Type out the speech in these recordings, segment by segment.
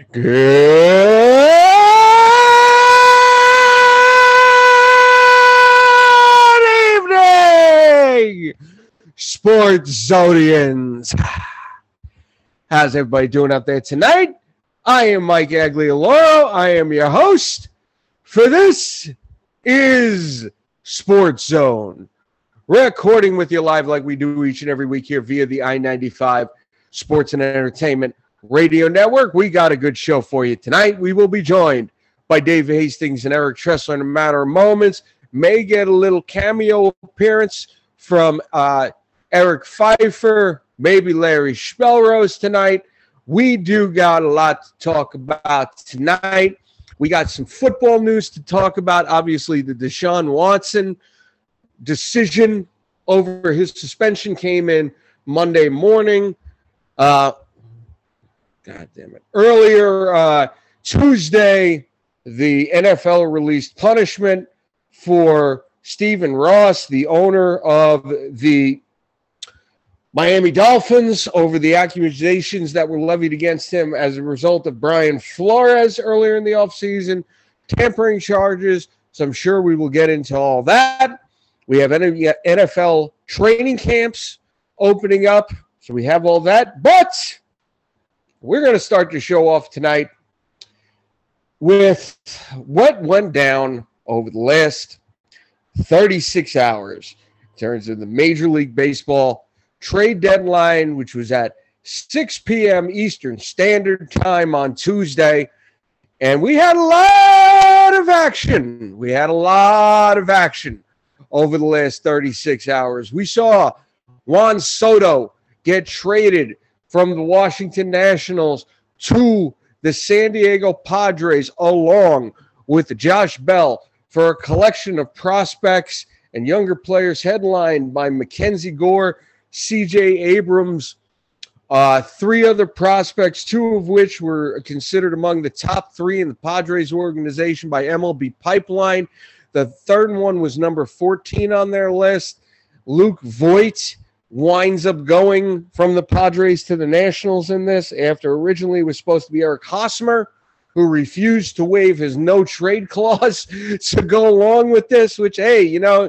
Good evening, Sports Zodians. How's everybody doing out there tonight? I am Mike Aglioloro. I am your host for this is Sports Zone. Recording with you live like we do each and every week here via the I 95 Sports and Entertainment Radio Network. We got a good show for you tonight. We will be joined by Dave Hastings and Eric Tressler in a matter of moments. May get a little cameo appearance from uh, Eric Pfeiffer, maybe Larry Spellrose tonight. We do got a lot to talk about tonight. We got some football news to talk about. Obviously, the Deshaun Watson decision over his suspension came in Monday morning. Uh, God damn it. Earlier uh, Tuesday, the NFL released punishment for Stephen Ross, the owner of the Miami Dolphins, over the accusations that were levied against him as a result of Brian Flores earlier in the offseason, tampering charges. So I'm sure we will get into all that. We have NFL training camps opening up. So we have all that. But we're going to start the show off tonight with what went down over the last 36 hours in terms of the Major League Baseball trade deadline, which was at 6 p.m. Eastern Standard Time on Tuesday. And we had a lot of action. We had a lot of action over the last 36 hours. We saw Juan Soto get traded from the Washington Nationals to the San Diego Padres, along with Josh Bell, for a collection of prospects and younger players headlined by Mackenzie Gore, CJ Abrams, uh, three other prospects, two of which were considered among the top three in the Padres organization by MLB Pipeline. The third one was number 14 on their list. Luke Voit winds up going from the Padres to the Nationals in this after originally it was supposed to be Eric Hosmer, who refused to waive his no trade clause to go along with this, which, hey, you know,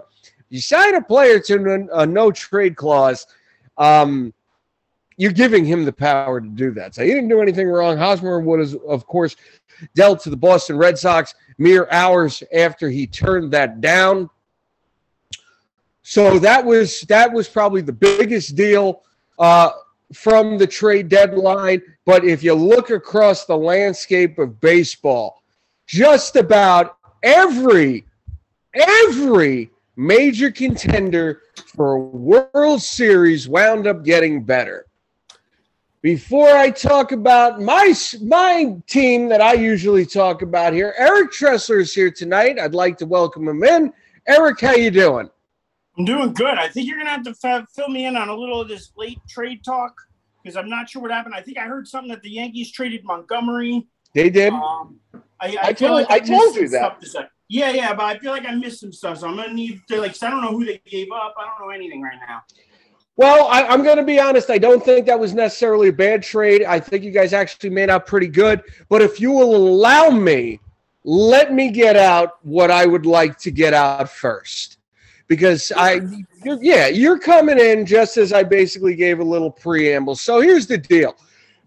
you sign a player to a no trade clause. Um, you're giving him the power to do that. So he didn't do anything wrong. Hosmer was, of course, dealt to the Boston Red Sox mere hours after he turned that down. So that was that was probably the biggest deal uh, from the trade deadline. But if you look across the landscape of baseball, just about every every major contender for a World Series wound up getting better. Before I talk about my my team that I usually talk about here, Eric Tressler is here tonight. I'd like to welcome him in. Eric, how you doing? I'm doing good. I think you're gonna have to f- fill me in on a little of this late trade talk because I'm not sure what happened. I think I heard something that the Yankees traded Montgomery. They did. Um, I, I, I, feel like I, I told you that. Yeah, yeah, but I feel like I missed some stuff, so I'm gonna need to like. I don't know who they gave up. I don't know anything right now. Well, I, am going to be honest. I don't think that was necessarily a bad trade. I think you guys actually made out pretty good. But if you will allow me, let me get out what I would like to get out first. Because I, you're, yeah, you're coming in just as I basically gave a little preamble. So here's the deal.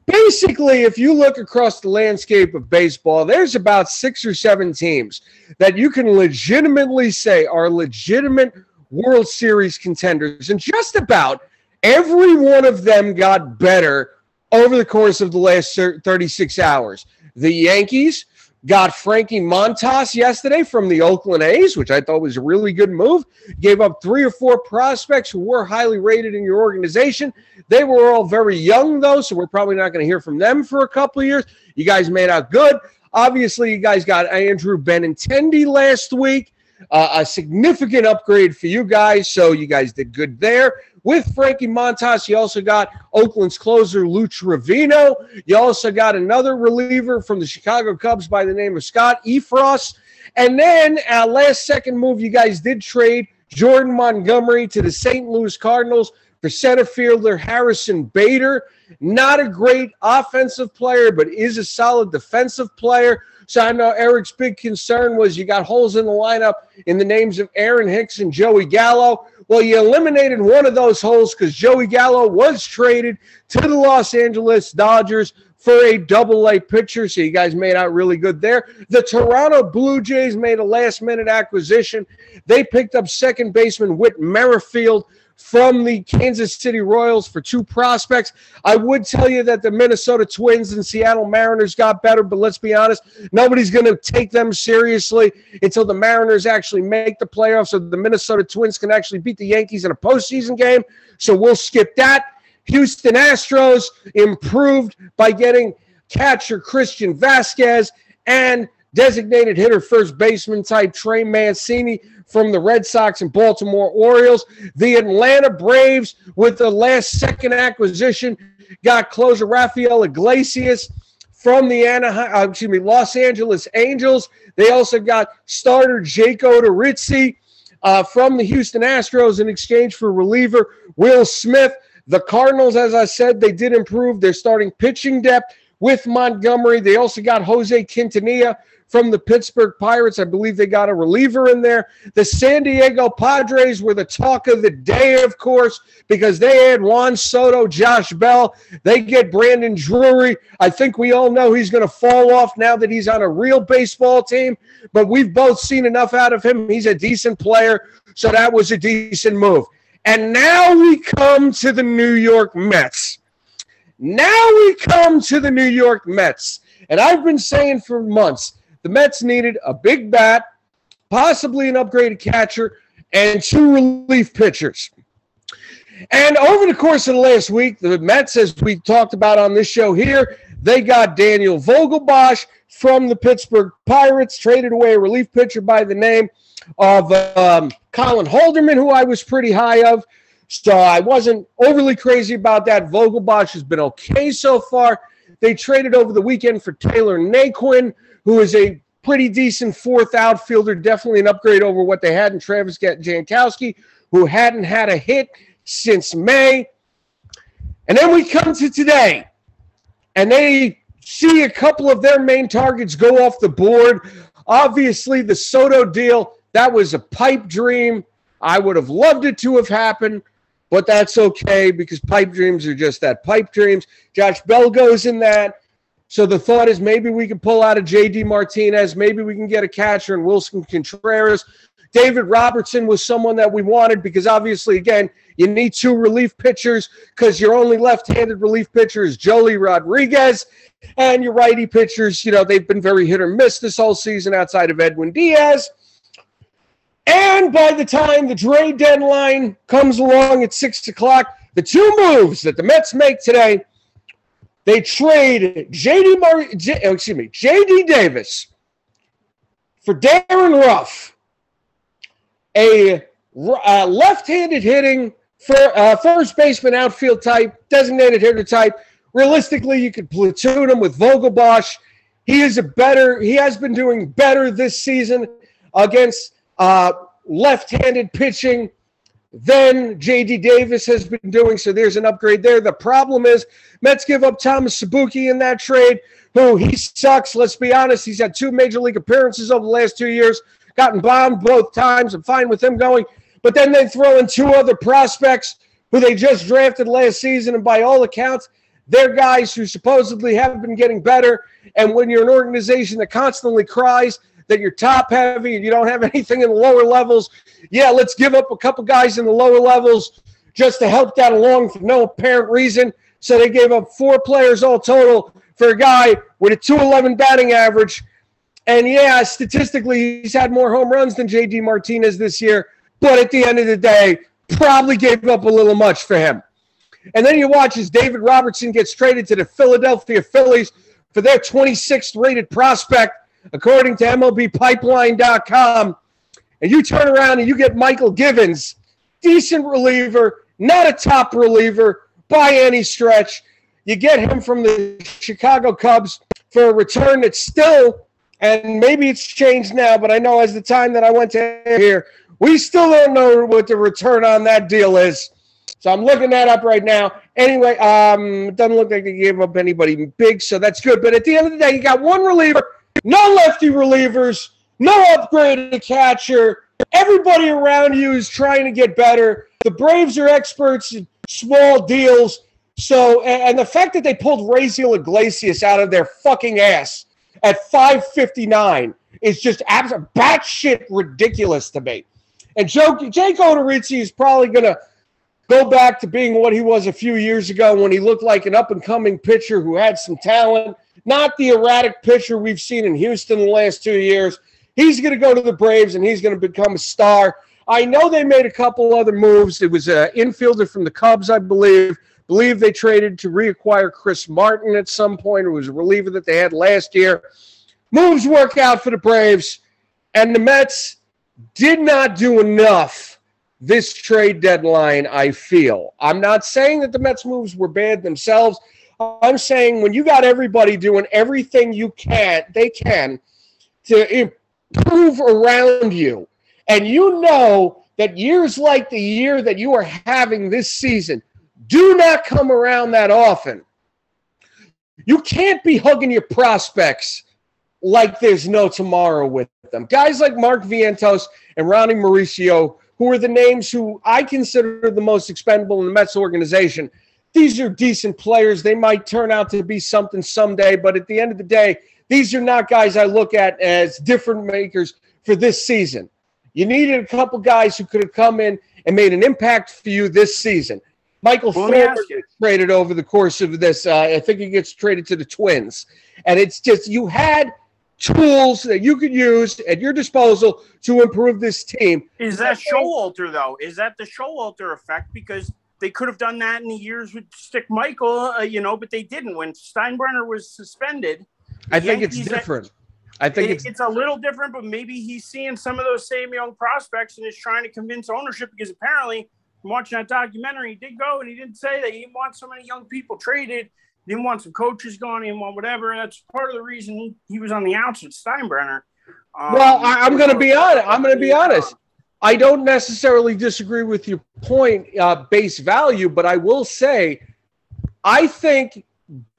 Basically, if you look across the landscape of baseball, there's about six or seven teams that you can legitimately say are legitimate World Series contenders, and just about every one of them got better over the course of the last 36 hours. The Yankees got Frankie Montas yesterday from the Oakland A's, which I thought was a really good move. Gave up three or four prospects who were highly rated in your organization. They were all very young, though, so we're probably not going to hear from them for a couple of years. You guys made out good. Obviously, you guys got Andrew Benintendi last week. Uh, a significant upgrade for you guys, so you guys did good there. With Frankie Montas, you also got Oakland's closer, Lou Trivino. You also got another reliever from the Chicago Cubs by the name of Scott Effross. And then, uh, last second move, you guys did trade Jordan Montgomery to the St. Louis Cardinals for center fielder Harrison Bader. Not a great offensive player, but is a solid defensive player. So I know Eric's big concern was you got holes in the lineup in the names of Aaron Hicks and Joey Gallo. Well, you eliminated one of those holes because Joey Gallo was traded to the Los Angeles Dodgers for a double A pitcher. So you guys made out really good there. The Toronto Blue Jays made a last minute acquisition. They picked up second baseman Whit Merrifield from the Kansas City Royals for two prospects. I would tell you that the Minnesota Twins and Seattle Mariners got better, but let's be honest, nobody's going to take them seriously until the Mariners actually make the playoffs so the Minnesota Twins can actually beat the Yankees in a postseason game. So we'll skip that. Houston Astros improved by getting catcher Christian Vasquez and designated hitter first baseman type Trey Mancini from the Red Sox and Baltimore Orioles. The Atlanta Braves, with the last second acquisition, got closer Rafael Iglesias from the Anaheim, uh, excuse me, Los Angeles Angels. They also got starter Jake Odorizzi uh, from the Houston Astros in exchange for reliever Will Smith. The Cardinals, as I said, they did improve their starting pitching depth with Montgomery. They also got Jose Quintanilla from the Pittsburgh Pirates. I believe they got a reliever in there. The San Diego Padres were the talk of the day, of course, because they had Juan Soto, Josh Bell. They get Brandon Drury. I think we all know he's going to fall off now that he's on a real baseball team, but we've both seen enough out of him. He's a decent player, so that was a decent move. And now we come to the New York Mets. Now we come to the New York Mets. And I've been saying for months the Mets needed a big bat, possibly an upgraded catcher, and two relief pitchers. And over the course of the last week, the Mets, as we talked about on this show here, they got Daniel Vogelbach from the Pittsburgh Pirates, traded away a relief pitcher by the name of um, Colin Holderman, who I was pretty high of. So I wasn't overly crazy about that. Vogelbach has been okay so far. They traded over the weekend for Tyler Naquin, who is a pretty decent fourth outfielder, definitely an upgrade over what they had in Travis Jankowski, who hadn't had a hit since May. And then we come to today, and they see a couple of their main targets go off the board. Obviously, the Soto deal, that was a pipe dream. I would have loved it to have happened, but that's okay because pipe dreams are just that pipe dreams. Josh Bell goes in that. So the thought is maybe we can pull out a JD Martinez, maybe we can get a catcher and Willson Contreras. David Robertson was someone that we wanted because obviously, again, you need two relief pitchers because your only left-handed relief pitcher is Joely Rodriguez, and your righty pitchers, you know, they've been very hit or miss this whole season outside of Edwin Diaz. And by the time the trade deadline comes along at six o'clock, the two moves that the Mets make today they trade JD Mar- J- oh, excuse me, JD Davis for Darin Ruf, a uh, left-handed hitting for uh, first baseman outfield type, designated hitter type. Realistically, you could platoon him with Vogelbach. He is a better. He has been doing better this season against uh, left-handed pitching than JD Davis has been doing. So there's an upgrade there. The problem is Mets give up Thomas Szapucki in that trade, who he sucks. Let's be honest. He's had two major league appearances over the last two years, gotten bombed both times. I'm fine with him going. But then they throw in two other prospects who they just drafted last season. And by all accounts, they're guys who supposedly have been getting better. And when you're an organization that constantly cries that you're top heavy and you don't have anything in the lower levels, yeah, let's give up a couple guys in the lower levels just to help that along for no apparent reason. So they gave up four players all total for a guy with a 211 batting average. And yeah, statistically, he's had more home runs than JD Martinez this year. But at the end of the day, probably gave up a little much for him. And then you watch as David Robertson gets traded to the Philadelphia Phillies for their 26th rated prospect, according to MLBpipeline.com. And you turn around and you get Mychal Givens, decent reliever, not a top reliever by any stretch. You get him from the Chicago Cubs for a return that's still, and maybe it's changed now, but I know as the time that I went to here, we still don't know what the return on that deal is. So I'm looking that up right now. Anyway, um, it doesn't look like they gave up anybody big, so that's good. But at the end of the day, you got one reliever, no lefty relievers, no upgraded catcher. Everybody around you is trying to get better. The Braves are experts in small deals. So, and the fact that they pulled Raisel Iglesias out of their fucking ass at 559 is just absolute batshit ridiculous to me. And Joe, Jake Odorizzi is probably going to go back to being what he was a few years ago when he looked like an up and coming pitcher who had some talent, not the erratic pitcher we've seen in Houston the last two years. He's going to go to the Braves and he's going to become a star. I know they made a couple other moves. It was an infielder from the Cubs, I believe. Believe they traded to reacquire Chris Martin at some point. It was a reliever that they had last year. Moves work out for the Braves, and the Mets did not do enough this trade deadline, I feel. I'm not saying that the Mets moves were bad themselves. I'm saying when you got everybody doing everything you can, they can to improve around you, and you know that years like the year that you are having this season do not come around that often. You can't be hugging your prospects like there's no tomorrow with them. Guys like Mark Vientos and Ronny Mauricio, who are the names who I consider the most expendable in the Mets organization. These are decent players. They might turn out to be something someday, but at the end of the day, these are not guys I look at as different makers for this season. You needed a couple guys who could have come in and made an impact for you this season. Michael well, traded over the course of this. Uh, I think he gets traded to the Twins, and it's just you had tools that you could use at your disposal to improve this team. Is that Showalter though? Is that the Showalter effect? Because they could have done that in the years with Stick Michael, uh, you know, but they didn't. When Steinbrenner was suspended, I think Yankees it's different. I think it, it's, it's a little different, but maybe he's seeing some of those same young prospects and is trying to convince ownership because apparently, from watching that documentary, he did go and he didn't say that he didn't want so many young people traded didn't want some coaches going, didn't want whatever. That's part of the reason he, he was on the outs with Steinbrenner. Um, well, I, am going to be honest. I'm going to be honest. I don't necessarily disagree with your point, uh, base value, but I will say, I think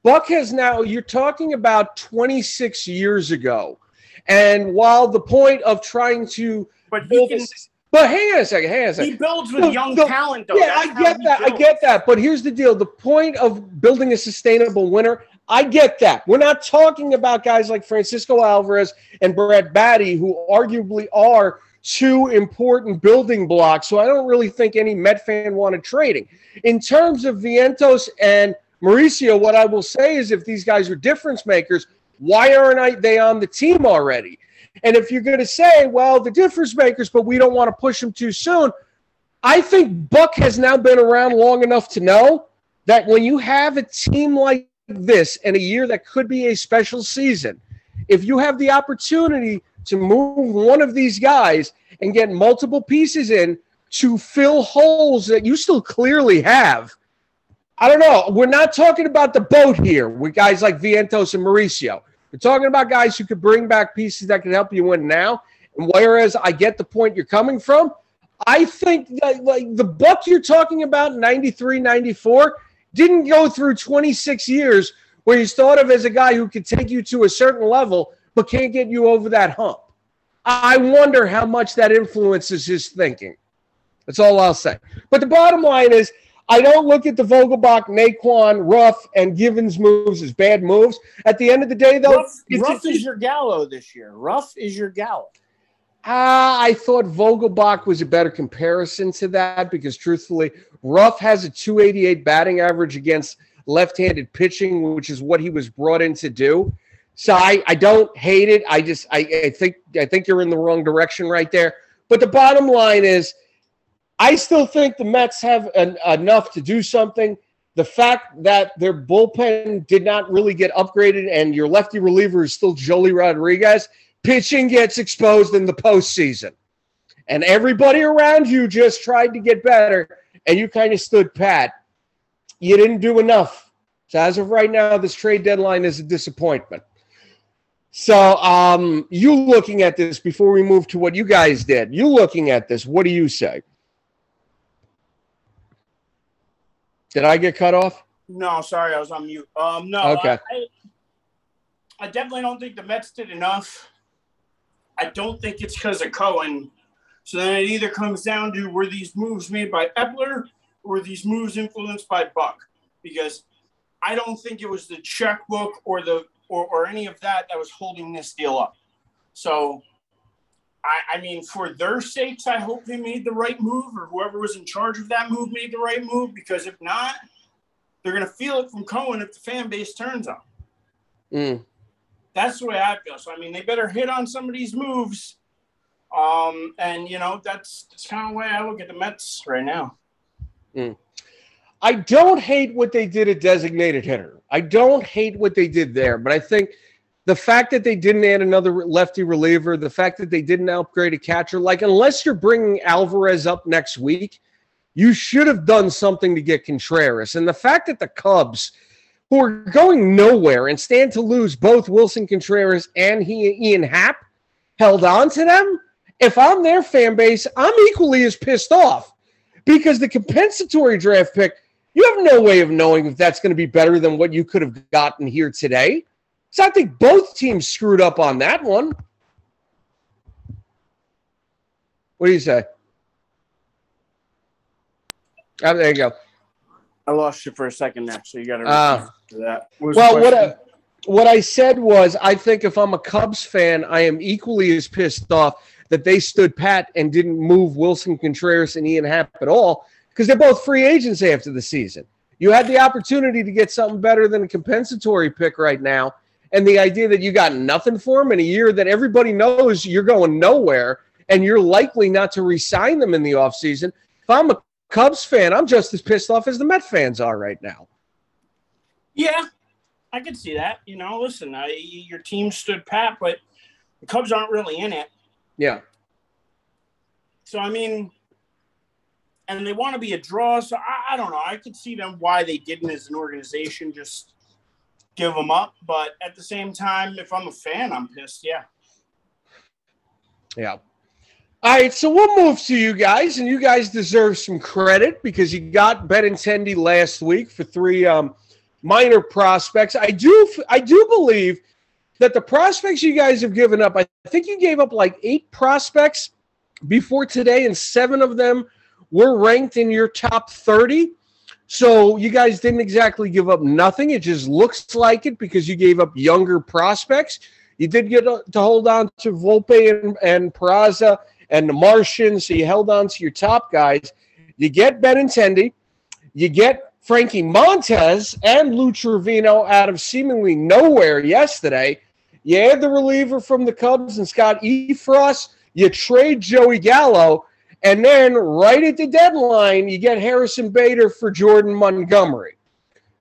Buck has now. You're talking about 26 years ago, and while the point of trying to but he can, but hang on a second. Hang on a second. He builds with the, young the, talent, though. Yeah, That's I get that. Builds. I get that. But here's the deal: the point of building a sustainable winner. I get that. We're not talking about guys like Francisco Alvarez and Brett Baty, who arguably are two important building blocks. So I don't really think any Met fan wanted trading. In terms of Vientos and Mauricio, what I will say is if these guys are difference makers, why aren't they on the team already? And if you're going to say, well, the difference makers, but we don't want to push them too soon, I think Buck has now been around long enough to know that when you have a team like this in a year that could be a special season, if you have the opportunity to move one of these guys and get multiple pieces in to fill holes that you still clearly have. I don't know. We're not talking about the boat here with guys like Vientos and Mauricio. We're talking about guys who could bring back pieces that can help you win now. And whereas I get the point you're coming from, I think that like the buck you're talking about, 93, 94, didn't go through 26 years where he's thought of as a guy who could take you to a certain level but can't get you over that hump. I wonder how much that influences his thinking. That's all I'll say. But the bottom line is I don't look at the Vogelbach, Naquin, Ruf, and Givens moves as bad moves. At the end of the day, though, Ruf, Ruf is your Gallo this year. Ruf is your Gallo. Uh, I thought Vogelbach was a better comparison to that because, truthfully, Ruf has a 288 batting average against left-handed pitching, which is what he was brought in to do. So I, I don't hate it. I just I, I think I think you're in the wrong direction right there. But the bottom line is – I still think the Mets have an, enough to do something. The fact that their bullpen did not really get upgraded and your lefty reliever is still Joely Rodriguez, pitching gets exposed in the postseason. And everybody around you just tried to get better, and you kind of stood pat. You didn't do enough. So as of right now, this trade deadline is a disappointment. So, um, you looking at this before we move to what you guys did, you looking at this, what do you say? Did I get cut off? No, sorry, I was on mute. Um, no, Okay. I, I definitely don't think the Mets did enough. I don't think it's because of Cohen. So then it either comes down to were these moves made by Eppler or were these moves influenced by Buck? Because I don't think it was the checkbook or the or, or any of that that was holding this deal up. So I, I mean, for their sakes, I hope they made the right move or whoever was in charge of that move made the right move. Because if not, they're going to feel it from Cohen if the fan base turns on. Mm. That's the way I feel. So I mean, they better hit on some of these moves. Um, and you know, that's that's kind of the way I look at the Mets right now. I don't hate what they did at designated hitter. I don't hate what they did there, but I think the fact that they didn't add another lefty reliever, the fact that they didn't upgrade a catcher, like unless you're bringing Alvarez up next week, you should have done something to get Contreras. And the fact that the Cubs, who are going nowhere and stand to lose both Willson Contreras and he, Ian Happ, held on to them. If I'm their fan base, I'm equally as pissed off because the compensatory draft pick, you have no way of knowing if that's going to be better than what you could have gotten here today. So I think both teams screwed up on that one. What do you say? Oh, there you go. I lost you for a second there, so you got to Ah. that. What Well, what? I, what I said was, I think if I'm a Cubs fan, I am equally as pissed off that they stood pat and didn't move Willson Contreras and Ian Happ at all because they're both free agents after the season. You had the opportunity to get something better than a compensatory pick right now. And the idea that you got nothing for them in a year that everybody knows you're going nowhere and you're likely not to re-sign them in the offseason. If I'm a Cubs fan, I'm just as pissed off as the Met fans are right now. Yeah, I could see that. You know, listen, I, your team stood pat, but the Cubs aren't really in it. Yeah. So I mean, and they want to be a draw. So I, I don't know. I could see them why they didn't, as an organization, just give them up. But at the same time, if I'm a fan, I'm pissed. Yeah. Yeah. All right, so we'll move to you guys, and you guys deserve some credit because you got Benintendi last week for three um, minor prospects. I do, I do believe that the prospects you guys have given up, I think you gave up like eight prospects before today, and seven of them were ranked in your top thirty. So you guys didn't exactly give up nothing. It just looks like it because you gave up younger prospects. You did get to hold on to Volpe and, and Peraza and the Martian, so you held on to your top guys. You get Benintendi, you get Frankie Montas and Lou Trivino out of seemingly nowhere yesterday. You add the reliever from the Cubs and Scott Effross. You trade Joey Gallo, and then right at the deadline, you get Harrison Bader for Jordan Montgomery.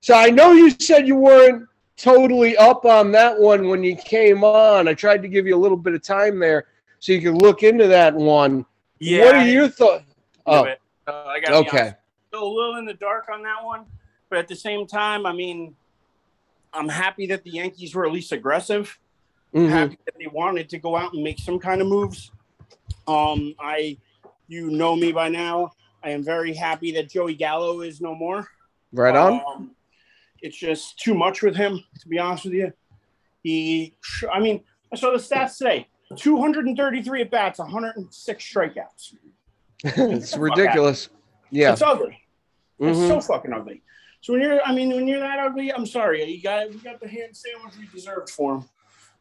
So I know you said you weren't totally up on that one when you came on. I tried to give you a little bit of time there so you could look into that one. Yeah. what are your thoughts? Oh, Uh, I got okay. Still a little in the dark on that one, but at the same time, I mean, I'm happy that the Yankees were at least aggressive. Mhm. Happy that they wanted to go out and make some kind of moves. Um, I, you know me by now. I am very happy that Joey Gallo is no more. Right on. Um, it's just too much with him, to be honest with you. He, I mean, I saw the stats today 233 at bats, 106 strikeouts. it's ridiculous. Yeah. It's ugly. It's Mhm. so fucking ugly. So when you're, I mean, when you're that ugly, I'm sorry, you got we got the hand sandwich we deserved for him,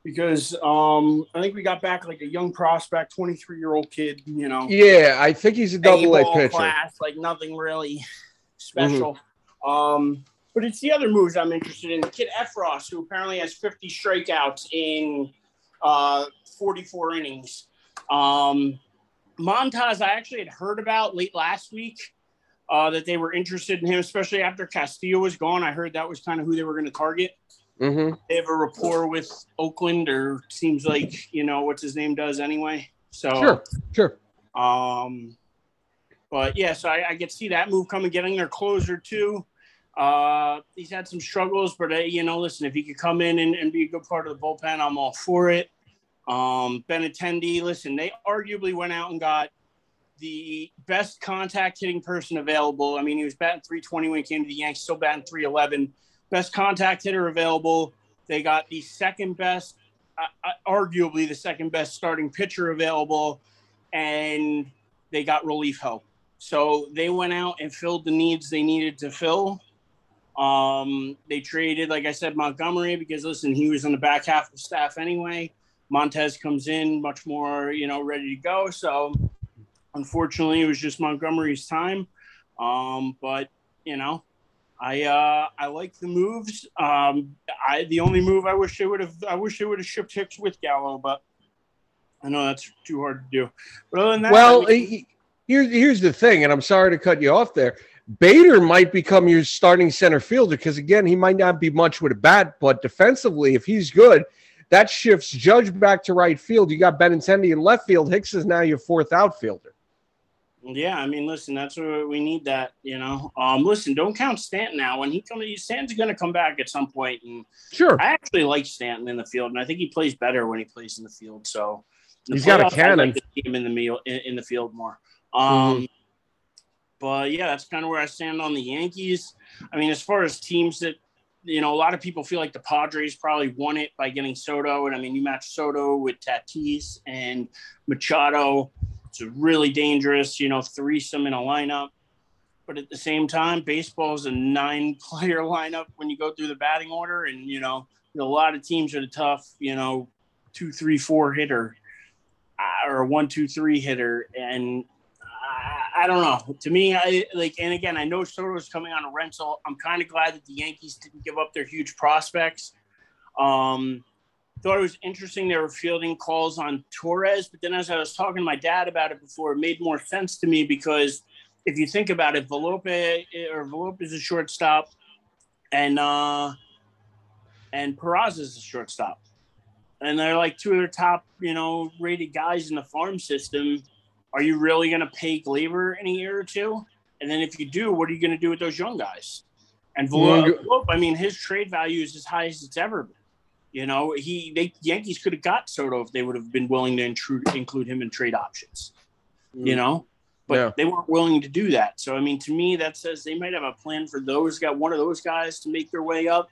because um, I think we got back like a young prospect, 23 year old kid, you know, Yeah, I think he's a double A pitcher. class, like nothing really special. Um, but it's the other moves I'm interested in. The kid Effross, who apparently has 50 strikeouts in uh, 44 innings. Um, Montas, I actually had heard about late last week uh, that they were interested in him, especially after Castillo was gone. I heard that was kind of who they were going to target. Hmm They have a rapport with Oakland, or seems like you know what's his name does anyway. So Sure, sure. um, but yeah, so I, I get to see that move coming, getting their closer too. Uh, he's had some struggles, but uh, you know, listen, if he could come in and, and be a good part of the bullpen, I'm all for it. Um, Benintendi, listen, they arguably went out and got the best contact hitting person available. I mean, he was batting 320 when he came to the Yankees, still batting 311. Best contact hitter available. They got the second best, uh, uh, arguably the second best starting pitcher available, and they got relief help. So they went out and filled the needs they needed to fill. Um, they traded, like I said, Montgomery because listen, he was on the back half of staff anyway. Montas comes in much more, you know, ready to go. So unfortunately, it was just Montgomery's time. Um, but you know, I uh, I like the moves. Um, I the only move I wish they would have I wish they would have shipped Hicks with Gallo, but I know that's too hard to do. But other than that, well, I mean, here's here's the thing, and I'm sorry to cut you off there. Bader might become your starting center fielder because again, he might not be much with a bat, but defensively, if he's good, that shifts Judge back to right field. You got Benintendi in left field. Hicks is now your fourth outfielder. Yeah, I mean, listen, that's where we need. That you know, um, listen, don't count Stanton now. When he comes, Stanton's going to come back at some point, and Sure, I actually like Stanton in the field, and I think he plays better when he plays in the field. So the he's got a cannon. Like him in the meal in, in the field more. Um, Mhm. but yeah, that's kind of where I stand on the Yankees. I mean, as far as teams that you know, a lot of people feel like the Padres probably won it by getting Soto, and I mean, you match Soto with Tatis and Machado. It's a really dangerous, you know, threesome in a lineup. But at the same time, baseball is a nine-player lineup when you go through the batting order, and you know, a lot of teams are the tough, you know, two, three, four hitter, uh, or one, two, three hitter, and I, I don't know. To me, I like, and again, I know Soto's coming on a rental. I'm kind of glad that the Yankees didn't give up their huge prospects. Um, thought it was interesting they were fielding calls on Torres, but then as I was talking to my dad about it before, it made more sense to me because if you think about it, Velope or Velope is a shortstop, and uh, and Peraza is a shortstop, and they're like two of their top, you know, rated guys in the farm system. Are you really going to pay Gleyber in a year or two? And then if you do, what are you going to do with those young guys? And Velope, I mean, his trade value is as high as it's ever been. You know, he they Yankees could have got Soto if they would have been willing to intrude, include him in trade options. Mm. You know, but Yeah. they weren't willing to do that. So I mean, to me, that says they might have a plan for those got one of those guys to make their way up,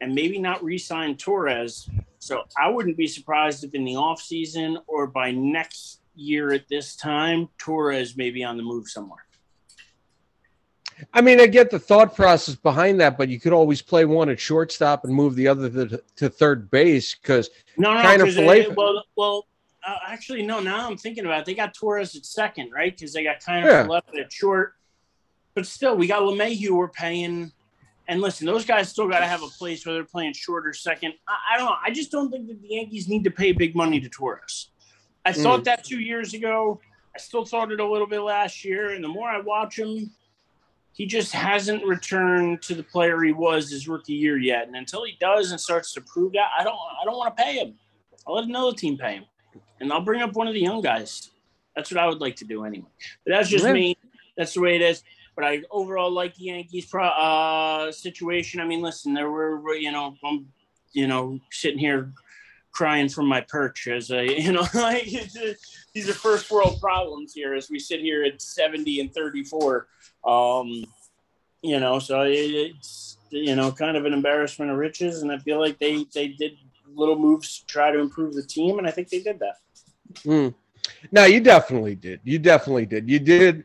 and maybe not re-sign Torres. So I wouldn't be surprised if in the offseason or by next year at this time, Torres may be on the move somewhere. I mean, I get the thought process behind that, but you could always play one at shortstop and move the other to, to third base because No, no, Kind of they- fillet- well, well, uh, actually, no. Now I'm thinking about it. They got Torres at second, right? Because they got kind of Yeah. left at short. But still, we got LeMahieu. We're paying. And listen, those guys still got to have a place where they're playing short or second. I, I don't know. I just don't think that the Yankees need to pay big money to Torres. I Mm. thought that two years ago. I still thought it a little bit last year. And the more I watch him, he just hasn't returned to the player he was his rookie year yet. And until he does and starts to prove that, I don't I don't want to pay him. I'll let another team pay him. And I'll bring up one of the young guys. That's what I would like to do anyway. But that's just me. That's the way it is. But I overall like the Yankees pro, uh, situation. I mean, listen, there were you know I'm you know sitting here crying from my perch as a you know like it's a, these are first world problems here as we sit here at 70 and 34 um you know so it, it's you know kind of an embarrassment of riches and i feel like they they did little moves to try to improve the team and i think they did that Mm. You definitely did. You definitely did. You did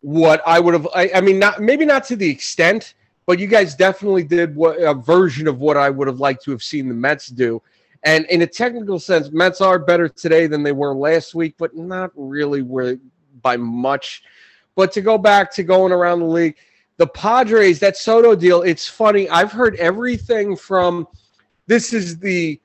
what I would have. I, I mean, not maybe not to the extent, but you guys definitely did what a version of what I would have liked to have seen the Mets do. And in a technical sense, Mets are better today than they were last week, but not really where by much. But to go back to going around the league, the Padres, that Soto deal, it's funny. I've heard everything from this is the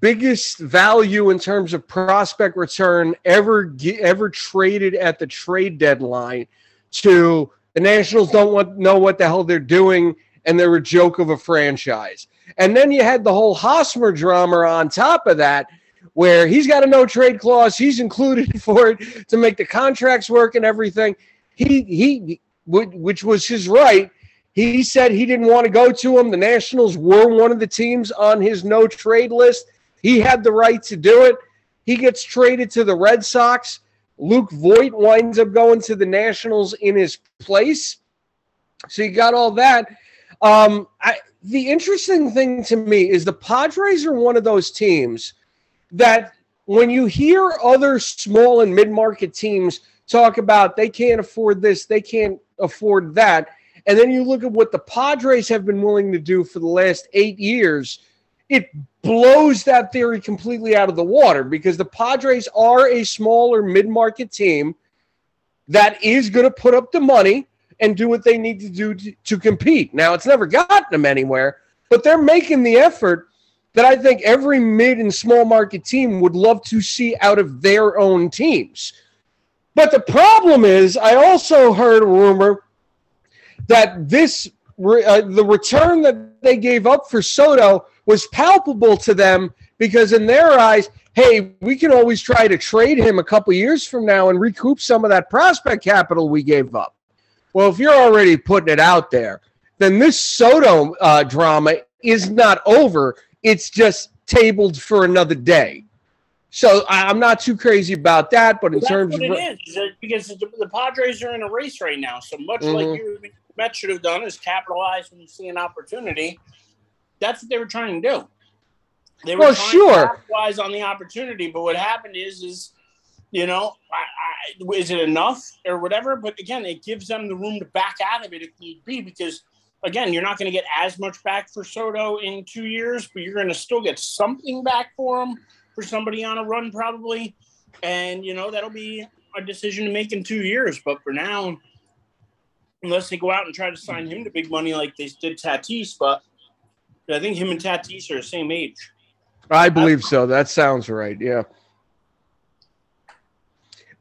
biggest value in terms of prospect return ever ever traded at the trade deadline to the Nationals don't want know what the hell they're doing and they're a joke of a franchise. And then you had the whole Hosmer drama on top of that where he's got a no trade clause, he's included for it to make the contracts work and everything. He he which was his right. He said he didn't want to go to him. The Nationals were one of the teams on his no trade list. He had the right to do it. He gets traded to the Red Sox. Luke Voit winds up going to the Nationals in his place. So you got all that. Um, I, the interesting thing to me is the Padres are one of those teams that when you hear other small and mid market teams talk about they can't afford this, they can't afford that, and then you look at what the Padres have been willing to do for the last eight years, it blows that theory completely out of the water because the Padres are a smaller mid market team that is going to put up the money and do what they need to do to, to, compete. Now, it's never gotten them anywhere, but they're making the effort that I think every mid and small market team would love to see out of their own teams. But the problem is, I also heard a rumor that this uh, the return that they gave up for Soto was palpable to them because in their eyes, hey, we can always try to trade him a couple years from now and recoup some of that prospect capital we gave up. Well, if you're already putting it out there, then this Soto uh, drama is not over. It's just tabled for another day. So I'm not too crazy about that, but in well, terms of it is, because the Padres are in a race right now. So much mm-hmm. like you Mets should have done is capitalize when you see an opportunity. That's what they were trying to do. They were well, trying sure. to capitalize on the opportunity, but what happened is, is you know, I, I, is it enough or whatever? But again, it gives them the room to back out of it if need be, because again, you're not going to get as much back for Soto in two years, but you're going to still get something back for him for somebody on a run probably, and you know that'll be a decision to make in two years. But for now, unless they go out and try to sign him to big money like they did Tatis, but I think him and Tatis are the same age. I believe so. That sounds right. Yeah.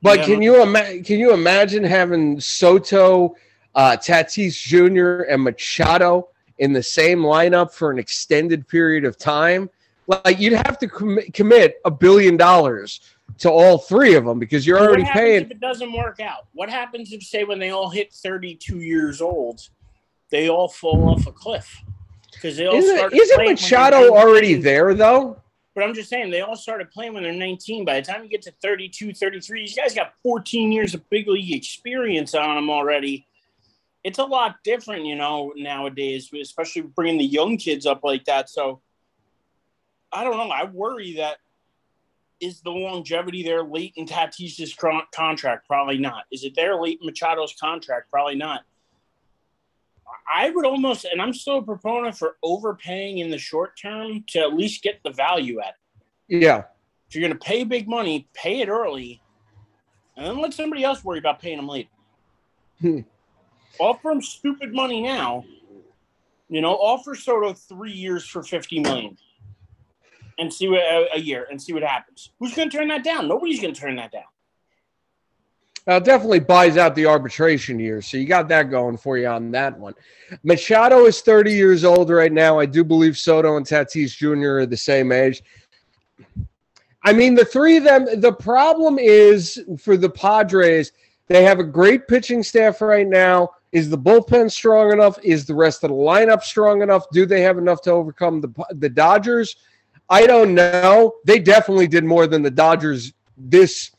But yeah. can you imagine? Can you imagine having Soto, uh, Tatis Jr., and Machado in the same lineup for an extended period of time? Like you'd have to com- commit a billion dollars to all three of them because you're already paying. If it doesn't work out, what happens if, say, when they all hit 32 years old, they all fall off a cliff? Because they all isn't, start. Isn't Machado already there though? But I'm just saying they all started playing when they're 19. By the time you get to 32, 33, these guys got 14 years of big league experience on them already. It's a lot different, you know, nowadays, especially bringing the young kids up like that. So I don't know. I worry that is the longevity there late in Tatis's contract? Probably not. Is it there late in Machado's contract? Probably not. I would almost, and I'm still a proponent for overpaying in the short term to at least get the value at it. Yeah. If you're going to pay big money, pay it early, and then let somebody else worry about paying them later. Hmm. Offer them stupid money now. You know, offer Soto three years for fifty million and see what a, a year and see what happens. Who's going to turn that down? Nobody's going to turn that down. Uh, definitely buys out the arbitration year. So you got that going for you on that one. Machado is 30 years old right now. I do believe Soto and Tatis Jr. are the same age. I mean, the three of them, the problem is for the Padres, they have a great pitching staff right now. Is the bullpen strong enough? Is the rest of the lineup strong enough? Do they have enough to overcome the, the Dodgers? I don't know. They definitely did more than the Dodgers this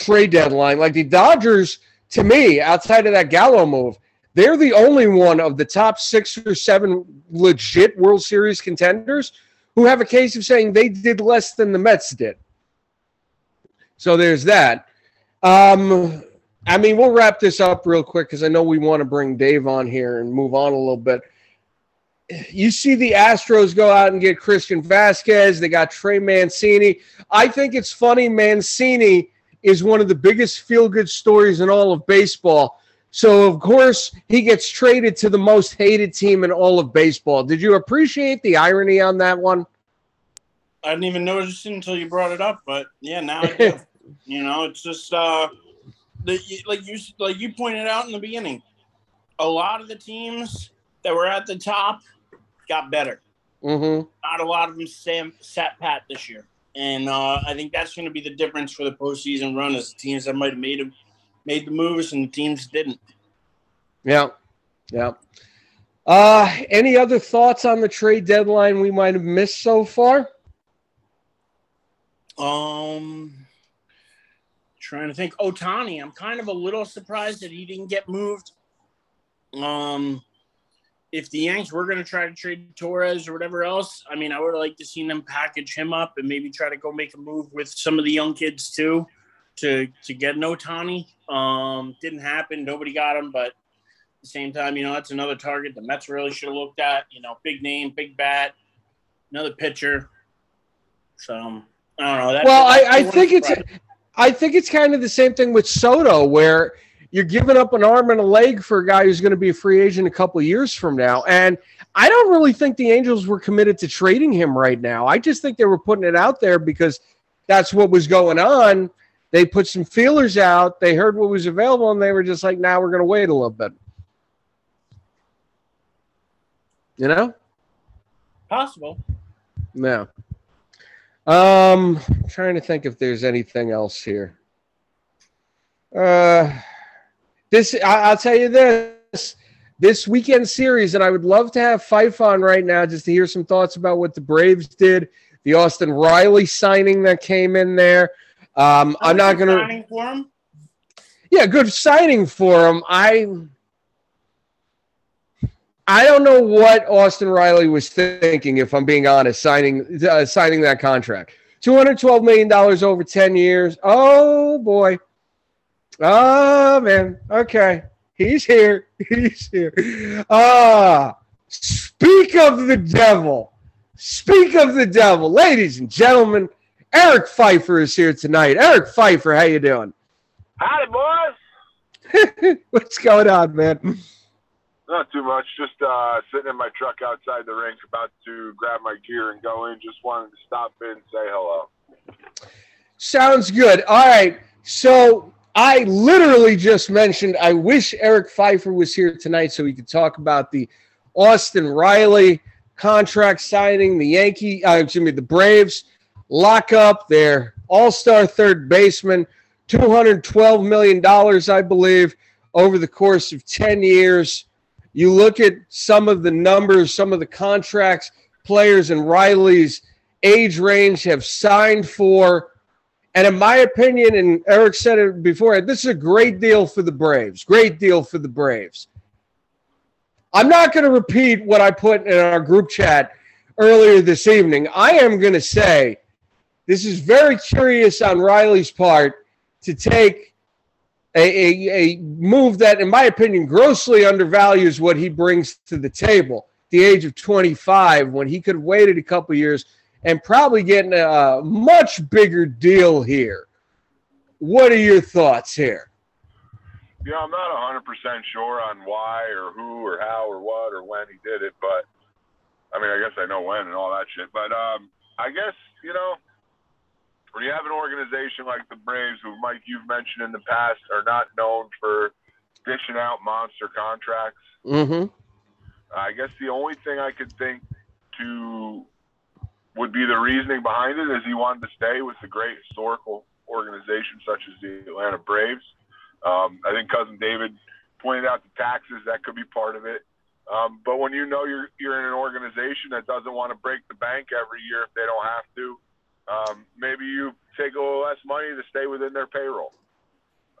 trade deadline. Like the Dodgers, to me, outside of that Gallo move, they're the only one of the top six or seven legit World Series contenders who have a case of saying they did less than the Mets did. So there's that. Um, I mean, we'll wrap this up real quick because I know we want to bring Dave on here and move on a little bit you see the Astros go out and get Christian Vasquez. They got Trey Mancini. I think it's funny. Mancini is one of the biggest feel good stories in all of baseball. So, of course, he gets traded to the most hated team in all of baseball. Did you appreciate the irony on that one? I didn't even notice it until you brought it up, but yeah, now I do. you know, it's just uh, the, like you like you pointed out in the beginning. A lot of the teams that were at the top got better. Mm-hmm. Not a lot of them sam, sat pat this year, and uh, I think that's going to be the difference for the postseason run. Is the teams that might have made them, made the moves, and the teams didn't. Yeah, yeah. Uh, any other thoughts on the trade deadline we might have missed so far? Um, Trying to think. Ohtani, I'm kind of a little surprised that he didn't get moved. Um, if the Yanks were going to try to trade Torres or whatever else, I mean, I would like to see them package him up and maybe try to go make a move with some of the young kids too, to to get an Ohtani. Um, didn't happen. Nobody got him, but at the same time, you know, that's another target the Mets really should have looked at. You know, big name, big bat, another pitcher. So I don't know. That, well, I, I think it's I think it's kind of the same thing with Soto, where you're giving up an arm and a leg for a guy who's going to be a free agent a couple years from now. And I don't really think the Angels were committed to trading him right now. I just think they were putting it out there because that's what was going on. They put some feelers out, they heard what was available, and they were just like, now nah, we're going to wait a little bit. You know? Possible. No. Um, I'm trying to think if there's anything else here. Uh, this I, will tell you this this weekend series, and I would love to have Fife on right now just to hear some thoughts about what the Braves did, the Austin Riley signing that came in there. Um, I'm not going to. Yeah, good signing for him. I. I don't know what Austin Riley was thinking, if I'm being honest, signing uh, signing that contract. $212 million over 10 years. Oh, boy. Oh man. Okay. He's here. He's here. Ah. Speak of the devil. Speak of the devil. Ladies and gentlemen, Eric Pfeiffer is here tonight. Eric Pfeiffer, how you doing? Howdy, boys. What's going on, man? Not too much. Just uh, sitting in my truck outside the rink, about to grab my gear and go in. Just wanted to stop in and say hello. Sounds good. All right. So I literally just mentioned I wish Eric Pfeiffer was here tonight so we could talk about the Austin Riley contract signing, the Yankee, uh, excuse me, the Braves lock up their all-star third baseman, $212 million, I believe, over the course of 10 years. You look at some of the numbers, some of the contracts players in Riley's age range have signed for and in my opinion, and Eric said it before, this is a great deal for the Braves. Great deal for the Braves. I'm not going to repeat what I put in our group chat earlier this evening. I am going to say this is very curious on Riley's part to take a, a, a move that, in my opinion, grossly undervalues what he brings to the table. The age of 25, when he could have waited a couple years – and probably getting a much bigger deal here. What are your thoughts here? Yeah, I'm not 100% sure on why or who or how or what or when he did it, but I mean, I guess I know when and all that shit. But um, I guess, you know, when you have an organization like the Braves, who, Mike, you've mentioned in the past, are not known for dishing out monster contracts. Mm-hmm. I guess the only thing I could think to would be the reasoning behind it is he wanted to stay with a great historical organization such as the Atlanta Braves. Um, I think cousin David pointed out the taxes that could be part of it. Um, but when you know you're you're in an organization that doesn't want to break the bank every year if they don't have to, um, maybe you take a little less money to stay within their payroll,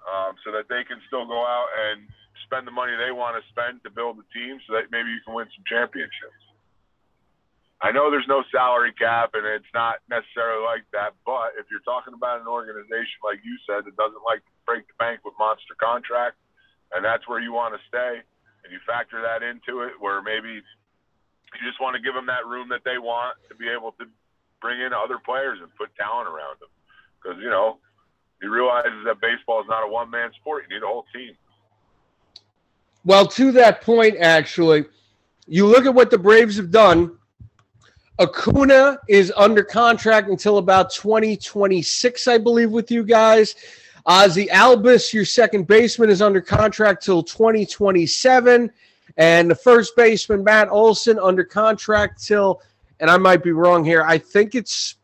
um, so that they can still go out and spend the money they want to spend to build the team, so that maybe you can win some championships. I know there's no salary cap and it's not necessarily like that, but if you're talking about an organization like you said that doesn't like to break the bank with monster contracts, and that's where you want to stay, and you factor that into it, where maybe you just want to give them that room that they want to be able to bring in other players and put talent around them, because you know he realizes that baseball is not a one man sport; you need a whole team. Well, to that point, actually, you look at what the Braves have done Acuna is under contract until about 2026, I believe, with you guys. Ozzie Albies, your second baseman, is under contract till 2027. And the first baseman, Matt Olson, under contract till, and I might be wrong here, I think it's,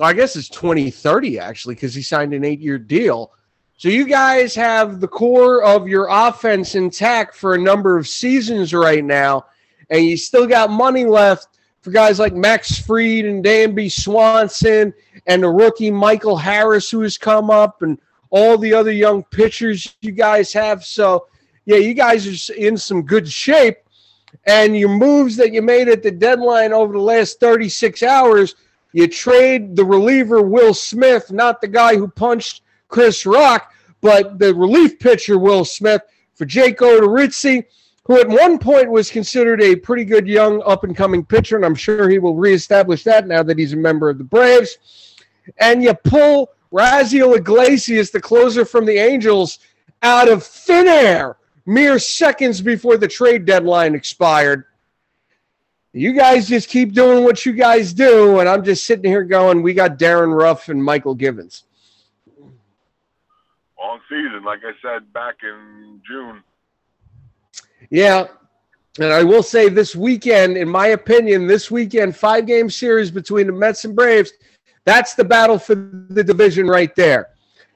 I guess it's 2030 actually, because he signed an eight year deal. So you guys have the core of your offense intact for a number of seasons right now, and you still got money left for guys like Max Fried and Dansby Swanson and the rookie Michael Harris who has come up and all the other young pitchers you guys have. So, yeah, you guys are in some good shape. And your moves that you made at the deadline over the last 36 hours, you trade the reliever Will Smith, not the guy who punched Chris Rock, but the relief pitcher Will Smith for Jake Odorizzi, who at one point was considered a pretty good young up and coming pitcher, and I'm sure he will reestablish that now that he's a member of the Braves. And you pull Raisel Iglesias, the closer from the Angels, out of thin air mere seconds before the trade deadline expired. You guys just keep doing what you guys do, and I'm just sitting here going, we got Darin Ruf and Mychal Givens. Long season, like I said back in June. Yeah. And I will say this weekend, in my opinion, this weekend, five game series between the Mets and Braves, that's the battle for the division right there.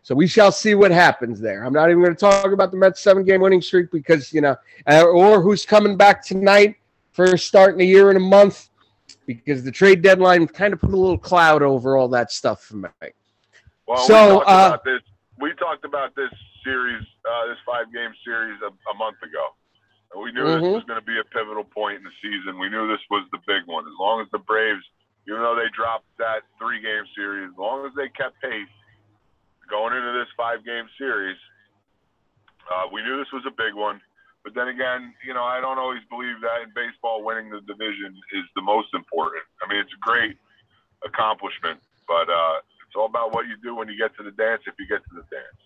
So we shall see what happens there. I'm not even going to talk about the Mets seven game winning streak because, you know, uh, or who's coming back tonight, first start in a year and a month, because the trade deadline kind of put a little cloud over all that stuff for me. Well, so, we talked, uh, about, this, we talked about this series, uh, this five game series a, a, month ago. We knew mm-hmm. this was going to be a pivotal point in the season. We knew this was the big one. As long as the Braves, even though they dropped that three game series, as long as they kept pace, going into this five game series, uh, we knew this was a big one. But then again, you know, I don't always believe that in baseball, winning the division is the most important. I mean, it's a great accomplishment, but uh, it's all about what you do when you get to the dance, if you get to the dance.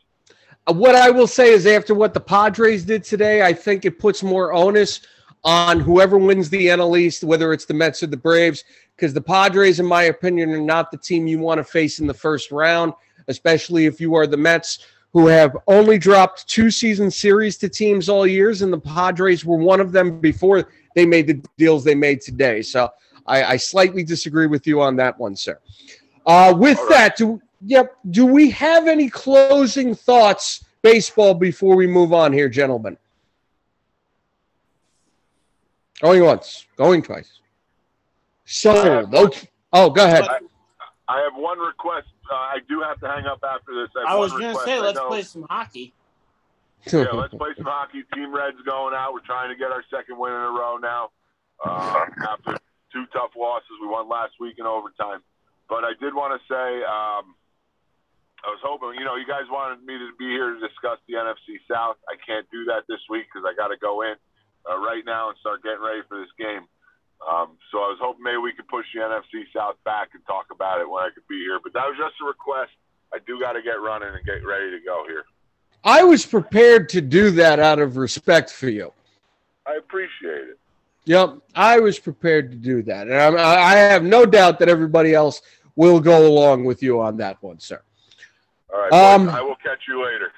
What I will say is, after what the Padres did today, I think it puts more onus on whoever wins the NL East, whether it's the Mets or the Braves, because the Padres, in my opinion, are not the team you want to face in the first round especially if you are the Mets who have only dropped two season series to teams all years, and the Padres were one of them before they made the deals they made today. So I, I slightly disagree with you on that one, sir. Uh, with right. that, do yep, do we have any closing thoughts baseball before we move on here, gentlemen? Going once, going twice. So, okay. Oh, go ahead. I, I have one request uh, I do have to hang up after this. I, I was going to say, let's play some hockey. yeah, let's play some hockey. Team Red's going out. We're trying to get our second win in a row now. Uh, after two tough losses, we won last week in overtime. But I did want to say, um, I was hoping, you know, you guys wanted me to be here to discuss the NFC South. I can't do that this week because I got to go in uh, right now and start getting ready for this game. Um, so I was hoping maybe we could push the NFC South back and talk about it when I could be here. But that was just a request. I do got to get running and get ready to go here. I was prepared to do that out of respect for you. I appreciate it. Yep, I was prepared to do that, and I'm, i have no doubt that everybody else will go along with you on that one, sir. All right, um, I will catch you later.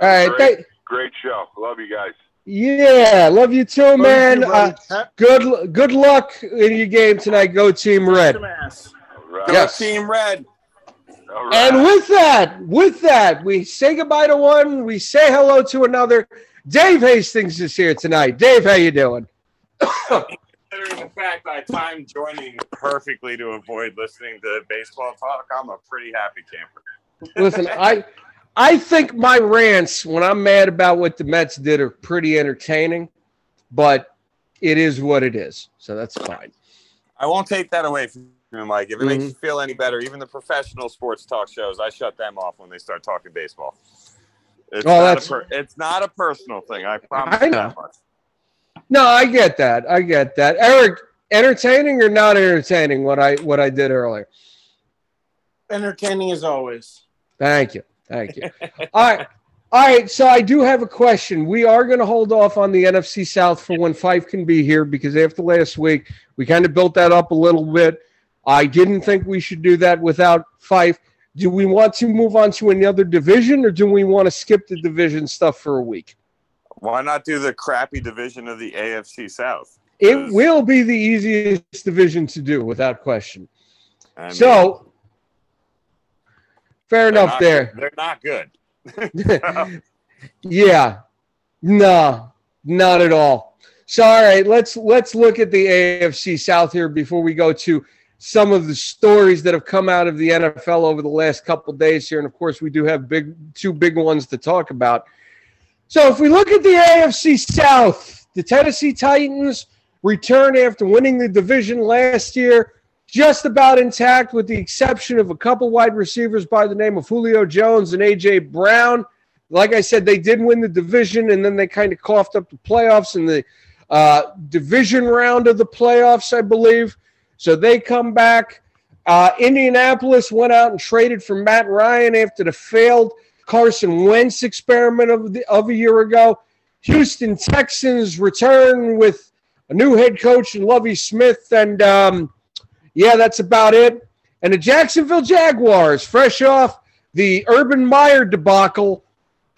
All right, great, great show. Love you guys. Yeah, love you too, man. You, uh, good good luck in your game tonight. Go Team Red. Right. Yes. Go Team Red. Right. And with that, with that, we say goodbye to one. We say hello to another. Dave Hastings is here tonight. Dave, how you doing? Considering the fact I timed joining perfectly to avoid listening to baseball talk, I'm a pretty happy camper. Listen, I I think my rants when I'm mad about what the Mets did are pretty entertaining, but it is what it is. So that's fine. I won't take that away from you, Mike. If it mm-hmm. makes you feel any better, even the professional sports talk shows, I shut them off when they start talking baseball. It's, oh, not, that's... a per- it's not a personal thing. I promise I know. No, I get that. I get that. Eric, entertaining or not entertaining what I what I did earlier? Entertaining as always. Thank you. Thank you. All right. All right, so I do have a question. We are going to hold off on the NFC South for when Fife can be here because after last week, we kind of built that up a little bit. I didn't think we should do that without Fife. Do we want to move on to another division or do we want to skip the division stuff for a week? Why not do the crappy division of the AFC South? It will be the easiest division to do without question. I mean, so Fair enough there. Good. They're not good. yeah. No, not at all. So all right, let's let's look at the AFC South here before we go to some of the stories that have come out of the NFL over the last couple days here. And of course, we do have big two big ones to talk about. So if we look at the AFC South, the Tennessee Titans return after winning the division last year, just about intact, with the exception of a couple wide receivers by the name of Julio Jones and AJ Brown. Like I said, they did win the division, and then they kind of coughed up the playoffs in the uh, division round of the playoffs, I believe. So they come back. Uh, Indianapolis went out and traded for Matt Ryan after the failed Carson Wentz experiment of, the, of a year ago. Houston Texans return with a new head coach and Lovie Smith, and um, yeah, that's about it. And the Jacksonville Jaguars, fresh off the Urban Meyer debacle,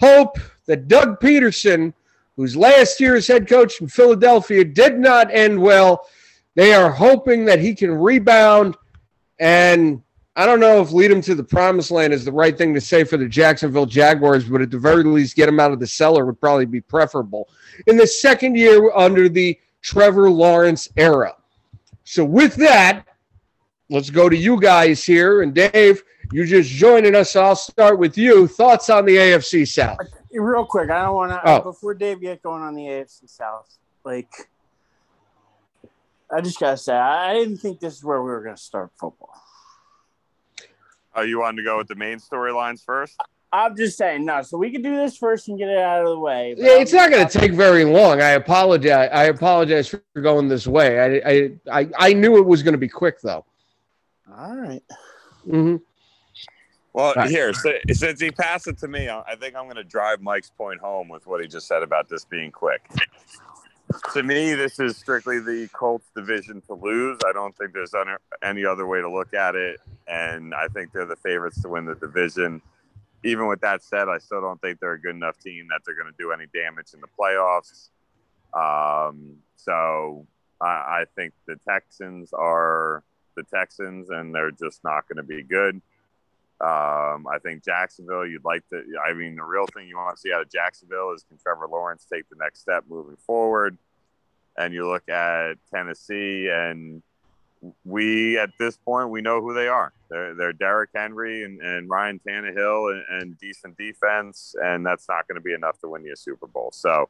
hope that Doug Pederson, whose last year's head coach in Philadelphia did not end well, they are hoping that he can rebound and I don't know if lead him to the promised land is the right thing to say for the Jacksonville Jaguars, but at the very least, get him out of the cellar would probably be preferable in the second year under the Trevor Lawrence era. So, with that, let's go to you guys here. And Dave, you're just joining us. I'll start with you. Thoughts on the AFC South? Real quick, I don't want to, oh. before Dave get going on the AFC South, like, I just got to say, I didn't think this is where we were going to start football. Oh, you wanted to go with the main storylines first? I'm just saying no. So we can do this first and get it out of the way. Yeah, it's not going to take very long. I apologize. I apologize for going this way. I I I, I knew it was going to be quick though. All right. Mm-hmm. Well, right. here, so, since he passed it to me, I think I'm going to drive Mike's point home with what he just said about this being quick to me, this is strictly the Colts division to lose. I don't think there's any other way to look at it. And I think they're the favorites to win the division. Even with that said, I still don't think they're a good enough team that they're going to do any damage in the playoffs. Um, so I, I think the Texans are the Texans, and they're just not going to be good. Um, I think Jacksonville, you'd like to. I mean, the real thing you want to see out of Jacksonville is can Trevor Lawrence take the next step moving forward? And you look at Tennessee, and we at this point we know who they are. They're, they're Derrick Henry and, and Ryan Tannehill and, and decent defense, and that's not going to be enough to win you a Super Bowl. So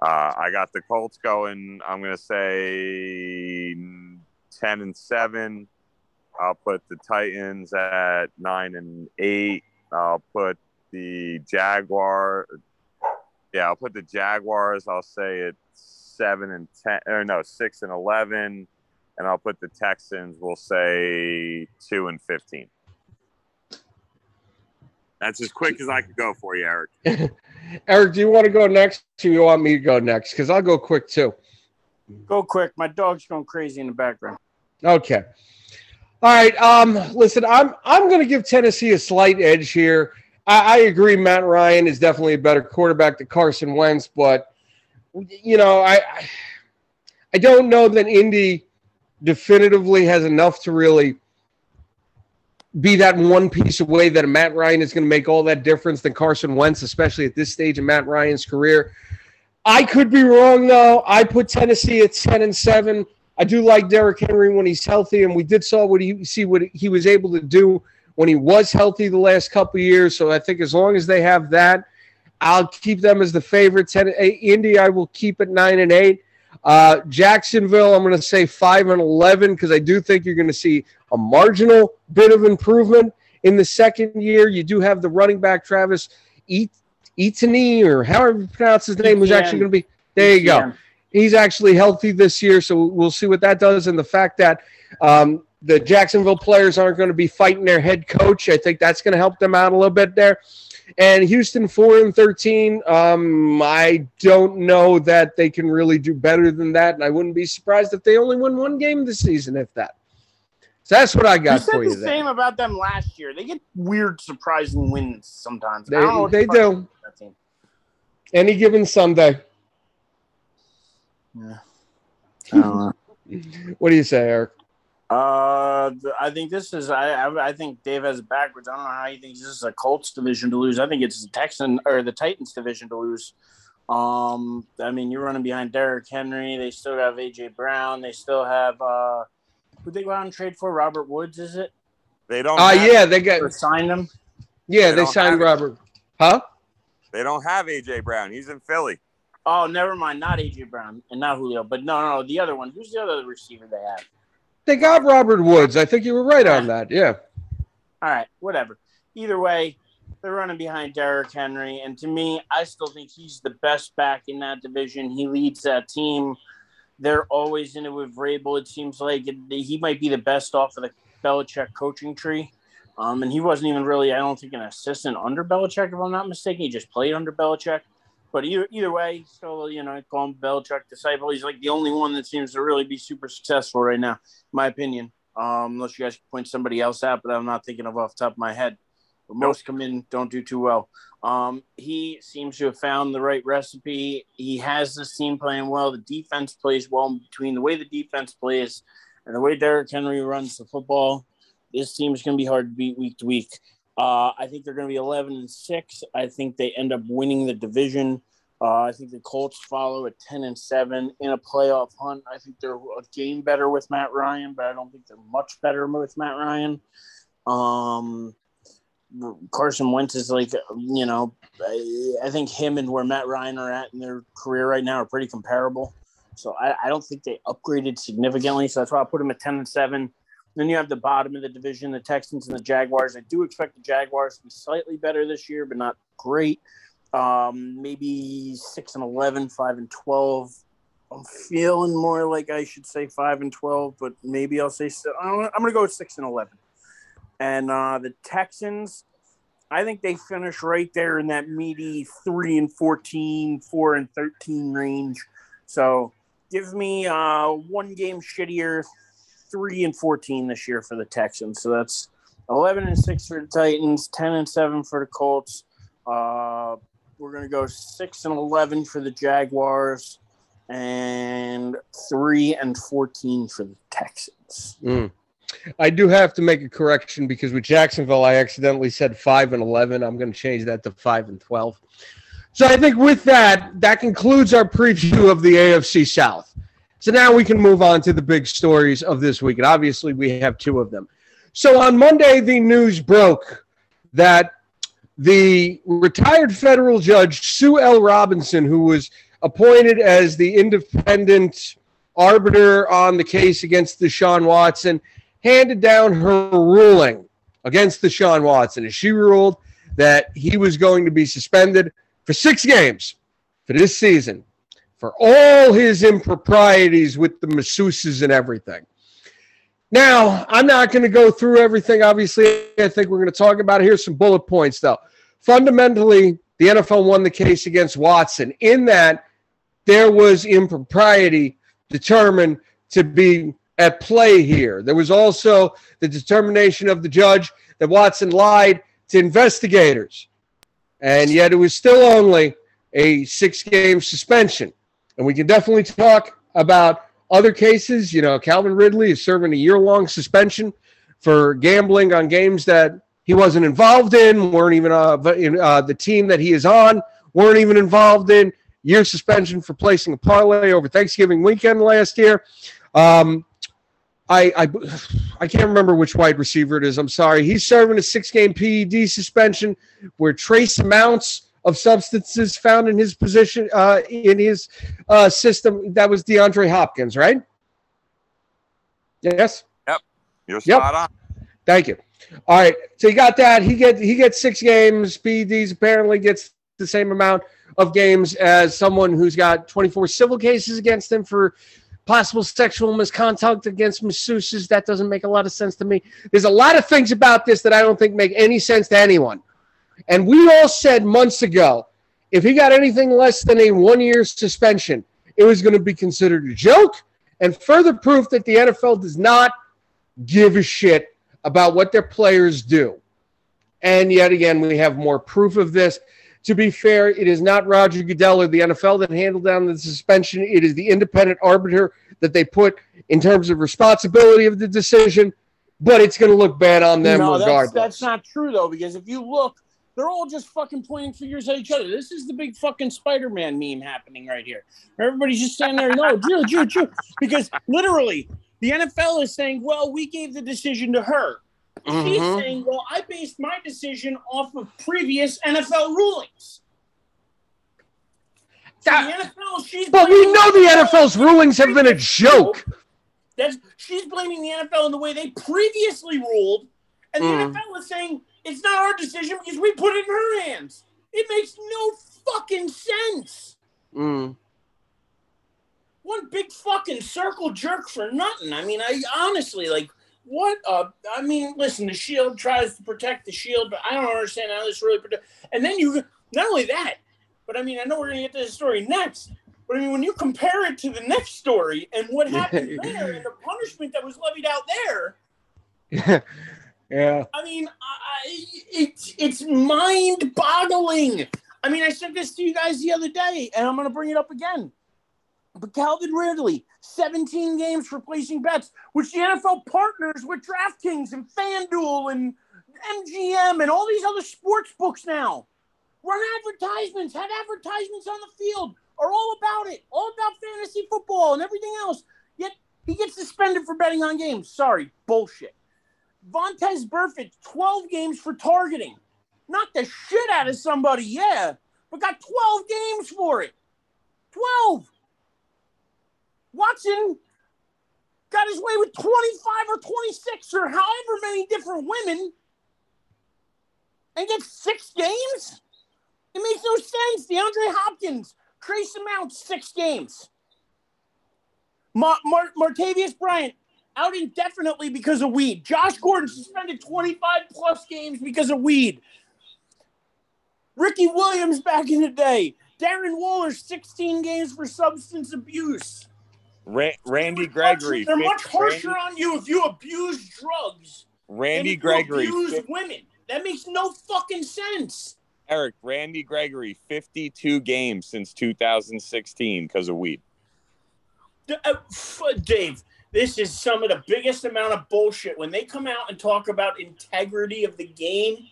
uh, I got the Colts going. I'm going to say ten and seven. I'll put the Titans at nine and eight. I'll put the Jaguar. Yeah, I'll put the Jaguars. I'll say it's seven and ten, or no, six and eleven, and I'll put the Texans. We'll say two and fifteen. That's as quick as I could go for you, Eric. Eric, do you want to go next, or you want me to go next? Because I'll go quick too. Go quick. My dog's going crazy in the background. Okay. All right. Um, listen, I'm I'm going to give Tennessee a slight edge here. I, I, agree. Matt Ryan is definitely a better quarterback than Carson Wentz, but you know, I I don't know that Indy definitively has enough to really be that one piece away that Matt Ryan is going to make all that difference than Carson Wentz, especially at this stage of Matt Ryan's career. I could be wrong though. I put Tennessee at ten and seven. I do like Derrick Henry when he's healthy, and we did saw what he see what he was able to do when he was healthy the last couple years. So I think as long as they have that, I'll keep them as the favorites. Indy, I will keep at nine and eight. Uh, Jacksonville, I'm going to say five and eleven because I do think you're going to see a marginal bit of improvement in the second year. You do have the running back Travis Etienne, or however you pronounce his name, was actually going to be. There you go he's actually healthy this year, so we'll see what that does. And the fact that um, the Jacksonville players aren't going to be fighting their head coach, I think that's going to help them out a little bit there. And Houston four and thirteen. Um, I don't know that they can really do better than that, and I wouldn't be surprised if they only win one game this season, if that. So that's what I got you for you. The same about them last year. They get weird, surprising wins sometimes. They, they do. Any given Sunday. Yeah. what do you say, Eric? Uh, I think this is. I, I, I think Dave has it backwards. I don't know how he thinks this is a Colts division to lose. I think it's the Texan or the Titans division to lose. Um, I mean, you're running behind Derrick Henry. They still have AJ Brown. They still have uh, Who they go out and trade for? Robert Woods, is it? They don't. Uh, yeah, they got signed him. Yeah, they, they signed Robert. Huh? They don't have AJ Brown. He's in Philly. Oh, never mind. Not AJ Brown and not Julio, but no, no, the other one. Who's the other receiver they have? They got Robert Woods. I think you were right on that. Yeah. All right, whatever. Either way, they're running behind Derrick Henry, and to me, I still think he's the best back in that division. He leads that team. They're always in it with Vrabel. It seems like he might be the best off of the Belichick coaching tree. Um, and he wasn't even really, I don't think, an assistant under Belichick, if I'm not mistaken. He just played under Belichick. But either either way, still, you know, I call him Belichick disciple. He's like the only one that seems to really be super successful right now, in my opinion. Um, unless you guys can point somebody else out, but I'm not thinking of off the top of my head. But most come in don't do too well. Um, he seems to have found the right recipe. He has this team playing well. The defense plays well between the way the defense plays and the way Derrick Henry runs the football. This team is going to be hard to beat week to week. Uh, I think they're going to be 11 and six. I think they end up winning the division. Uh, I think the Colts follow at 10 and 7 in a playoff hunt. I think they're a game better with Matt Ryan, but I don't think they're much better with Matt Ryan. Um, Carson Wentz is like, you know, I, I, think him and where Matt Ryan are at in their career right now are pretty comparable. So I, I don't think they upgraded significantly. So that's why I put them at 10 and 7. Then you have the bottom of the division, the Texans and the Jaguars. I do expect the Jaguars to be slightly better this year, but not great. Um, maybe 6 and 11, 5 and 12. I'm feeling more like I should say 5 and 12, but maybe I'll say I'm going to go with 6 and 11. And uh, the Texans, I think they finish right there in that meaty 3 and 14, 4 and 13 range. So give me uh, one game shittier, 3 and 14 this year for the Texans. So that's 11 and 6 for the Titans, 10 and 7 for the Colts. Uh, we're going to go 6 and 11 for the Jaguars and 3 and 14 for the Texans. Mm. I do have to make a correction because with Jacksonville, I accidentally said five and eleven. I'm going to change that to five and twelve. So I think with that, that concludes our preview of the AFC South. So now we can move on to the big stories of this week, and obviously we have two of them. So on Monday, the news broke that the retired federal judge Sue L. Robinson, who was appointed as the independent arbiter on the case against Deshaun Watson, handed down her ruling against Deshaun Watson. And she ruled that he was going to be suspended for six games for this season for all his improprieties with the masseuses and everything. Now, I'm not going to go through everything. Obviously, I think we're going to talk about it. Here's some bullet points, though. Fundamentally, the NFL won the case against Watson in that there was impropriety determined to be at play here. There was also the determination of the judge that Watson lied to investigators, and yet it was still only a six game suspension. And we can definitely talk about other cases. You know, Calvin Ridley is serving a year long suspension for gambling on games that he wasn't involved in, weren't even uh, uh, the team that he is on, weren't even involved in. Year suspension for placing a parlay over Thanksgiving weekend last year. Um, I, I I can't remember which wide receiver it is. I'm sorry. He's serving a six game PED suspension where trace amounts of substances found in his position uh, in his uh, system. That was DeAndre Hopkins, right? Yes. Yep. You're yep. spot on. Thank you. All right. So you got that. He get he gets six games. PEDs apparently gets the same amount of games as someone who's got 24 civil cases against him for possible sexual misconduct against masseuses. That doesn't make a lot of sense to me. There's a lot of things about this that I don't think make any sense to anyone. And we all said months ago if he got anything less than a one year suspension, it was going to be considered a joke and further proof that the NFL does not give a shit about what their players do. And yet again, we have more proof of this. To be fair, it is not Roger Goodell or the NFL that handled down the suspension. It is the independent arbiter that they put in terms of responsibility of the decision. But it's going to look bad on them no, regardless. That's, that's not true though, because if you look, they're all just fucking pointing fingers at each other. This is the big fucking Spider-Man meme happening right here. Everybody's just standing there, no, Drew, Drew, Drew, because literally The NFL is saying, well, we gave the decision to her. Mm-hmm. She's saying, well, I based my decision off of previous NFL rulings. So that, NFL, she's but we know the NFL's rulings have been a joke. That's she's blaming the NFL in the way they previously ruled, and the mm. NFL is saying it's not our decision because we put it in her hands. It makes no fucking sense. Mm. One big fucking circle jerk for nothing. I mean, I honestly like what uh I mean, listen, the shield tries to protect the shield, but I don't understand how this really protect and then you not only that, but I mean I know we're gonna get to the story next. But I mean when you compare it to the next story and what happened there and the punishment that was levied out there. yeah. I mean, I, it's it's mind boggling. I mean, I said this to you guys the other day, and I'm going to bring it up again. But Calvin Ridley, 17 games for placing bets, which the NFL partners with DraftKings and FanDuel and MGM and all these other sports books now. Run advertisements, had advertisements on the field, are all about it, all about fantasy football and everything else. Yet he gets suspended for betting on games. Sorry, bullshit. Vontaze Burfict, 12 games for targeting knocked the shit out of somebody, yeah, but got 12 games for it. 12. Watson got his way with 25 or 26 or however many different women and gets six games? It makes no sense. DeAndre Hopkins, Trace amount, six games. Mar- Mar- Martavis Bryant, out indefinitely because of weed. Josh Gordon suspended 25 plus games because of weed. Ricky Williams back in the day. Darren Waller, 16 games for substance abuse. Ra- Randy they're Gregory. Much, they're much harsher Randy, on you if you abuse drugs. Randy Gregory. Abuse women. That makes no fucking sense. Eric, Randy Gregory, 52 games since 2016 because of weed. Uh, Dave, this is some of the biggest amount of bullshit. When they come out and talk about integrity of the game,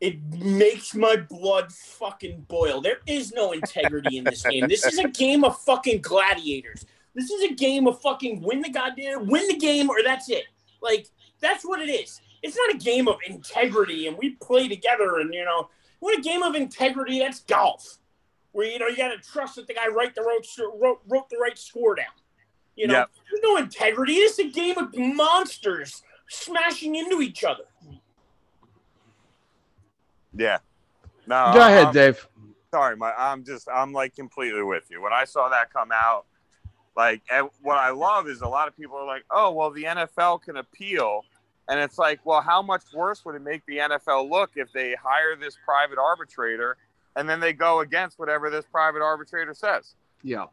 it makes my blood fucking boil. There is no integrity in this game. This is a game of fucking gladiators. This is a game of fucking win the goddamn win the game or that's it. Like that's what it is. It's not a game of integrity and we play together and you know, what a game of integrity that's golf. Where you know you got to trust that the guy write the wrote, wrote the right score down. You know, yep. there's no integrity. It's a game of monsters smashing into each other. Yeah. No. Go ahead, I'm, Dave. Sorry, my I'm just I'm like completely with you. When I saw that come out, like eh, what I love is a lot of people are like, "Oh, well, the NFL can appeal." And it's like, well, how much worse would it make the NFL look if they hire this private arbitrator and then they go against whatever this private arbitrator says? Yeah.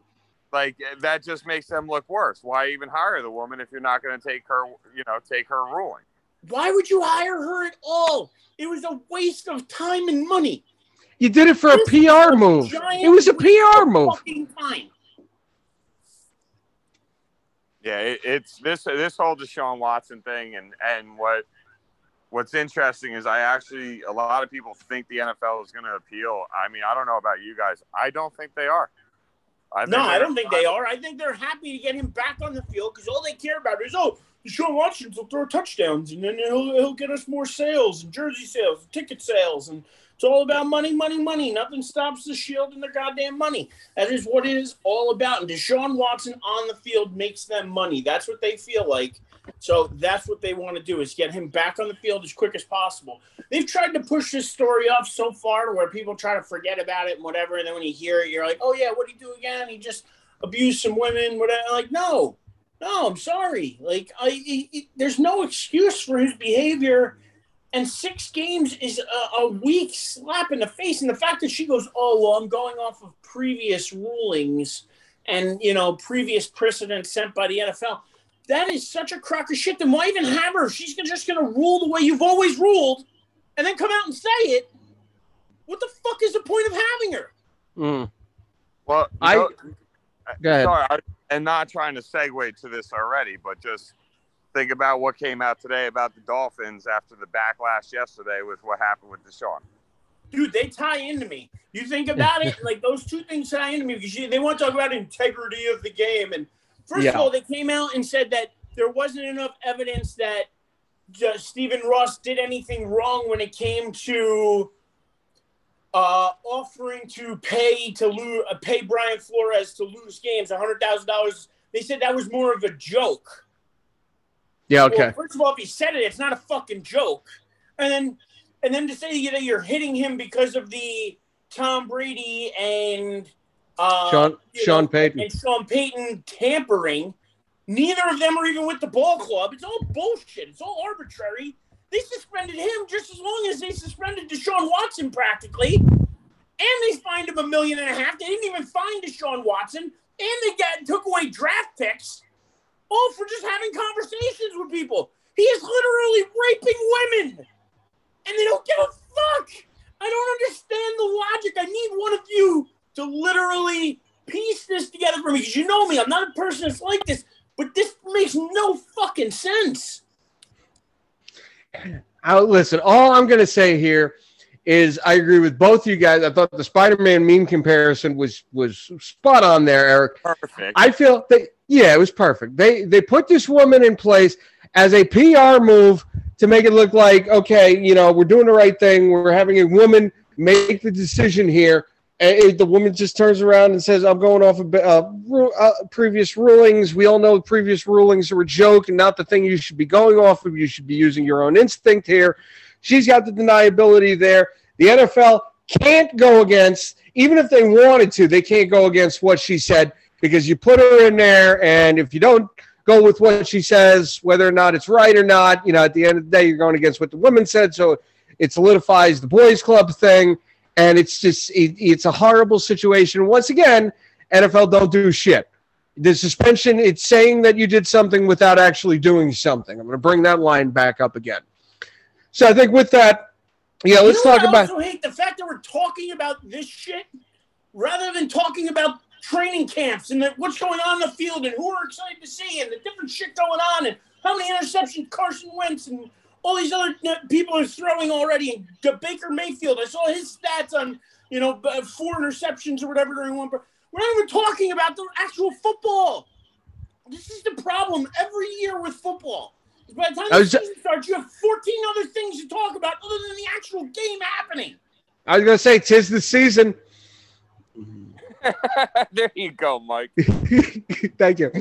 Like eh, that just makes them look worse. Why even hire the woman if you're not going to take her, you know, take her ruling? Why would you hire her at all? It was a waste of time and money. You did it for this a PR move. It was a PR move. Yeah, it, it's this this whole Deshaun Watson thing, and and what what's interesting is I actually a lot of people think the NFL is going to appeal. I mean, I don't know about you guys. I don't think they are. I no, I don't think they are. I think they're happy to get him back on the field because all they care about is oh, Deshaun Watson will throw touchdowns, and then he'll, he'll get us more sales and jersey sales, and ticket sales, and it's all about money, money, money. Nothing stops the Shield and their goddamn money. That is what it is all about. And Deshaun Watson on the field makes them money. That's what they feel like. So that's what they want to do is get him back on the field as quick as possible. They've tried to push this story off so far to where people try to forget about it and whatever. And then when you hear it, you're like, oh yeah, what did he do again? He just abused some women. Whatever. Like no, no, I'm sorry. Like, I, he, he, there's no excuse for his behavior. And six games is a, a, weak slap in the face. And the fact that she goes, oh, well, I'm going off of previous rulings and, you know, previous precedent sent by the NFL. That is such a crock of shit. Then why even have her? She's just going to rule the way you've always ruled and then come out and say it. What the fuck is the point of having her? Mm. Well, I. Know, go ahead. Sorry, I, and not trying to segue to this already, but just think about what came out today about the Dolphins after the backlash yesterday with what happened with Deshaun. Dude, they tie into me. You think about it, like those two things tie into me because they want to talk about integrity of the game and First yeah. of all, they came out and said that there wasn't enough evidence that Stephen Ross did anything wrong when it came to uh, offering to pay to lose, uh, pay Brian Flores to lose games, hundred thousand dollars. They said that was more of a joke. Yeah. Okay. Well, first of all, if he said it, it's not a fucking joke. And then, and then to say that you're hitting him because of the Tom Brady and uh, Sean Sean know, Payton and Sean Payton tampering. Neither of them are even with the ball club. It's all bullshit. It's all arbitrary. They suspended him just as long as they suspended Deshaun Watson practically. And they fined him a million and a half. They didn't even fine Deshaun Watson. And they got took away draft picks. All for just having conversations with people. He is literally raping women. And they don't give a fuck. I don't understand the logic. I need one of you to literally piece this together for me. Because you know me, I'm not a person that's like this. But this makes no fucking sense. I, listen, all I'm going to say here is I agree with both you guys. I thought the Spider-Man meme comparison was was spot on there, Eric. Perfect. I feel that yeah, it was perfect. They they put this woman in place as a PR move to make it look like okay, you know, we're doing the right thing. We're having a woman make the decision here. And the woman just turns around and says, "I'm going off of uh, uh, previous rulings. We all know previous rulings are a joke and not the thing you should be going off of. You should be using your own instinct here." She's got the deniability there. The NFL can't go against, even if they wanted to, they can't go against what she said because you put her in there, and if you don't go with what she says, whether or not it's right or not, you know, at the end of the day, you're going against what the woman said. So it solidifies the boys' club thing and it's just it, it's a horrible situation. Once again, NFL don't do shit. The suspension, it's saying that you did something without actually doing something. I'm going to bring that line back up again. So I think with that, yeah, let's you talk about. I also hate the fact that we're talking about this shit rather than talking about training camps and the, what's going on in the field and who we're excited to see and the different shit going on and how many interceptions Carson Wentz and all these other people are throwing already. And Baker Mayfield, I saw his stats on, you know, four interceptions or whatever during one. We're not even talking about the actual football. This is the problem every year with football. By the time the season starts, you have 14 other things to talk about other than the actual game happening. I was going to say, tis the season. there you go, Mike. Thank you.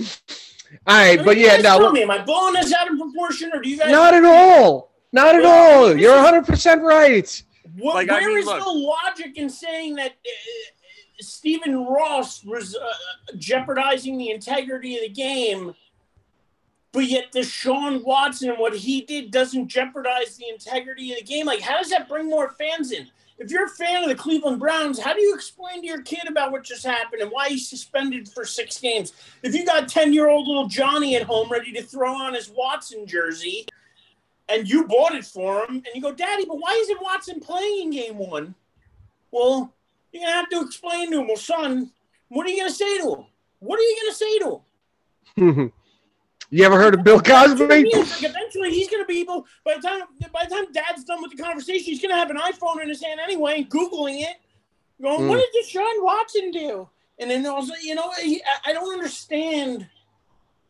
All right, but yeah, no. Tell me, am I blowing this out of proportion, or do you guys? Not at all. Not at well, all. You're 100 percent right. What, like, where I mean, is look, the logic in saying that uh, Stephen Ross was uh, jeopardizing the integrity of the game, but yet Deshaun Watson and what he did doesn't jeopardize the integrity of the game? Like, how does that bring more fans in? If you're a fan of the Cleveland Browns, how do you explain to your kid about what just happened and why he's suspended for six games? If you got 10 year old little Johnny at home ready to throw on his Watson jersey and you bought it for him and you go, Daddy, but why isn't Watson playing in game one? Well, you're going to have to explain to him, well, son, what are you going to say to him? What are you going to say to him? You ever heard of Bill Cosby? eventually, he's going to be able. By the time by the time Dad's done with the conversation, he's going to have an iPhone in his hand anyway, googling it, going, mm. "What did Deshaun Watson do?" And then also, you know, he, I don't understand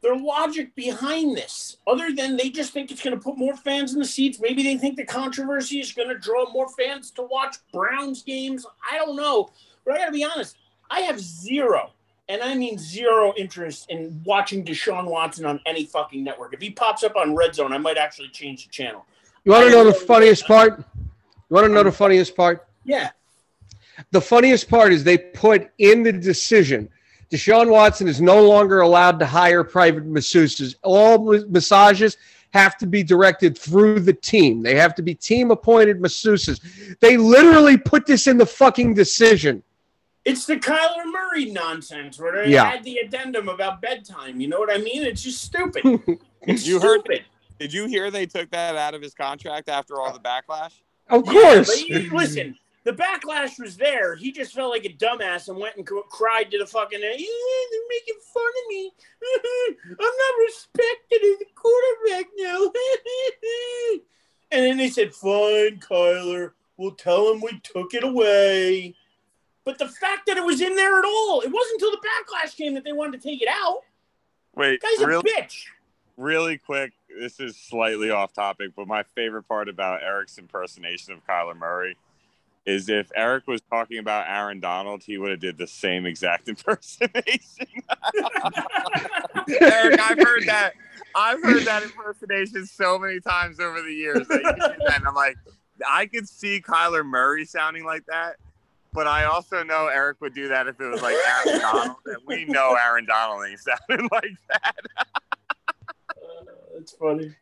their logic behind this, other than they just think it's going to put more fans in the seats. Maybe they think the controversy is going to draw more fans to watch Browns games. I don't know, but I got to be honest. I have zero and I mean zero interest in watching Deshaun Watson on any fucking network. If he pops up on Red Zone, I might actually change the channel. You want to know the funniest part? You want to know the funniest part? Yeah. The funniest part is they put in the decision Deshaun Watson is no longer allowed to hire private masseuses. All massages have to be directed through the team. They have to be team appointed masseuses. They literally put this in the fucking decision. It's the Kyler Murray nonsense where they yeah. had the addendum about bedtime. You know what I mean? It's just stupid. It's you stupid. Heard, did you hear they took that out of his contract after all the backlash? Of course. Yeah, he, listen, the backlash was there. He just felt like a dumbass and went and cried to the fucking. Yeah, they're making fun of me. I'm not respected as a quarterback now. and then they said, "Fine, Kyler. We'll tell him we took it away." But the fact that it was in there at all, it wasn't until the backlash came that they wanted to take it out. Wait, guy's real, a bitch. Really quick, this is slightly off topic, but my favorite part about Eric's impersonation of Kyler Murray is if Eric was talking about Aaron Donald, he would have did the same exact impersonation. Eric, I've heard that. I've heard that impersonation so many times over the years. and I'm like, I could see Kyler Murray sounding like that, but I also know Eric would do that if it was like Aaron Donald, and we know Aaron Donald ain't sounding like that. uh, that's funny.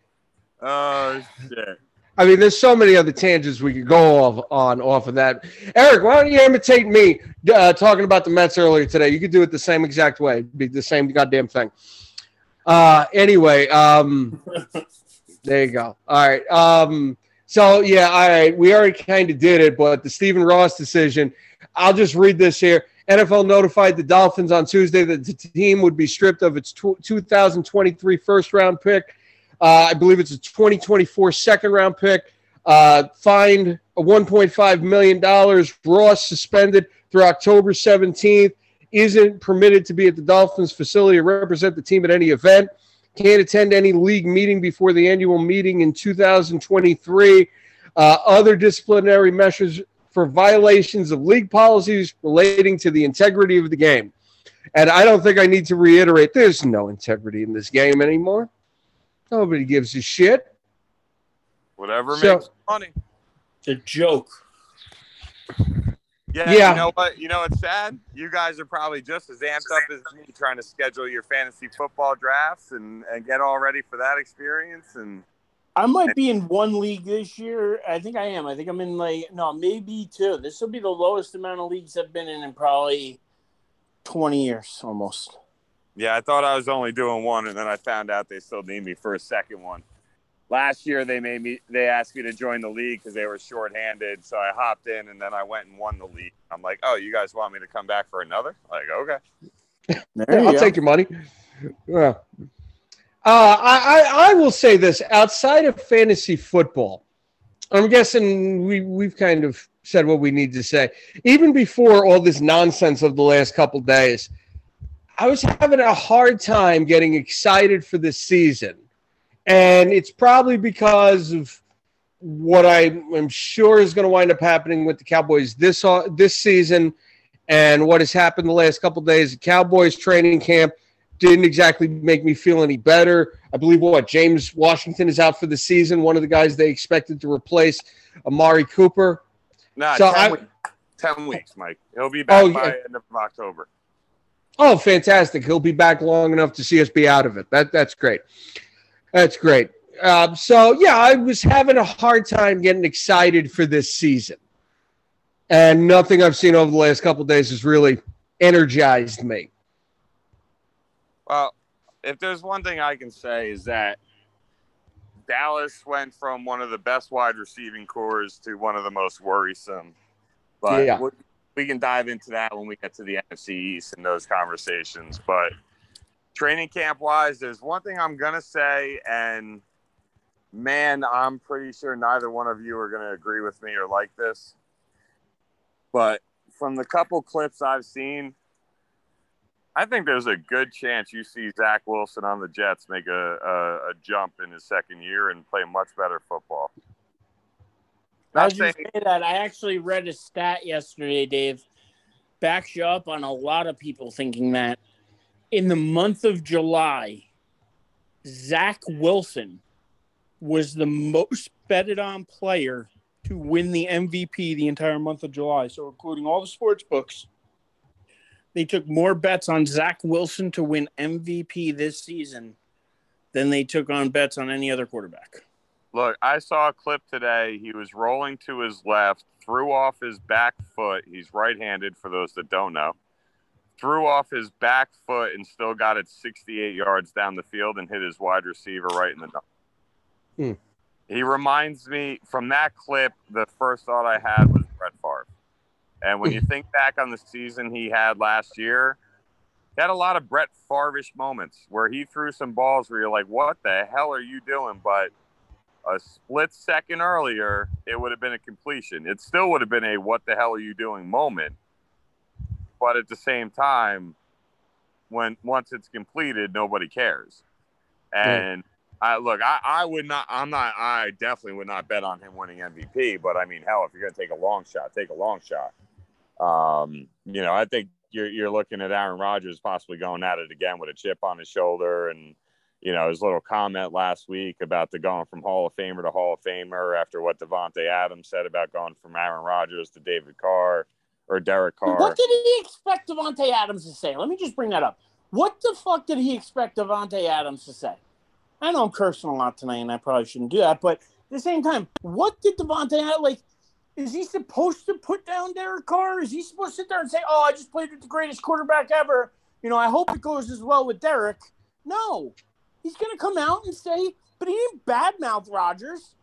Oh shit. I mean, there's so many other tangents we could go off on off of that. Eric, why don't you imitate me uh, talking about the Mets earlier today? You could do it the same exact way, be the same goddamn thing. Uh, anyway, um, there you go. All right. Um, so yeah, all right. We already kind of did it, but the Stephen Ross decision. I'll just read this here. NFL notified the Dolphins on Tuesday that the team would be stripped of its 2023 first round pick uh, I believe it's a 2024 second round pick. Uh, fined a $1.5 million. Ross suspended through October 17th. Isn't permitted to be at the Dolphins facility or represent the team at any event. Can't attend any league meeting before the annual meeting in 2023. Uh, other disciplinary measures for violations of league policies relating to the integrity of the game. And I don't think I need to reiterate there's no integrity in this game anymore. Nobody gives a shit. Whatever so, makes money. It's a joke. Yeah, yeah, you know what? You know it's sad. You guys are probably just as amped up as me trying to schedule your fantasy football drafts and, and get all ready for that experience. And I might be in one league this year. I think I am. I think I'm in like no, maybe two. This will be the lowest amount of leagues I've been in in probably twenty years almost. Yeah, I thought I was only doing one, and then I found out they still need me for a second one. Last year, they made me. They asked me to join the league because they were shorthanded, so I hopped in, and then I went and won the league. I'm like, "Oh, you guys want me to come back for another?" Like, okay, I'll go. take your money. Yeah. Uh, I, I I will say this: outside of fantasy football, I'm guessing we we've kind of said what we need to say. Even before all this nonsense of the last couple days, I was having a hard time getting excited for this season. And it's probably because of what I am sure is going to wind up happening with the Cowboys this uh, this season and what has happened the last couple days. The Cowboys training camp didn't exactly make me feel any better. I believe what James Washington is out for the season, one of the guys they expected to replace Amari Cooper. No, so 10, I, weeks. 10 weeks, Mike. He'll be back oh, by yeah. end of October. Oh, fantastic! He'll be back long enough to see us be out of it. That that's great. That's great. Um, so yeah, I was having a hard time getting excited for this season, and nothing I've seen over the last couple days has really energized me. Well, if there's one thing I can say is that Dallas went from one of the best wide receiving corps to one of the most worrisome. But yeah we can dive into that when we get to the NFC East and those conversations. But training camp wise, there's one thing I'm gonna say, and man, I'm pretty sure neither one of you are gonna agree with me or like this. But from the couple clips I've seen, I think there's a good chance you see Zach Wilson on the Jets make a, a, a jump in his second year and play much better football. As you say that, I actually read a stat yesterday, Dave, backs you up on a lot of people thinking that in the month of July, Zach Wilson was the most betted on player to win the MVP the entire month of July. So, including all the sports books, they took more bets on Zach Wilson to win MVP this season than they took on bets on any other quarterback. Look, I saw a clip today. He was rolling to his left, threw off his back foot. He's right handed, for those that don't know. Threw off his back foot and still got it 68 yards down the field and hit his wide receiver right in the nose. Hmm. He reminds me from that clip, the first thought I had was Brett Favre. And when you think back on the season he had last year, he had a lot of Brett Favre moments where he threw some balls where you're like, what the hell are you doing? But a split second earlier, it would have been a completion. It still would have been a what the hell are you doing moment. But at the same time, when once it's completed, nobody cares. And I look, I, I would not, I'm not, I definitely would not bet on him winning MVP. But I mean, hell, if you're going to take a long shot, take a long shot. Um, you know, I think you're you're looking at Aaron Rodgers possibly going at it again with a chip on his shoulder, and you know his little comment last week about the going from Hall of Famer to Hall of Famer after what Davante Adams said about going from Aaron Rodgers to David Carr or Derek Carr. What did he expect Davante Adams to say? Let me just bring that up. What the fuck did he expect Davante Adams to say? I know I'm cursing a lot tonight, and I probably shouldn't do that, but at the same time, what did Davante like? Is he supposed to put down Derek Carr? Is he supposed to sit there and say, "Oh, I just played with the greatest quarterback ever"? You know, I hope it goes as well with Derek. No, he's going to come out and say, but he didn't badmouth Rodgers.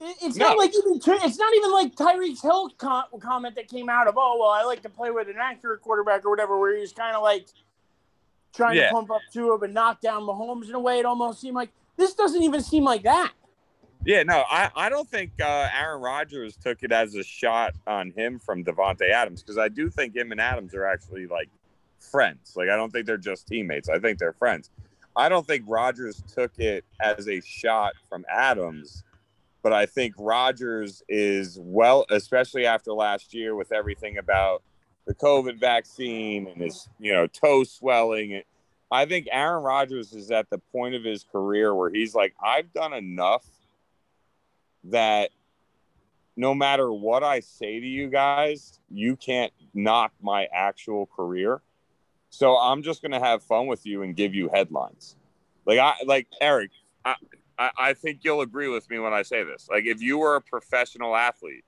It's no. not like even it's not even like Tyreek Hill comment that came out of oh well I like to play with an accurate quarterback or whatever where he's kind of like trying yeah. to pump up Tua but knock down Mahomes in a way it almost seemed like this doesn't even seem like that. Yeah, no, I, I don't think uh, Aaron Rodgers took it as a shot on him from Davante Adams because I do think him and Adams are actually like friends. Like I don't think they're just teammates. I think they're friends. I don't think Rodgers took it as a shot from Adams, but I think Rodgers is well, especially after last year with everything about the COVID vaccine and his you know toe swelling. I think Aaron Rodgers is at the point of his career where he's like, I've done enough that no matter what I say to you guys, you can't knock my actual career. So I'm just gonna have fun with you and give you headlines. Like I like Eric, I, I, I think you'll agree with me when I say this. Like if you were a professional athlete,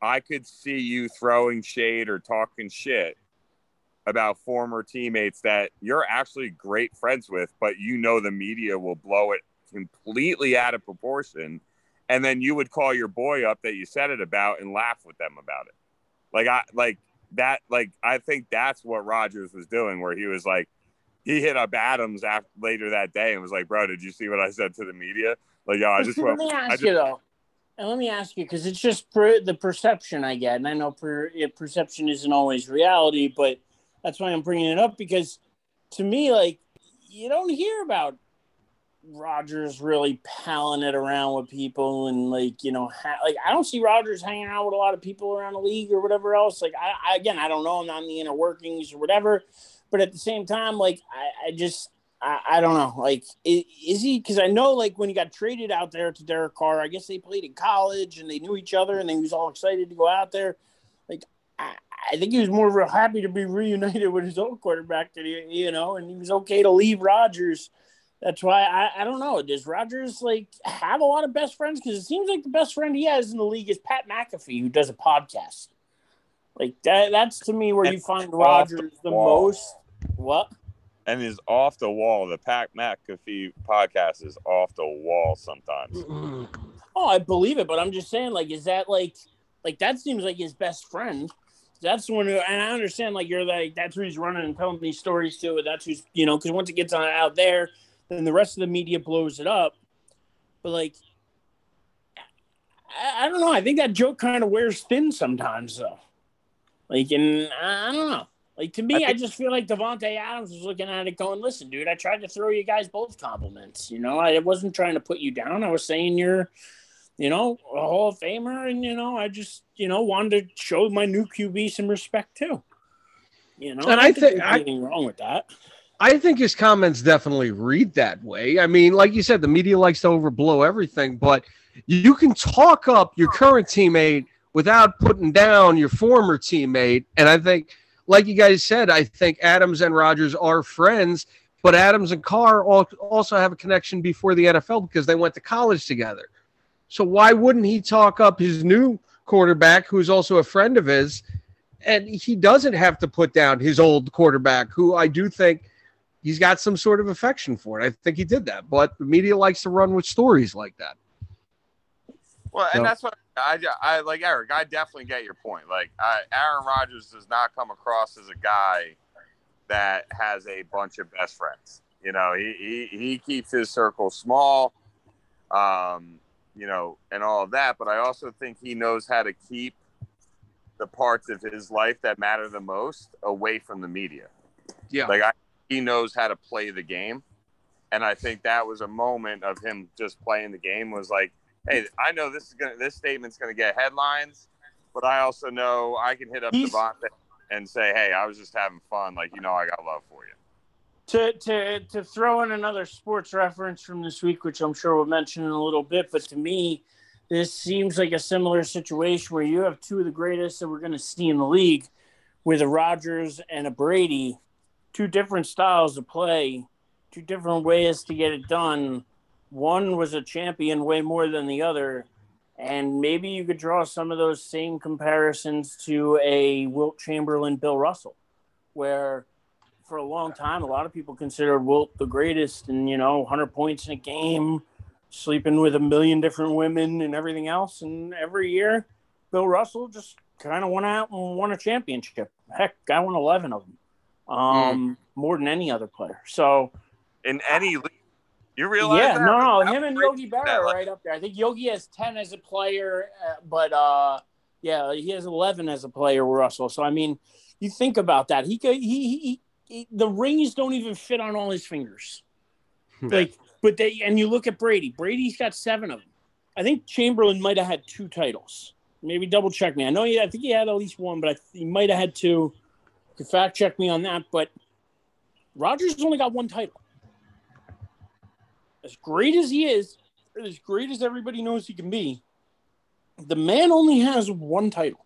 I could see you throwing shade or talking shit about former teammates that you're actually great friends with, but you know the media will blow it completely out of proportion and then you would call your boy up that you said it about and laugh with them about it. Like I like that. Like I think that's what Rodgers was doing, where he was like, he hit up Adams after later that day and was like, "Bro, did you see what I said to the media?" Like, yo, I just let me ask just, you though, and let me ask you because it's just per, the perception I get, and I know per, perception isn't always reality, but that's why I'm bringing it up because to me, like, you don't hear about Rodgers really palling it around with people and like you know ha- like I don't see Rodgers hanging out with a lot of people around the league or whatever else. Like I, I again I don't know I'm not in the inner workings or whatever, but at the same time like I, I just I, I don't know like is, is he because I know like when he got traded out there to Derek Carr I guess they played in college and they knew each other and he was all excited to go out there. Like I, I think he was more happy to be reunited with his old quarterback that he you know and he was okay to leave Rodgers that's why I, I don't know. Does Rodgers like have a lot of best friends? Because it seems like the best friend he has in the league is Pat McAfee, who does a podcast. Like that, that's to me where and you find Rodgers the, the most. What? And is off the wall. The Pat McAfee podcast is off the wall sometimes. Oh, I believe it, but I'm just saying, like, is that like, like that seems like his best friend? That's the one who, and I understand, like, you're like, that's who he's running and telling these stories to. That's who's, you know, because once it gets on out there, then the rest of the media blows it up. But like, I, I don't know. I think that joke kind of wears thin sometimes, though. Like, and I, don't know. Like to me, I, think- I, just feel like Davante Adams was looking at it, going, "Listen, dude, I tried to throw you guys both compliments. You know, I wasn't trying to put you down. I was saying you're, you know, a Hall of Famer, and you know, I just, you know, wanted to show my new QB some respect too. You know, and I, I think, think anything wrong with that. I think his comments definitely read that way. I mean, like you said, the media likes to overblow everything, but you can talk up your current teammate without putting down your former teammate. And I think, like you guys said, I think Adams and Rodgers are friends, but Adams and Carr also have a connection before the NFL because they went to college together. So why wouldn't he talk up his new quarterback, who's also a friend of his? And he doesn't have to put down his old quarterback, who I do think – he's got some sort of affection for it. I think he did that, but the media likes to run with stories like that. Well, so. and that's what I, I like, Eric. I definitely get your point. Like, I, Aaron Rodgers does not come across as a guy that has a bunch of best friends. You know, he he, he keeps his circle small, um, you know, and all of that. But I also think he knows how to keep the parts of his life that matter the most away from the media Yeah. Like I, he knows how to play the game. And I think that was a moment of him just playing the game was like, hey, I know this is gonna this statement's gonna get headlines, but I also know I can hit up He's, Davante and say, hey, I was just having fun. Like, you know, I got love for you. To, to, to throw in another sports reference from this week, which I'm sure we'll mention in a little bit, but to me, this seems like a similar situation where you have two of the greatest that we're going to see in the league with a Rodgers and a Brady, two different styles of play, two different ways to get it done. One was a champion way more than the other. And maybe you could draw some of those same comparisons to a Wilt Chamberlain, Bill Russell, where for a long time, a lot of people considered Wilt the greatest and, you know, 100 points in a game, sleeping with a million different women and everything else. And every year, Bill Russell just kind of went out and won a championship. Heck, I won 11 of them, um, mm. more than any other player. So, in any league, you realize? Yeah, that? no, no, him and Yogi Berra are right up there. I think Yogi has 10 as a player, uh, but uh, yeah, he has 11 as a player, Russell. So, I mean, you think about that. He could, he, he, the rings don't even fit on all his fingers. Hmm. like, but they and you look at Brady. Brady's got seven of them. I think Chamberlain might have had two titles. Maybe double check me. I know he. I think he had at least one, but I, he might have had two. You fact check me on that. But Rodgers only got one title. As great as he is, as great as everybody knows he can be, the man only has one title.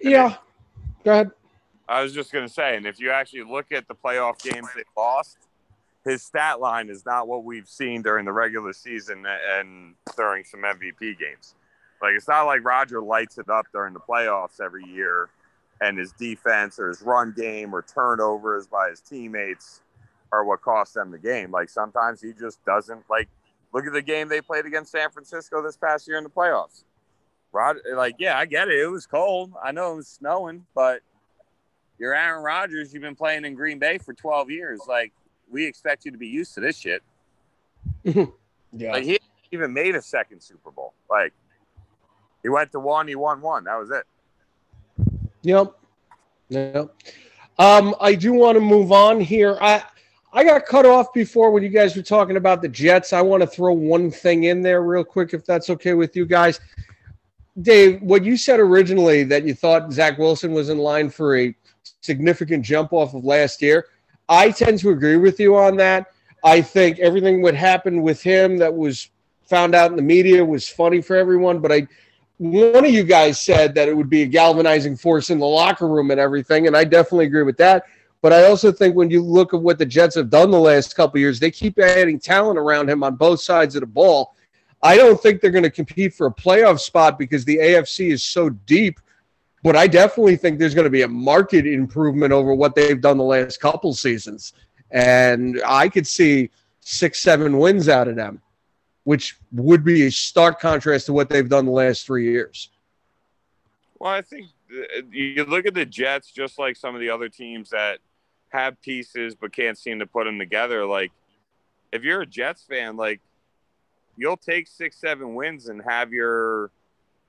Yeah. Go ahead. I was just going to say, and if you actually look at the playoff games they lost, his stat line is not what we've seen during the regular season and during some MVP games. Like it's not like Roger lights it up during the playoffs every year, and his defense or his run game or turnovers by his teammates are what cost them the game. Like sometimes he just doesn't like. Look at the game they played against San Francisco this past year in the playoffs. Rod, like, yeah, I get it. It was cold. I know it was snowing, but you're Aaron Rodgers. You've been playing in Green Bay for 12 years. Like, we expect you to be used to this shit. yeah. Like, he even made a second Super Bowl. Like, he went to one, he won one. That was it. Yep. Yep. Um, I do want to move on here. I I got cut off before when you guys were talking about the Jets. I want to throw one thing in there real quick, if that's okay with you guys. Dave, what you said originally that you thought Zach Wilson was in line for a significant jump off of last year. I tend to agree with you on that. I think everything what happened with him that was found out in the media was funny for everyone, but I one of you guys said that it would be a galvanizing force in the locker room and everything, and I definitely agree with that. But I also think when you look at what the Jets have done the last couple years, they keep adding talent around him on both sides of the ball. I don't think they're going to compete for a playoff spot because the AFC is so deep but I definitely think there's going to be a market improvement over what they've done the last couple seasons. And I could see six, seven wins out of them, which would be a stark contrast to what they've done the last three years. Well, I think uh, you look at the Jets, just like some of the other teams that have pieces but can't seem to put them together. Like, if you're a Jets fan, like, you'll take six, seven wins and have your –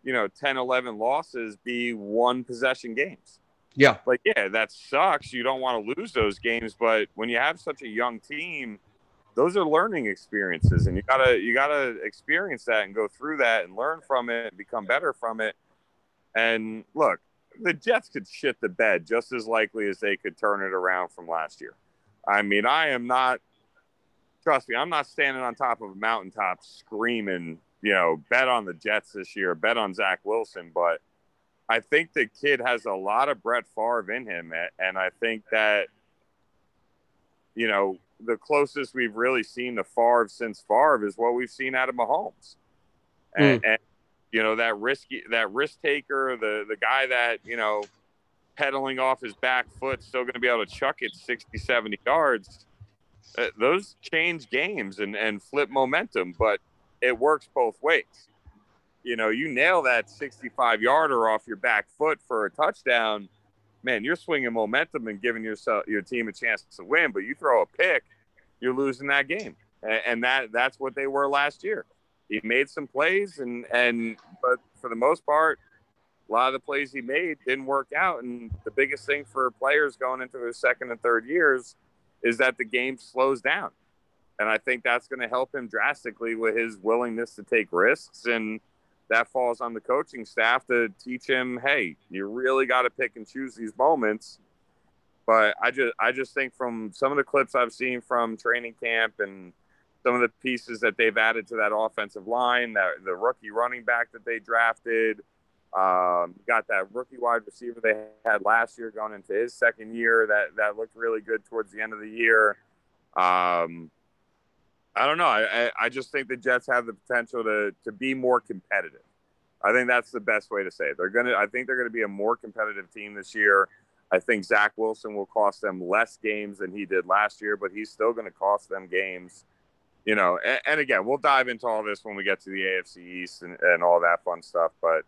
you know 10 11 losses be one possession games. Yeah. Like yeah that sucks. You don't want to lose those games but when you have such a young team those are learning experiences and you gotta you gotta experience that and go through that and learn from it and become better from it. And look the jets could shit the bed just as likely as they could turn it around from last year i mean i am not trust me i'm not standing on top of a mountaintop screaming you know, bet on the Jets this year, bet on Zach Wilson, but I think the kid has a lot of Brett Favre in him, and I think that you know the closest we've really seen to Favre since Favre is what we've seen out of Mahomes, and, mm. and you know that risky that risk taker, the the guy that you know pedaling off his back foot, still going to be able to chuck it 60, 70 yards. Uh, those change games and and flip momentum, but it works both ways. You know, you nail that 65 yarder off your back foot for a touchdown, man, you're swinging momentum and giving yourself your team a chance to win. But you throw a pick, you're losing that game, and that that's what they were last year. He made some plays, and and but for the most part, a lot of the plays he made didn't work out. And the biggest thing for players going into their second and third years is that the game slows down. And I think that's going to help him drastically with his willingness to take risks. And that falls on the coaching staff to teach him, hey, you really got to pick and choose these moments. But I just I just think from some of the clips I've seen from training camp and some of the pieces that they've added to that offensive line, that the rookie running back that they drafted, um, got that rookie wide receiver they had last year going into his second year that that looked really good towards the end of the year. Um, I don't know. I, I just think the Jets have the potential to to be more competitive. I think that's the best way to say it. They're gonna. I think they're gonna be a more competitive team this year. I think Zach Wilson will cost them less games than he did last year, but he's still going to cost them games you know, and, and, again, we'll dive into all this when we get to the AFC East and, and all that fun stuff. But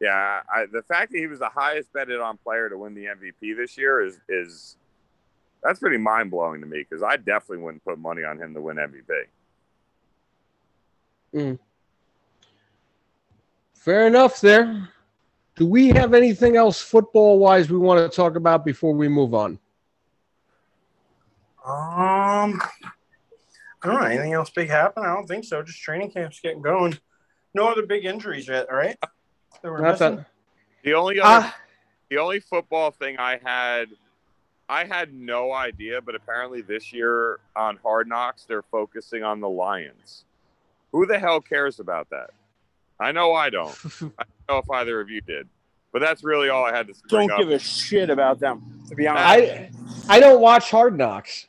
yeah, I, the fact that he was the highest betted on player to win the MVP this year is is that's pretty mind blowing to me because I definitely wouldn't put money on him to win MVP. Mm. Fair enough there. Do we have anything else football wise we want to talk about before we move on? Um, I don't know. Anything else big happen? I don't think so. Just training camps getting going. No other big injuries yet, right? The only other, uh, the only football thing I had, I had no idea, but apparently this year on Hard Knocks they're focusing on the Lions. Who the hell cares about that? I know I don't. I don't know if either of you did, but that's really all I had to. Say. Don't give a shit about them. To be honest, I I don't watch Hard Knocks,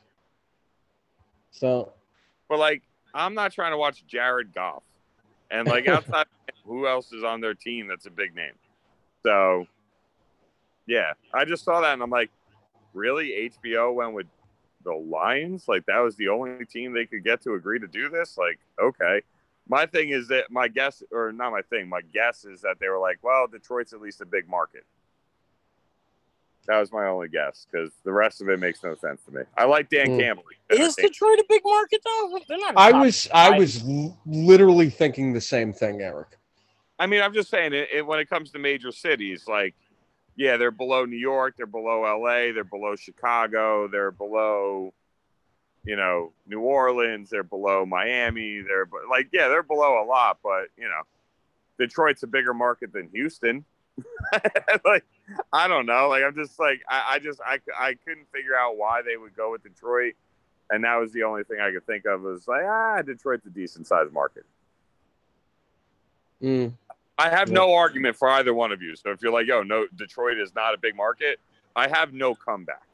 so but like, I'm not trying to watch Jared Goff, and like outside, who else is on their team that's a big name? So, yeah, I just saw that and I'm like, really? HBO went with the Lions? Like that was the only team they could get to agree to do this? Like, okay. My thing is that my guess, or not my thing, my guess is that they were like, well, Detroit's at least a big market. That was my only guess because the rest of it makes no sense to me. I like Dan mm. Campbell. Is Detroit a big market though? I was I was literally thinking the same thing, Eric. I mean, I'm just saying it, it, when it comes to major cities, like yeah, they're below New York, they're below LA, they're below Chicago, they're below you know New Orleans, they're below Miami, they're like yeah, they're below a lot, but you know Detroit's a bigger market than Houston. like I don't know. Like I'm just like I, I just I, I couldn't figure out why they would go with Detroit, and that was the only thing I could think of was like ah Detroit's a decent sized market. Mm. I have yeah. no argument for either one of you. So if you're like yo no Detroit is not a big market, I have no comeback.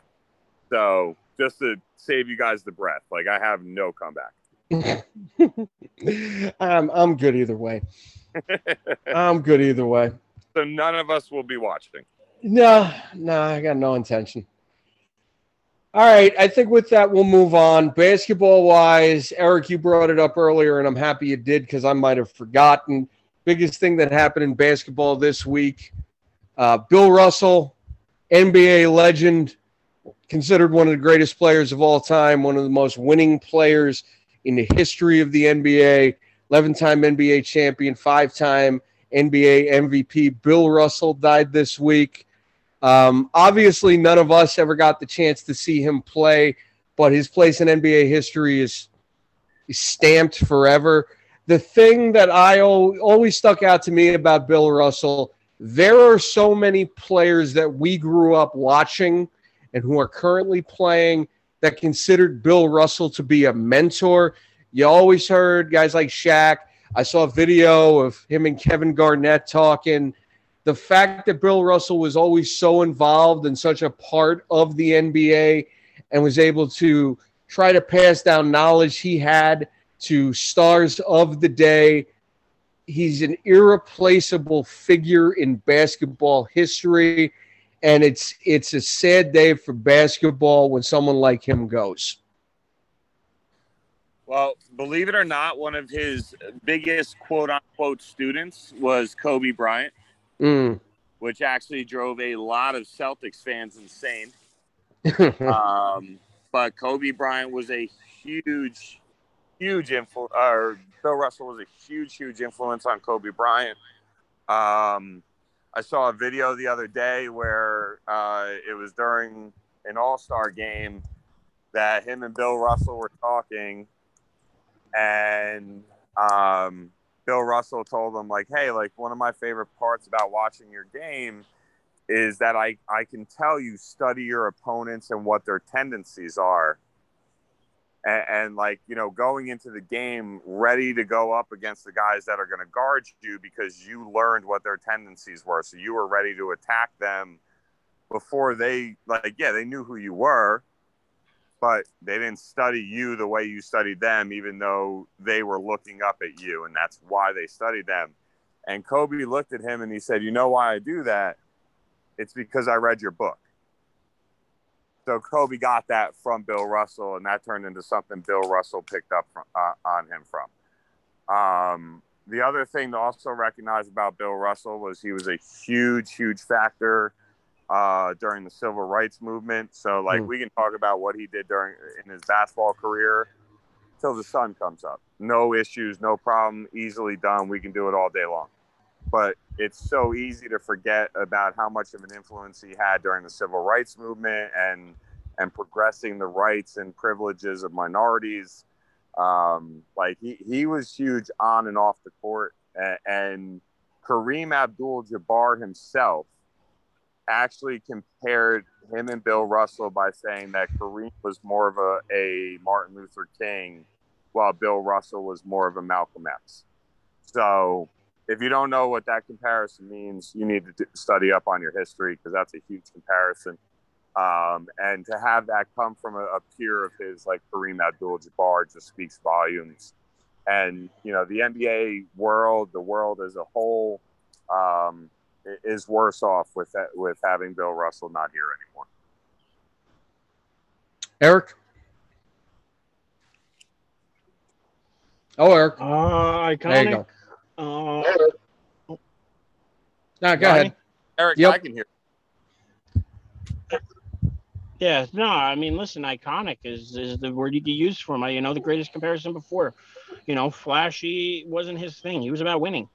So just to save you guys the breath, like I have no comeback. I'm I'm good either way. I'm good either way. So none of us will be watching. No, no, I got no intention. All right, I think with that we'll move on. Basketball wise, Eric, you brought it up earlier, and I'm happy you did because I might have forgotten. Biggest thing that happened in basketball this week: uh, Bill Russell, NBA legend, considered one of the greatest players of all time, one of the most winning players in the history of the NBA, 11-time NBA champion, five-time NBA MVP. Bill Russell died this week. Um, obviously, none of us ever got the chance to see him play, but his place in NBA history is, stamped forever. The thing that I always stuck out to me about Bill Russell, there are so many players that we grew up watching and who are currently playing that considered Bill Russell to be a mentor. You always heard guys like Shaq. I saw a video of him and Kevin Garnett talking the fact that Bill Russell was always so involved and such a part of the NBA and was able to try to pass down knowledge he had to stars of the day. He's an irreplaceable figure in basketball history, and it's it's a sad day for basketball when someone like him goes. Well, believe it or not, one of his biggest quote unquote students was Kobe Bryant mm. which actually drove a lot of Celtics fans insane. um, but Kobe Bryant was a huge, huge influence, or Bill Russell was a huge, huge influence on Kobe Bryant. Um, I saw a video the other day where uh, it was during an All Star game that him and Bill Russell were talking, and um, Bill Russell told him like, "Hey, like one of my favorite parts about watching your game is that I I can tell you study your opponents and what their tendencies are." And, and like you know, going into the game ready to go up against the guys that are going to guard you because you learned what their tendencies were, so you were ready to attack them before they like yeah they knew who you were but they didn't study you the way you studied them, even though they were looking up at you, and that's why they studied them. And Kobe looked at him and he said, "You know why I do that? It's because I read your book." So Kobe got that from Bill Russell, and that turned into something Bill Russell picked up from, uh, on him from. Um, the other thing to also recognize about Bill Russell was he was a huge, huge factor uh, during the civil rights movement. So, like, mm. we can talk about what he did during in his basketball career till the sun comes up. No issues, no problem, easily done. We can do it all day long. But it's so easy to forget about how much of an influence he had during the civil rights movement and and progressing the rights and privileges of minorities. Um, like he, he was huge on and off the court, and, and Kareem Abdul-Jabbar himself actually compared him and Bill Russell by saying that Kareem was more of a, a Martin Luther King, while Bill Russell was more of a Malcolm X. So, if you don't know what that comparison means, you need to study up on your history because that's a huge comparison. Um, and to have that come from a, a peer of his like Kareem Abdul-Jabbar just speaks volumes. And you know, the NBA world, the world as a whole, um, is worse off with that, with having Bill Russell not here anymore. Eric. Oh, Eric. Uh, iconic. There you go. Uh, no, go ahead. Eric, yep. I can hear. Yeah, no, I mean, listen, iconic is is the word you could use for him. You know, the greatest comparison before. You know, flashy wasn't his thing. He was about winning.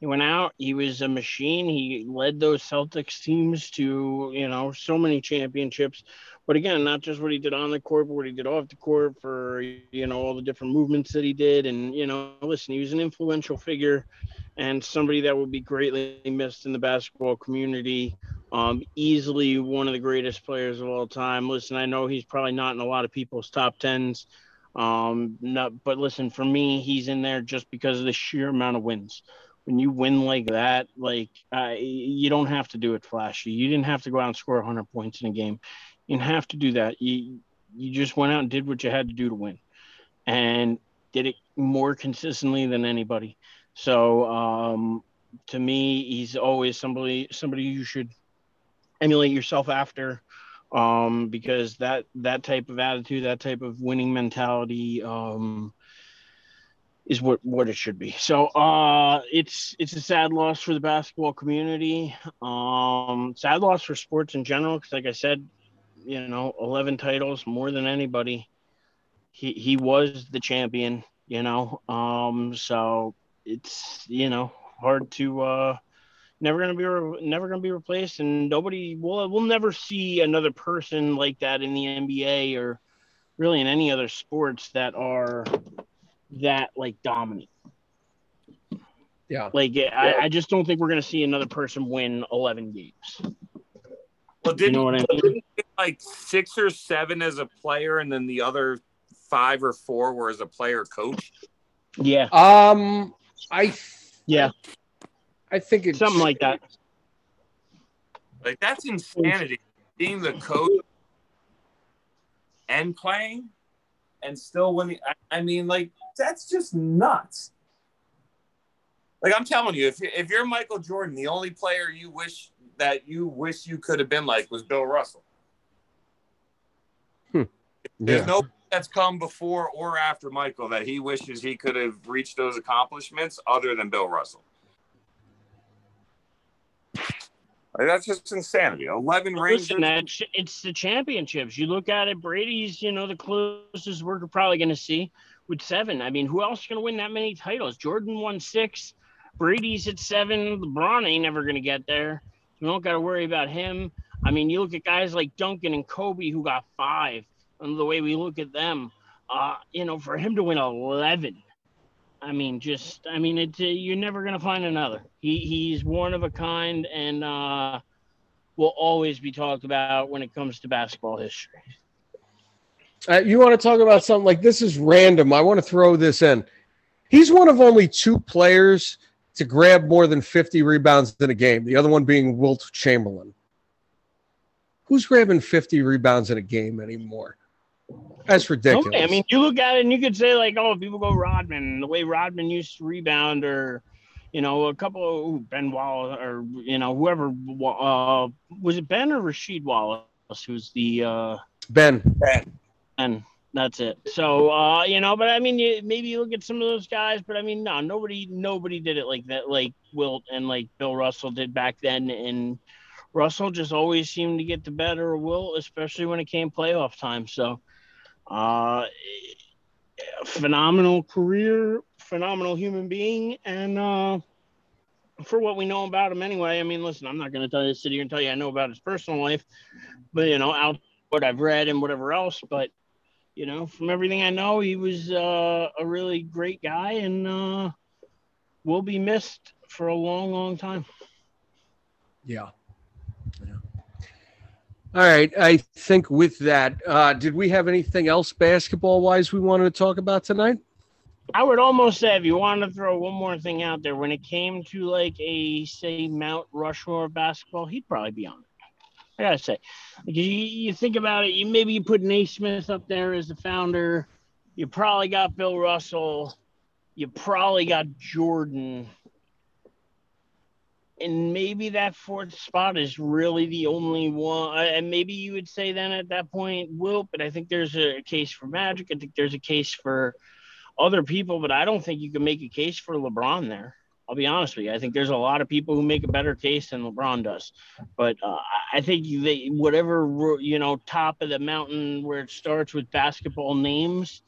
He went out. He was a machine. He led those Celtics teams to you know so many championships. But again, not just what he did on the court, but what he did off the court for you know all the different movements that he did. And you know, listen, he was an influential figure and somebody that will be greatly missed in the basketball community. Um, easily one of the greatest players of all time. Listen, I know he's probably not in a lot of people's top tens. Um, not, but listen, for me, he's in there just because of the sheer amount of wins when you win like that, like uh, you don't have to do it flashy. You didn't have to go out and score 100 points in a game. You didn't have to do that. You you just went out and did what you had to do to win, and did it more consistently than anybody. So um, to me, he's always somebody somebody you should emulate yourself after um, because that that type of attitude, that type of winning mentality. Um, is what what it should be. So uh, it's it's a sad loss for the basketball community. Um, sad loss for sports in general because, like I said, you know, eleven titles more than anybody. He he was the champion. You know, um, so it's you know hard to uh, never gonna be re- never gonna be replaced, and nobody will we'll never see another person like that in the NBA or really in any other sports that are that like dominant. Yeah. Like yeah. I, I, just don't think we're gonna see another person win eleven games. Well, didn't, you know what I mean? like six or seven as a player, and then the other five or four were as a player coach. Yeah. Um, I. Yeah. I think it's something like that. Like that's insanity. Being the coach and playing, and still winning. I, I mean, like that's just nuts. Like I'm telling you, if you're, if you're Michael Jordan, the only player you wish that you wish you could have been like was Bill Russell. Hmm. There's yeah. no that's come before or after Michael that he wishes he could have reached those accomplishments other than Bill Russell. Like, that's just insanity. Eleven rings. It's the championships. You look at it. Brady's, you know, the closest we're probably going to see with seven. I mean, who else is going to win that many titles? Jordan won six. Brady's at seven. LeBron ain't never gonna get there. We don't got to worry about him. I mean, you look at guys like Duncan and Kobe who got five, and the way we look at them, uh, you know, for him to win 11, I mean, just, I mean, it's, uh, you're never to find another. He, he's one of a kind and uh, will always be talked about when it comes to basketball history. Uh, you want to talk about something like this is random. I want to throw this in. He's one of only two players to grab more than 50 rebounds in a game, the other one being Wilt Chamberlain. Who's grabbing 50 rebounds in a game anymore? That's ridiculous. Okay. I mean, you look at it and you could say, like, oh, people go Rodman, the way Rodman used to rebound, or, you know, a couple of ooh, Ben Wallace, or, you know, whoever, uh, was it Ben or Rasheed Wallace, who's the, uh, Ben. Ben. Ben. That's it. So, uh, you know, but I mean, you, maybe you look at some of those guys, but I mean, no, nobody, nobody did it like that, like Wilt and like Bill Russell did back then. And Russell just always seemed to get the better of Wilt, especially when it came playoff time. So, uh, phenomenal career, phenomenal human being, and uh, for what we know about him anyway. I mean, listen, I'm not going to tell you sit here and tell you I know about his personal life, but you know, out what I've read and whatever else, but you know, from everything I know, he was uh, a really great guy and uh, will be missed for a long, long time. Yeah. yeah. All right. I think with that, uh, did we have anything else basketball wise we wanted to talk about tonight? I would almost say if you wanted to throw one more thing out there, when it came to like a say Mount Rushmore basketball, he'd probably be on it. I gotta say, like you, you think about it, you maybe you put Naismith up there as the founder. You probably got Bill Russell. You probably got Jordan. And maybe that fourth spot is really the only one. And maybe you would say then at that point, Wilt, but I think there's a case for Magic. I think there's a case for other people, but I don't think you can make a case for LeBron there. I'll be honest with you. I think there's a lot of people who make a better case than LeBron does, but uh, I think they whatever you know top of the mountain where it starts with basketball names,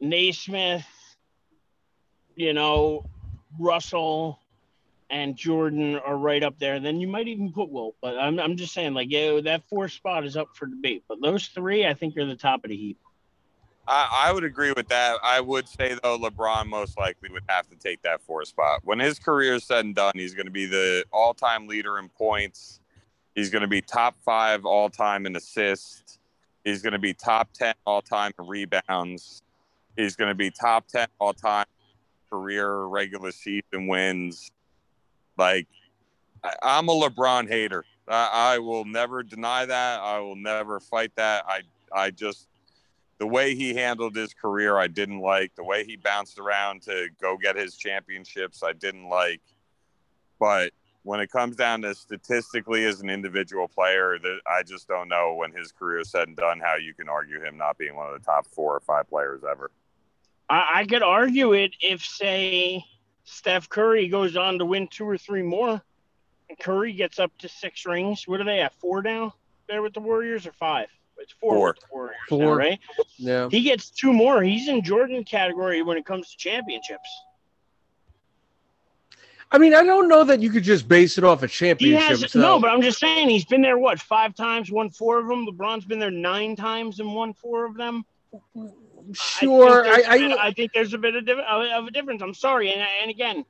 Naismith, you know, Russell, and Jordan are right up there. And then you might even put Wilt, but I'm I'm just saying like yeah, that fourth spot is up for debate. But those three, I think, are the top of the heap. I, I, would agree with that. I would say though, LeBron most likely would have to take that fourth spot. When his career is said and done, he's going to be the all-time leader in points. He's going to be top five all-time in assists. He's going to be top ten all-time in rebounds. He's going to be top ten all-time career regular season wins. Like, I, I'm a LeBron hater. I, I will never deny that. I will never fight that. I I just the way he handled his career, I didn't like. The way he bounced around to go get his championships, I didn't like. But when it comes down to statistically as an individual player, I just don't know when his career is said and done how you can argue him not being one of the top four or five players ever. I could argue it if, say, Steph Curry goes on to win two or three more, and Curry gets up to six rings. What are they at? Four now there with the Warriors or five? It's four. Four. four, now, right? Yeah. He gets two more. He's in Jordan category when it comes to championships. I mean, I don't know that you could just base it off a championship. Has, so. No, but I'm just saying he's been there what five times, won four of them. LeBron's been there nine times and won four of them. Sure, I think, I, bit, I think there's a bit of, of a difference. I'm sorry, and, and again,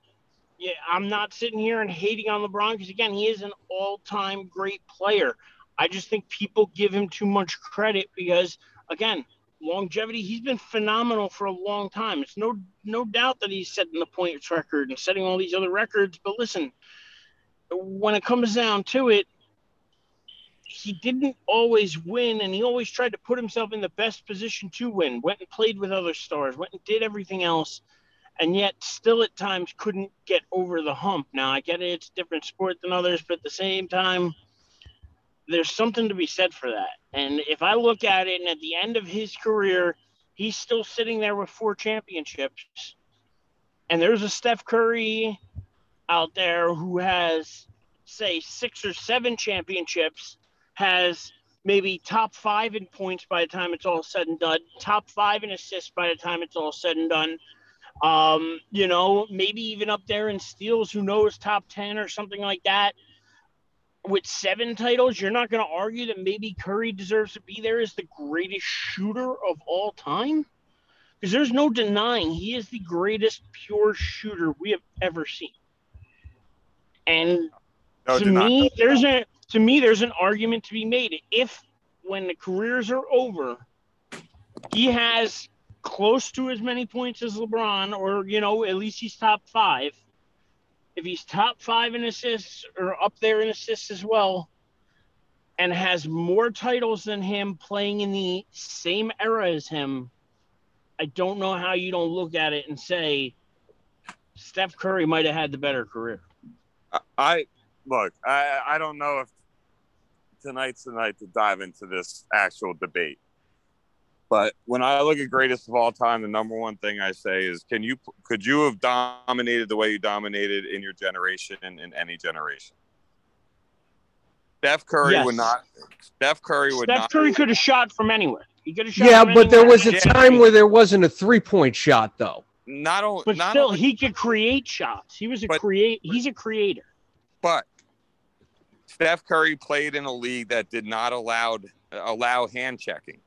yeah, I'm not sitting here and hating on LeBron because again, he is an all-time great player. I just think people give him too much credit because, again, longevity. He's been phenomenal for a long time. It's no no doubt that he's setting the points record and setting all these other records. But listen, when it comes down to it, he didn't always win, and he always tried to put himself in the best position to win. Went and played with other stars. Went and did everything else. And yet, still at times couldn't get over the hump. Now, I get it; it's a different sport than others, but at the same time, there's something to be said for that. And if I look at it, and at the end of his career, he's still sitting there with four championships. And there's a Steph Curry out there who has, say, six or seven championships, has maybe top five in points by the time it's all said and done, top five in assists by the time it's all said and done. Um, you know, maybe even up there in steals, who knows, top 10 or something like that. With seven titles, you're not going to argue that maybe Curry deserves to be there as the greatest shooter of all time? Because there's no denying he is the greatest pure shooter we have ever seen. And no, to me, there's a to me there's an argument to be made. If when the careers are over, he has close to as many points as LeBron, or you know, at least he's top five. If he's top five in assists or up there in assists as well, and has more titles than him playing in the same era as him, I don't know how you don't look at it and say Steph Curry might have had the better career. I look, I, I don't know if tonight's the night to dive into this actual debate. But when I look at greatest of all time, the number one thing I say is, can you could you have dominated the way you dominated in your generation in any generation? Steph Curry yes. would not. Steph Curry would Steph not. Curry could have shot from anywhere. He could have shot. Yeah, but there was a time where there wasn't a three point shot though. Not only, but not still, only, he could create shots. He was a create. He's a creator. But Steph Curry played in a league that did not allow allow hand checking.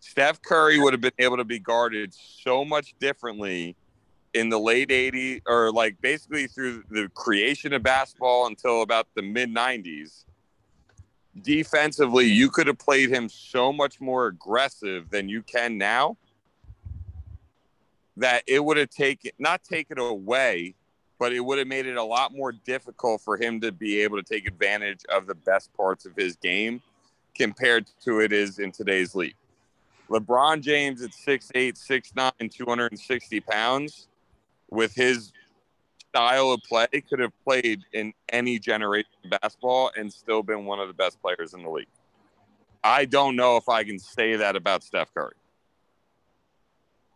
Steph Curry would have been able to be guarded so much differently in the late 80s or like basically through the creation of basketball until about the mid 90s. Defensively, you could have played him so much more aggressive than you can now that it would have taken not taken away but it would have made it a lot more difficult for him to be able to take advantage of the best parts of his game compared to it is in today's league. LeBron James at 6'8, 6'9, 260 pounds with his style of play could have played in any generation of basketball and still been one of the best players in the league. I don't know if I can say that about Steph Curry.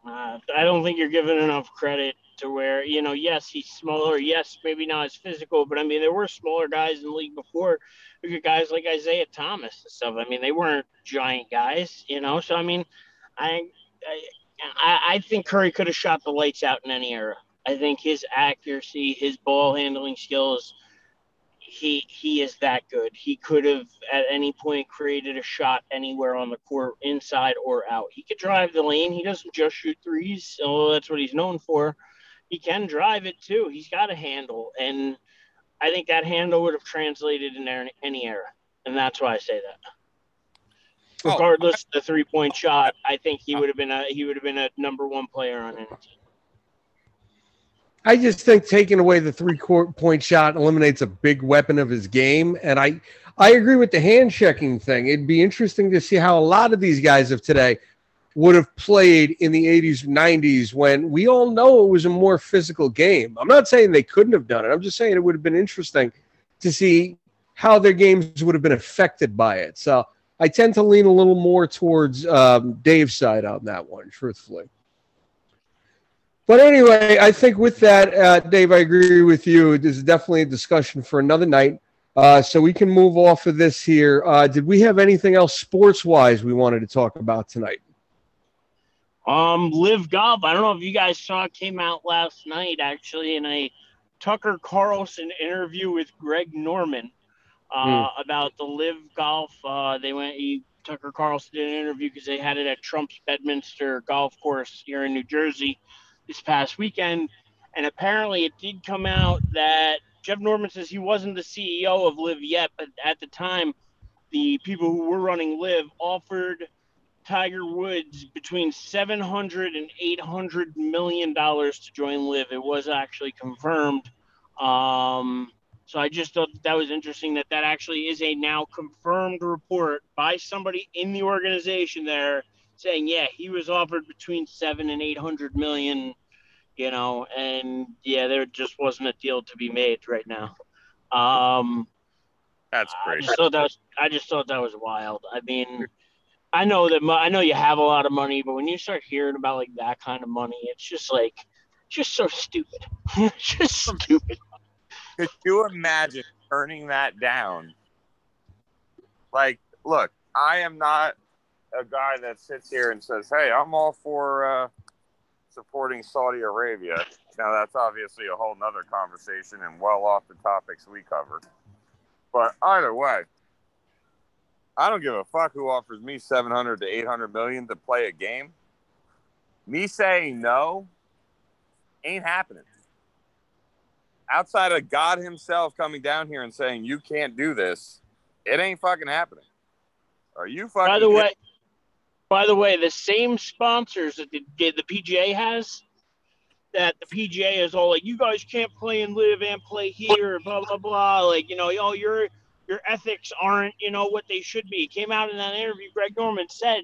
Uh, I don't think you're giving enough credit to where you know, yes, he's smaller. Yes, maybe not as physical, but I mean, there were smaller guys in the league before. Guys like Isaiah Thomas and stuff. I mean, they weren't giant guys, you know. So I mean, I I, I think Curry could have shot the lights out in any era. I think his accuracy, his ball handling skills he he is that good. He could have at any point created a shot anywhere on the court, inside or out. He could drive the lane. He doesn't just shoot threes, although that's what he's known for. He can drive it too. He's got a handle, and I think that handle would have translated in any era, and that's why I say that. Oh, Regardless oh. of the three point shot, I think he oh. would have been a he would have been a number one player on any team. I just think taking away the three point shot eliminates a big weapon of his game. And I, I agree with the hand checking thing. It'd be interesting to see how a lot of these guys of today would have played in the 80s, 90s when we all know it was a more physical game. I'm not saying they couldn't have done it. I'm just saying it would have been interesting to see how their games would have been affected by it. So I tend to lean a little more towards um, Dave's side on that one, truthfully. But anyway, I think with that, uh, Dave, I agree with you. This is definitely a discussion for another night. Uh, so we can move off of this here. Uh, did we have anything else sports wise we wanted to talk about tonight? Um, LIV Golf. I don't know if you guys saw it came out last night actually in a Tucker Carlson interview with Greg Norman uh, hmm. about the LIV Golf. Uh, they went. He, Tucker Carlson did an interview because they had it at Trump's Bedminster Golf Course here in New Jersey this past weekend. And apparently, it did come out that Jeff Norman says he wasn't the CEO of LIV yet, but at the time, the people who were running LIV offered Tiger Woods between 700 and 800 million dollars to join LIV. It was actually confirmed. Um, so I just thought that, that was interesting that that actually is a now confirmed report by somebody in the organization there saying, yeah, he was offered between seven and eight hundred million, you know, and yeah, there just wasn't a deal to be made right now. Um, That's great. I just thought that was, I just thought that was wild. I mean, I know that I know you have a lot of money, but when you start hearing about like that kind of money, it's just like, just so stupid. just stupid. Could you imagine turning that down? Like, look, I am not a guy that sits here and says, "Hey, I'm all for uh, supporting Saudi Arabia. Now, that's obviously a whole nother conversation and well off the topics we cover. But either way, I don't give a fuck who offers me 700 to 800 million to play a game. Me saying no ain't happening. Outside of God Himself coming down here and saying you can't do this, it ain't fucking happening. Are you fucking? By the way, by the way, the same sponsors that the, the PGA has, that the PGA is all like, you guys can't play and LIV and play here, blah blah blah. Like you know, oh your your ethics aren't you know what they should be. Came out in that interview. Greg Norman said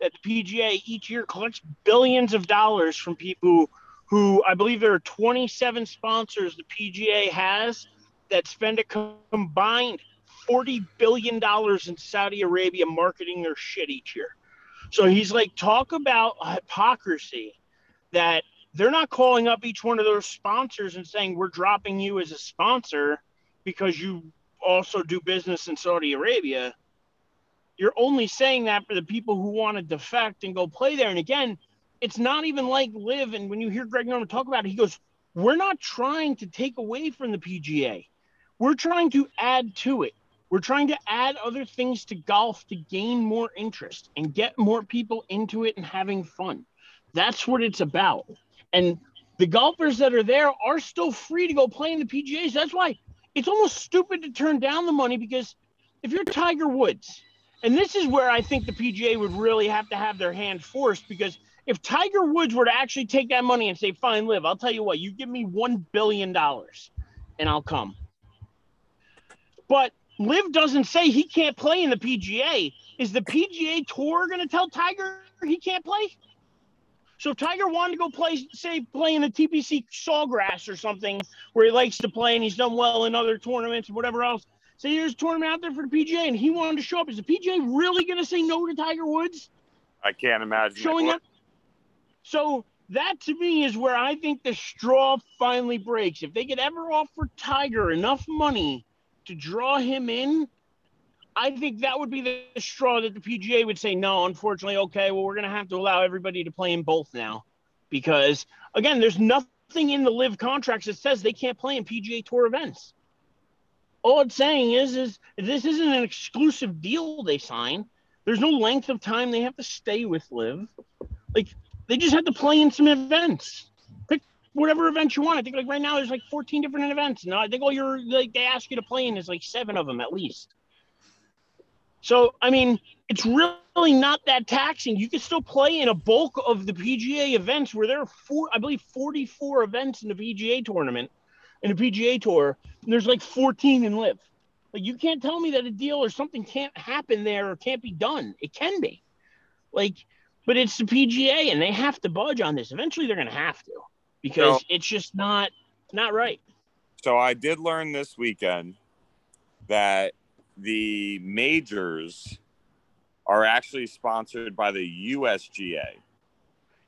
that the PGA each year collects billions of dollars from people who, who I believe there are 27 sponsors the PGA has that spend a combined 40 billion dollars in Saudi Arabia marketing their shit each year. So he's like, talk about hypocrisy that they're not calling up each one of those sponsors and saying, we're dropping you as a sponsor because you also do business in Saudi Arabia. You're only saying that for the people who want to defect and go play there. And again, it's not even like LIV. And when you hear Greg Norman talk about it, he goes, We're not trying to take away from the PGA, we're trying to add to it. We're trying to add other things to golf to gain more interest and get more people into it and having fun. That's what it's about. And the golfers that are there are still free to go play in the PGAs. That's why it's almost stupid to turn down the money because if you're Tiger Woods, and this is where I think the PGA would really have to have their hand forced because if Tiger Woods were to actually take that money and say, fine, LIV, I'll tell you what, you give me $1 billion and I'll come. But LIV doesn't say he can't play in the PGA. Is the PGA Tour going to tell Tiger he can't play? So if Tiger wanted to go play, say, play in the TPC Sawgrass or something where he likes to play and he's done well in other tournaments and whatever else, say there's a tournament out there for the PGA and he wanted to show up, is the PGA really going to say no to Tiger Woods? I can't imagine showing up. So that to me is where I think the straw finally breaks. If they could ever offer Tiger enough money to draw him in, I think that would be the straw that the PGA would say, no, unfortunately, okay, well, we're going to have to allow everybody to play in both now. Because, again, there's nothing in the LIV contracts that says they can't play in PGA Tour events. All it's saying is, is this isn't an exclusive deal they sign. There's no length of time they have to stay with LIV. Like, they just have to play in some events Pick whatever event you want. I think like right now there's like 14 different events. And I think all your like they ask you to play in is like seven of them at least. So I mean, it's really not that taxing. You can still play in a bulk of the PGA events where there are four, I believe, 44 events in the PGA tournament, in the PGA tour. And there's like 14 in LIV. Like you can't tell me that a deal or something can't happen there or can't be done. It can be. Like, but it's the PGA and they have to budge on this. Eventually they're gonna have to because so, it's just not not right. So I did learn this weekend that the majors are actually sponsored by the USGA.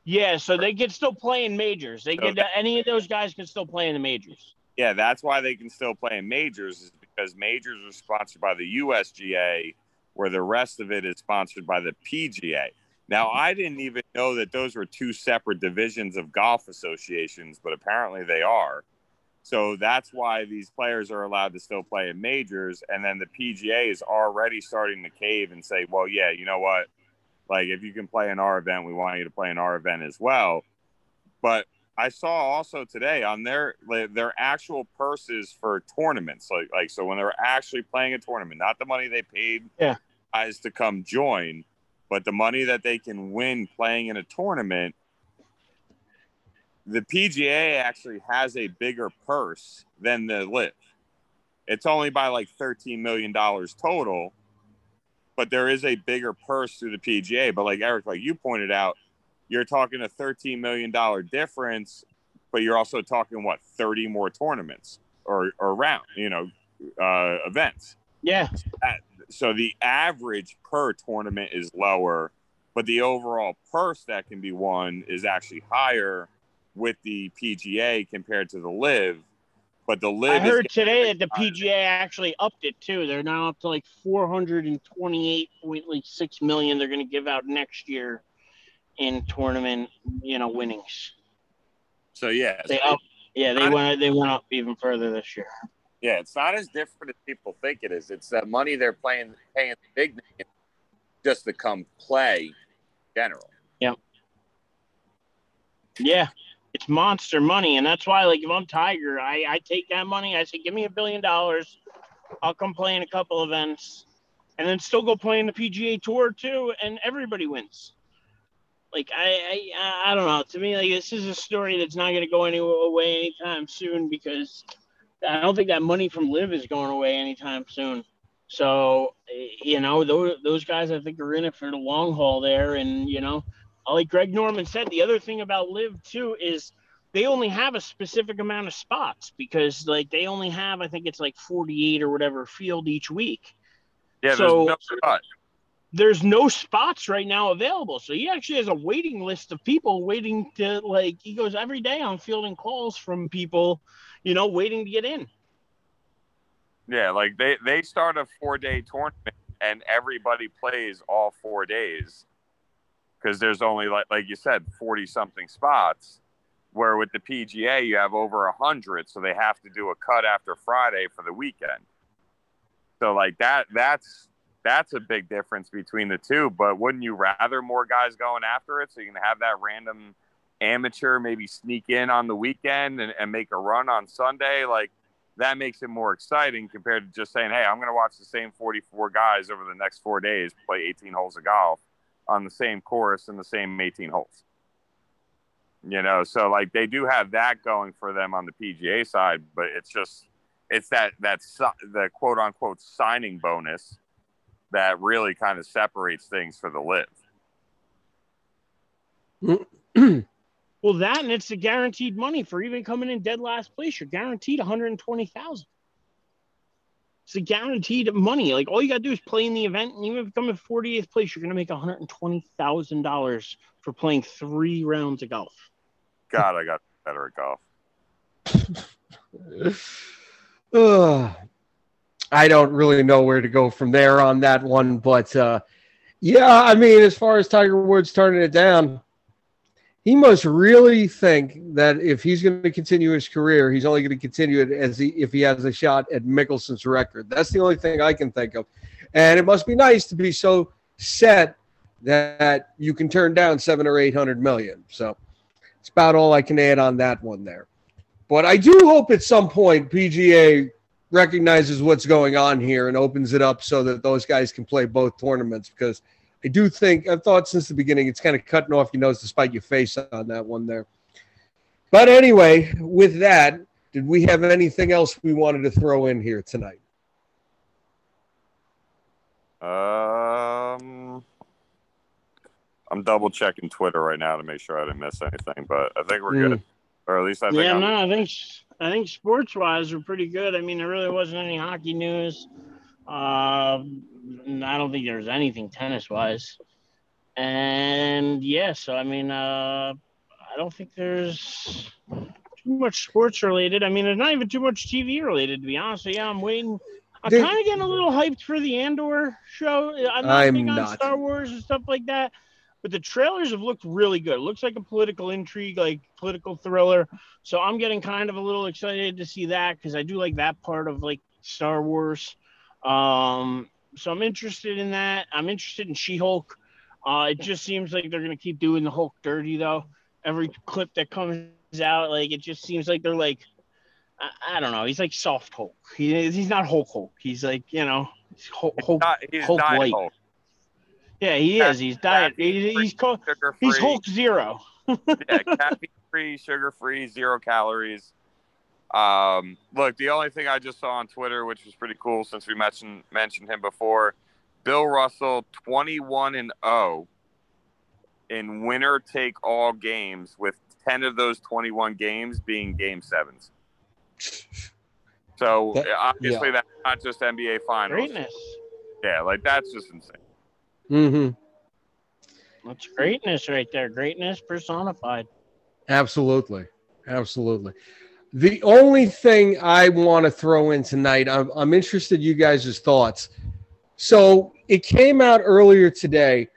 Yeah, so they can still play in majors. They can any of those guys can still play in the majors. Yeah, that's why they can still play in majors is because majors are sponsored by the USGA, where the rest of it is sponsored by the PGA. Now, I didn't even know that those were two separate divisions of golf associations, but apparently they are. So that's why these players are allowed to still play in majors. And then the PGA is already starting to cave and say, well, yeah, you know what? Like, if you can play in our event, we want you to play in our event as well. But I saw also today on their their actual purses for tournaments, like like so when they're actually playing a tournament, not the money they paid yeah. guys to come join but the money that they can win playing in a tournament, the PGA actually has a bigger purse than the LIV. It's only by like $13 million total, but there is a bigger purse through the PGA. But like Eric, like you pointed out, you're talking a $13 million difference, but you're also talking what, 30 more tournaments or, or round, you know, uh, events. Yeah so the average per tournament is lower, but the overall purse that can be won is actually higher with the PGA compared to the LIV. But the LIV. I heard today that the PGA actually upped it too. They're now up to like four hundred and twenty-eight point like six million. They're going to give out next year in tournament, you know, winnings. So yeah, they up. Yeah, they went. They went up even further this year. Yeah, it's not as different as people think it is. It's that money they're playing, paying the big name just to come play. General. Yep. Yeah, it's monster money, and that's why, like, if I'm Tiger, I I take that money. I say, give me a billion dollars. I'll come play in a couple events, and then still go play in the PGA Tour too, and everybody wins. Like I, I, I don't know. To me, like this is a story that's not going to go away anytime soon because I don't think that money from LIV is going away anytime soon. So, you know, those, those guys I think are in it for the long haul there. And, you know, like Greg Norman said, the other thing about LIV too is they only have a specific amount of spots because like they only have, I think it's like 48 or whatever field each week. Yeah, so, there's no spot. There's no spots right now available. So he actually has a waiting list of people waiting to like he goes every day on fielding calls from people, you know, waiting to get in. Yeah, like they they start a four day tournament and everybody plays all four days because there's only like like you said forty something spots. Where with the PGA you have over a hundred, so they have to do a cut after Friday for the weekend. So like that that's that's a big difference between the two. But wouldn't you rather more guys going after it so you can have that random amateur maybe sneak in on the weekend and, and make a run on Sunday? Like that makes it more exciting compared to just saying, hey, I'm going to watch the same 44 guys over the next four days play 18 holes of golf on the same course and the same 18 holes. You know, so like they do have that going for them on the PGA side, but it's just it's that that's the quote unquote signing bonus that really kind of separates things for the LIV. Well, that and it's a guaranteed money for even coming in dead last place. You're guaranteed 120,000. It's a guaranteed money. Like all you got to do is play in the event, and even if you come in 48th place, you're going to make 120,000 dollars for playing three rounds of golf. God, I got better at golf. I don't really know where to go from there on that one, but uh, yeah, I mean, as far as Tiger Woods turning it down, he must really think that if he's going to continue his career, he's only going to continue it as he if he has a shot at Mickelson's record. That's the only thing I can think of. And it must be nice to be so set that you can turn down seven or eight hundred million. So it's about all I can add on that one there. But I do hope at some point PGA recognizes what's going on here and opens it up so that those guys can play both tournaments because – I do think I've thought since the beginning it's kind of cutting off your nose to spite your face on that one there. But anyway, with that, did we have anything else we wanted to throw in here tonight? Um, I'm double checking Twitter right now to make sure I didn't miss anything, but I think we're mm. good, or at least I think. Yeah, I'm... no, I think I think sports wise we're pretty good. I mean, there really wasn't any hockey news. Uh, I don't think there's anything tennis wise. And yeah, so I mean, uh, I don't think there's too much sports related. I mean, there's not even too much TV related, to be honest. So yeah, I'm waiting. I'm kind of getting a little hyped for the Andor show. I'm not I'm big on not. Star Wars and stuff like that, but the trailers have looked really good. It looks like a political intrigue, like political thriller. So I'm getting kind of a little excited to see that because I do like that part of like Star Wars. Um, so I'm interested in that. I'm interested in She-Hulk. Uh, it just seems like they're gonna keep doing the Hulk dirty though. Every clip that comes out, like it just seems like they're like, I, I don't know. He's like soft Hulk. He, he's not Hulk Hulk. He's like you know, Hulk, Hulk, not, he's Hulk light. Hulk. Yeah, he is. He's diet. He's he's, he's Hulk zero. yeah, caffeine free, sugar free, zero calories. Um, look, the only thing I just saw on Twitter, which was pretty cool since we mentioned mentioned him before, Bill Russell, twenty one and zero oh in winner take all games, with ten of those twenty one games being game sevens. So that, obviously, yeah. that's not just NBA finals. Greatness. Yeah, like that's just insane. Mm-hmm. That's greatness right there. Greatness personified. Absolutely. Absolutely. The only thing I want to throw in tonight, I'm, I'm interested you guys' thoughts. So it came out earlier today.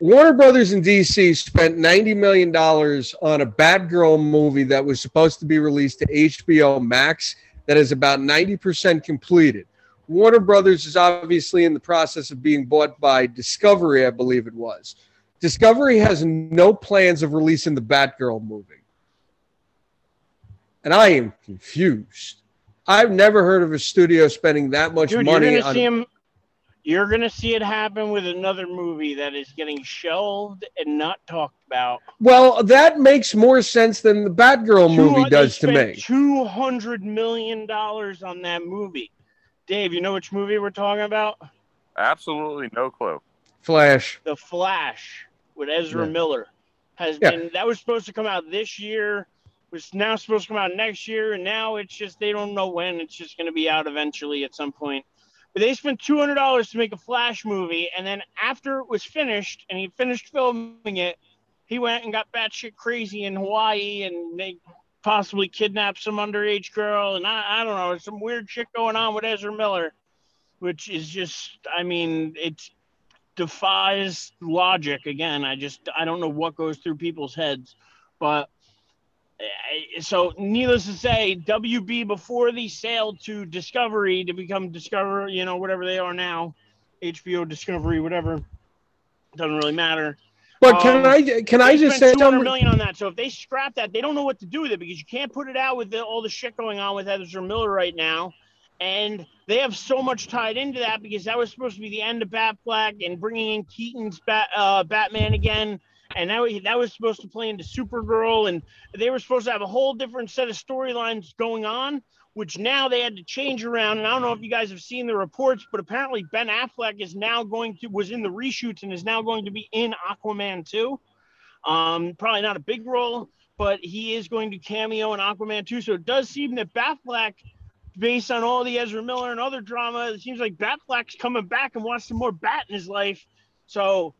Warner Brothers in DC spent $90 million on a Batgirl movie that was supposed to be released to HBO Max that is about 90% completed. Warner Brothers is obviously in the process of being bought by Discovery, I believe it was. Discovery has no plans of releasing the Batgirl movie. And I am confused. I've never heard of a studio spending that much Dude, money you're gonna on see him. You're gonna see it happen with another movie that is getting shelved and not talked about. Well, that makes more sense than the Batgirl movie does to me. Two hundred million dollars on that movie. Dave, you know which movie we're talking about? Absolutely no clue. Flash. The Flash with Ezra Yeah. Miller has Yeah. been that was supposed to come out this year, was now supposed to come out next year, and now it's just they don't know when. It's just going to be out eventually at some point. But they spent two hundred dollars to make a Flash movie, and then after it was finished and he finished filming it, he went and got batshit crazy in Hawaii, and they possibly kidnapped some underage girl, and I, I don't know, some weird shit going on with Ezra Miller, which is just, I mean, it defies logic. Again, I just, I don't know what goes through people's heads, but so needless to say, WB before they sailed to Discovery to become Discover, you know, whatever they are now, HBO Discovery, whatever, doesn't really matter. But can Um, I can I just say spent 200 on that. So if they scrap that, they don't know what to do with it because you can't put it out with the, all the shit going on with Ezra Miller right now. And they have so much tied into that because that was supposed to be the end of Batfleck and bringing in Keaton's Bat, uh, Batman again. And that, that was supposed to play into Supergirl. And they were supposed to have a whole different set of storylines going on, which now they had to change around. And I don't know if you guys have seen the reports, but apparently Ben Affleck is now going to, was in the reshoots and is now going to be in Aquaman 2. Um, probably not a big role, but he is going to cameo in Aquaman 2. So it does seem that Batfleck, based on all the Ezra Miller and other drama, it seems like Batfleck's coming back and wants some more Bat in his life. So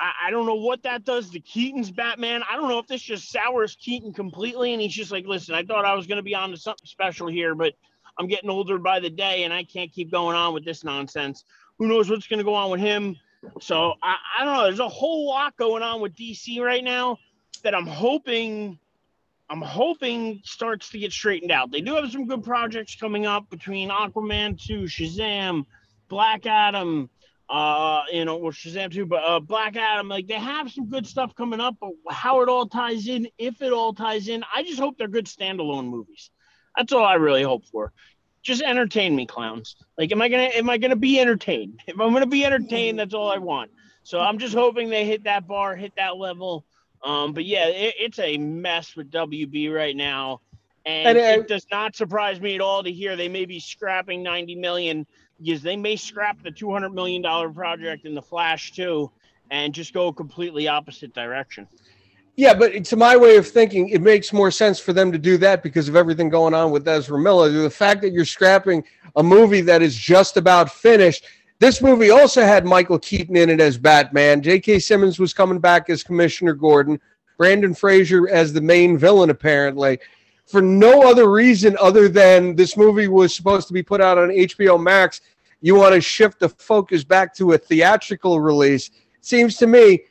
I, I don't know what that does to Keaton's Batman. I don't know if this just sours Keaton completely, and he's just like, listen, I thought I was going to be on to something special here, but I'm getting older by the day, and I can't keep going on with this nonsense. Who knows what's going to go on with him? So I, I don't know. There's a whole lot going on with DC right now that I'm hoping I'm hoping starts to get straightened out. They do have some good projects coming up between Aquaman 2, Shazam, Black Adam, uh, you know, well, Shazam 2, but uh, Black Adam. Like they have some good stuff coming up, but how it all ties in, if it all ties in, I just hope they're good standalone movies. That's all I really hope for. Just entertain me, clowns. Like, am I gonna am I gonna be entertained? If I'm gonna be entertained, that's all I want. So I'm just hoping they hit that bar, hit that level. Um, but yeah, it, it's a mess with WB right now, and, And, uh, it does not surprise me at all to hear they may be scrapping 90 million because they may scrap the 200 million dollar project in the Flash too, and just go completely opposite direction. Yeah, but to my way of thinking, it makes more sense for them to do that because of everything going on with Ezra Miller. The fact that you're scrapping a movie that is just about finished. This movie also had Michael Keaton in it as Batman. J.K. Simmons was coming back as Commissioner Gordon. Brendan Fraser as the main villain, apparently. For no other reason other than this movie was supposed to be put out on HBO Max, you want to shift the focus back to a theatrical release. Seems to me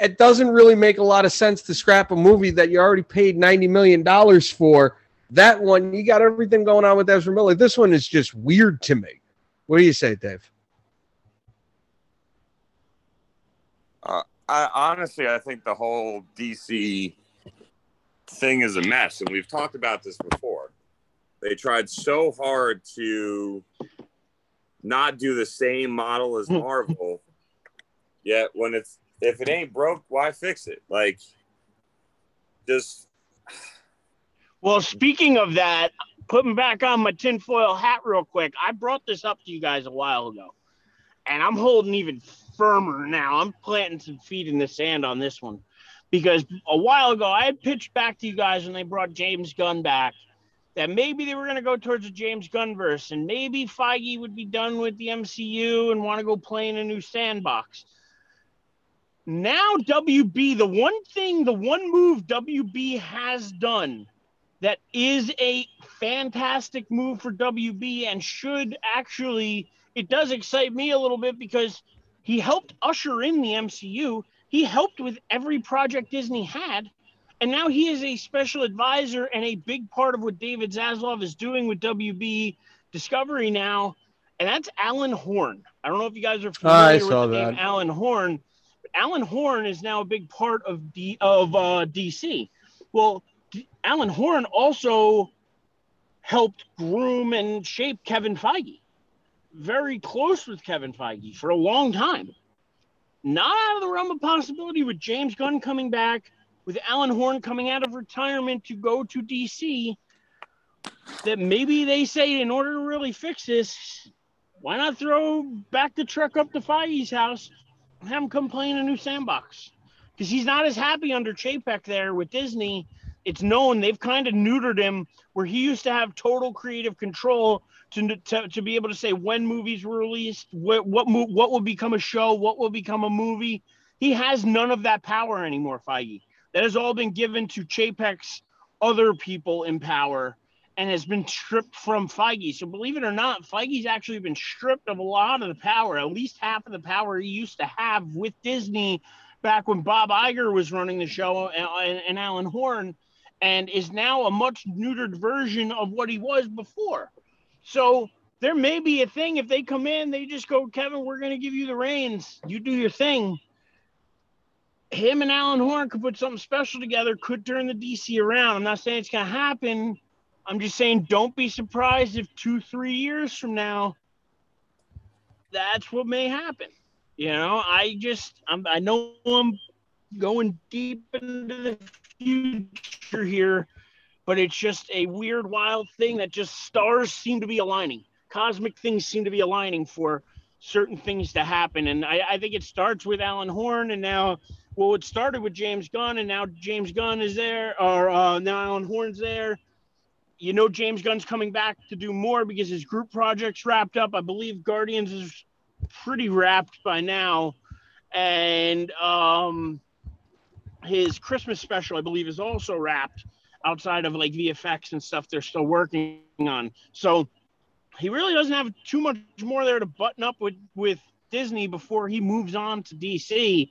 it doesn't really make a lot of sense to scrap a movie that you already paid $90 million for. That one, you got everything going on with Ezra Miller. This one is just weird to me. What do you say, Dave? Uh, I honestly, I think the whole DC thing is a mess, and we've talked about this before. They tried so hard to not do the same model as Marvel, yet when it's if it ain't broke, why fix it? Like, just Well, speaking of that, putting back on my tinfoil hat real quick, I brought this up to you guys a while ago, and I'm holding even firmer now. I'm planting some feet in the sand on this one because a while ago I had pitched back to you guys when they brought James Gunn back that maybe they were going to go towards a James Gunn verse and maybe Feige would be done with the MCU and want to go play in a new sandbox. Now, WB, the one thing, the one move WB has done that is a fantastic move for WB and should actually, it does excite me a little bit because he helped usher in the MCU He helped with every project Disney had. And now he is a special advisor and a big part of what David Zaslav is doing with WB Discovery now. And that's Alan Horn. I don't know if you guys are familiar I with the that. name Alan Horn. But Alan Horn is now a big part of D, of uh, DC. Well, D- Alan Horn also helped groom and shape Kevin Feige. Very close with Kevin Feige for a long time. Not out of the realm of possibility with James Gunn coming back, with Alan Horn coming out of retirement to go to DC, that maybe they say in order to really fix this, why not throw back the truck up to Feige's house and have him come play in a new sandbox? Because he's not as happy under Chapek there with Disney. It's known they've kind of neutered him where he used to have total creative control to, to, to be able to say when movies were released, what what what will become a show, what will become a movie. He has none of that power anymore, Feige. That has all been given to Chapek's other people in power and has been stripped from Feige. So believe it or not, Feige's actually been stripped of a lot of the power, at least half of the power he used to have with Disney back when Bob Iger was running the show and, and, Alan Horn, and is now a much neutered version of what he was before. So there may be a thing if they come in, they just go, Kevin, we're going to give you the reins. You do your thing. Him and Alan Horn could put something special together, could turn the DC around. I'm not saying it's going to happen. I'm just saying don't be surprised if two, three years from now, that's what may happen. You know, I just, I'm, I know I'm going deep into the future here, but it's just a weird, wild thing that just stars seem to be aligning. Cosmic things seem to be aligning for certain things to happen. And I, I think it starts with Alan Horn, and now, well, it started with James Gunn, and now James Gunn is there, or uh, now Alan Horn's there. You know, James Gunn's coming back to do more because his group project's wrapped up. I believe Guardians is pretty wrapped by now. And um, his Christmas special, I believe, is also wrapped outside of like VFX and stuff they're still working on. So he really doesn't have too much more there to button up with with Disney before he moves on to DC.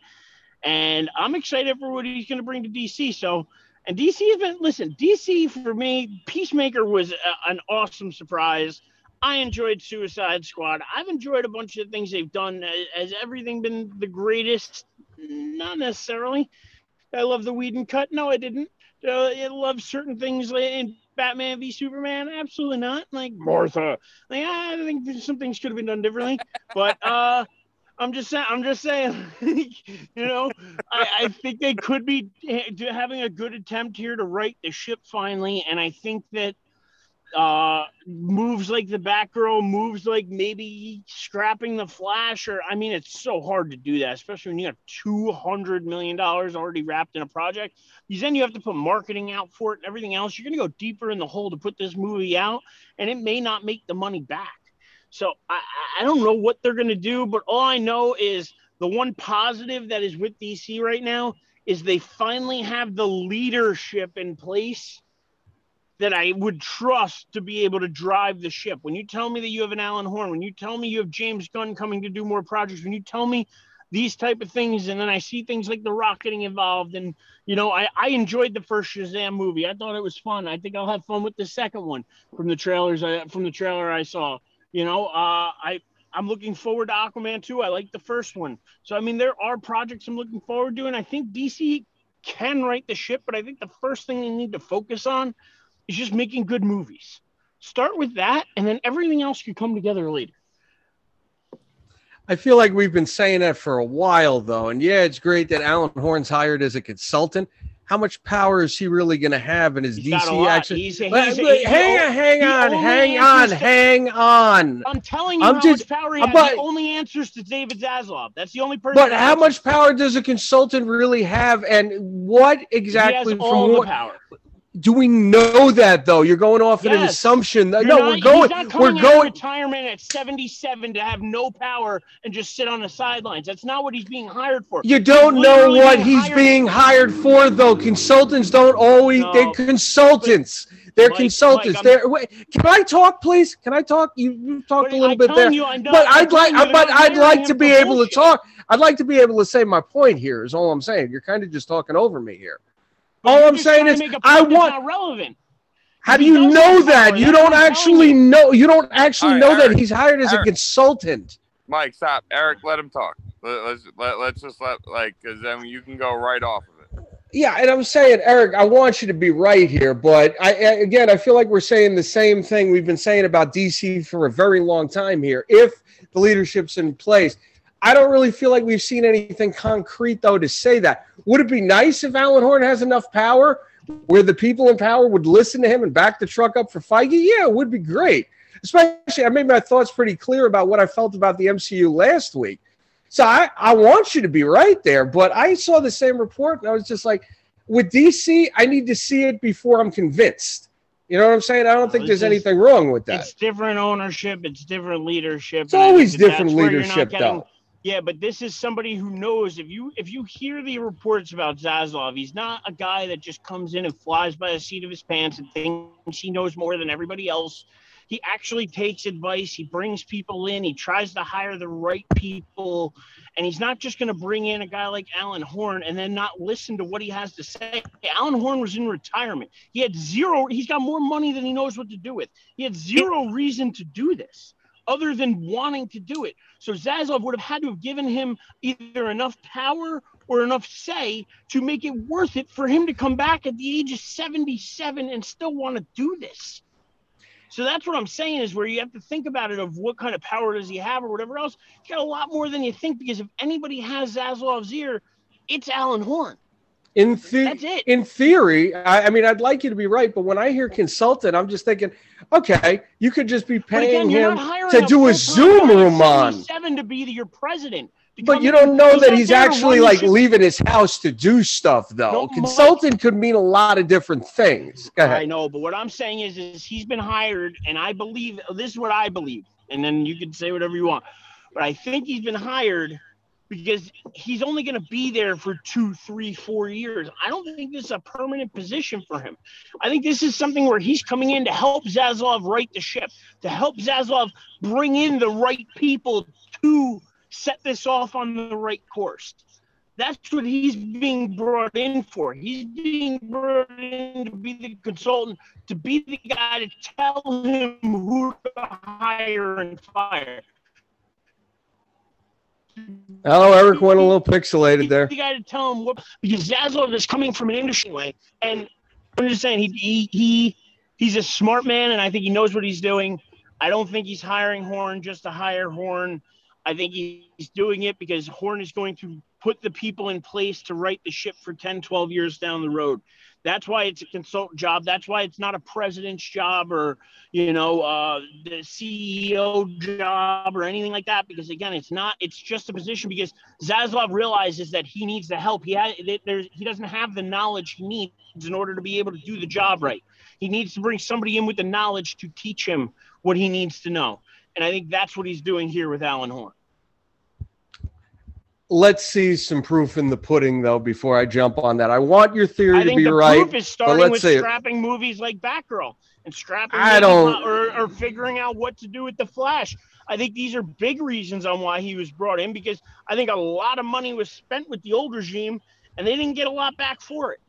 And I'm excited for what he's going to bring to DC. So, and DC has been listen. DC for me, Peacemaker was a, an awesome surprise. I enjoyed Suicide Squad. I've enjoyed a bunch of things they've done. Has everything been the greatest? Not necessarily. I love the Whedon cut. No, I didn't. Uh, I love certain things in Batman v Superman. Absolutely not. Like Martha. Like I think some things could have been done differently. But uh, I'm just saying. I'm just saying. you know, I, I think they could be having a good attempt here to right the ship finally, and I think that uh moves like the Batgirl moves like maybe scrapping the flash or i mean it's so hard to do that especially when you have 200 million dollars already wrapped in a project because then you have to put marketing out for it and everything else you're going to go deeper in the hole to put this movie out and it may not make the money back so i i don't know what they're going to do but all i know is the one positive that is with dc right now is they finally have the leadership in place that I would trust to be able to drive the ship. When you tell me that you have an Alan Horn, when you tell me you have James Gunn coming to do more projects, when you tell me these type of things, and then I see things like The Rock getting involved, and you know, I, I enjoyed the first Shazam movie. I thought it was fun. I think I'll have fun with the second one from the trailers. I, from the trailer I saw. You know, uh, I I'm looking forward to Aquaman 2. I like the first one. So I mean, there are projects I'm looking forward to, and I think DC can right the ship, but I think the first thing they need to focus on is just making good movies. Start with that, and then everything else can come together later. I feel like we've been saying that for a while, though. And yeah, it's great that Alan Horn's hired as a consultant. How much power is he really going to have in his He's DC action? He's- he's- Wait, he- hang on, hang on, hang on, to- hang on. I'm telling you I'm how just- much power he has. but- he only answers to David Zaslav. That's the only person. But how much power does a consultant really have, and what exactly He has from all the power. Do we know that though? You're going off an assumption. That, no, not- we're going. We're going. retirement at 77 to have no power and just sit on the sidelines. That's not what he's being hired for. You don't He's know what being he's being hired for, though. Consultants don't always. No. They're consultants. They're Mike, consultants. Mike, They're wait, can I talk, please? Can I talk? You, you talked a little bit there, you, but I'd like, but I'd like to be able to talk. I'd like to be able to say my point here. Is all I'm saying. You're kind of just talking over me here. But all I'm saying is, I want relevant. How do you know that? You don't actually know. You don't actually right, know Eric, that he's hired as Eric. a consultant. Mike, stop. Eric, let him talk. Let, us let, let's just let like because then you can go right off of it. Yeah, and I'm saying, Eric, I want you to be right here, but I again, I feel like we're saying the same thing we've been saying about DC for a very long time here. If the leadership's in place, I don't really feel like we've seen anything concrete though to say that. Would it be nice if Alan Horn has enough power where the people in power would listen to him and back the truck up for Feige? Yeah, it would be great. Especially, I made my thoughts pretty clear about what I felt about the MCU last week. So I, I want you to be right there, but I saw the same report and I was just like, with DC, I need to see it before I'm convinced. You know what I'm saying? I don't think there's anything wrong with that. It's different ownership, it's different leadership. It's always different leadership, getting, though. Yeah, but this is somebody who knows if you if you hear the reports about Zaslav, he's not a guy that just comes in and flies by the seat of his pants and thinks he knows more than everybody else. He actually takes advice. He brings people in. He tries to hire the right people. And he's not just going to bring in a guy like Alan Horn and then not listen to what he has to say. Alan Horn was in retirement. He had zero, he's got more money than he knows what to do with. He had zero reason to do this other than wanting to do it. So Zaslav would have had to have given him either enough power or enough say to make it worth it for him to come back at the age of 77 and still want to do this. So that's what I'm saying is where you have to think about it of what kind of power does he have or whatever else. He's got a lot more than you think because if anybody has Zaslav's ear, it's Alan Horn. In, the- in theory, I, I, mean, I'd like you to be right, but when I hear consultant, I'm just thinking, okay, you could just be paying again, him to do a Zoom room on. Seven to be your president. But you don't know that he's actually like leaving his house to do stuff, though. No, Consultant Mike, could mean a lot of different things. Go ahead. I know, but what I'm saying is, is he's been hired, and I believe this is what I believe, and then you can say whatever you want. But I think he's been hired because he's only going to be there for two, three, four years. I don't think this is a permanent position for him. I think this is something where he's coming in to help Zaslav right the ship, to help Zaslav bring in the right people to set this off on the right course. That's what he's being brought in for. He's being brought in to be the consultant, to be the guy to tell him who to hire and fire. Hello, Eric went a little pixelated there. You got to tell him what because Zaslav is coming from an industry way, and I'm just saying he, he he he's a smart man, and I think he knows what he's doing. I don't think he's hiring Horn just to hire Horn. I think he's doing it because Horn is going to put the people in place to right the ship for 10, 12 years down the road. That's why it's a consultant job. That's why it's not a president's job or, you know, uh, the CEO job or anything like that. Because again, it's not. It's just a position because Zaslav realizes that he needs the help. He has. There's. He doesn't have the knowledge he needs in order to be able to do the job right. He needs to bring somebody in with the knowledge to teach him what he needs to know. And I think that's what he's doing here with Alan Horn let's see some proof in the pudding though before I jump on that. I want your theory I to be the right. Proof is starting with scrapping it. movies like Batgirl and scrapping I don't or, or figuring out what to do with the Flash. I think these are big reasons on why he was brought in because I think a lot of money was spent with the old regime and they didn't get a lot back for it.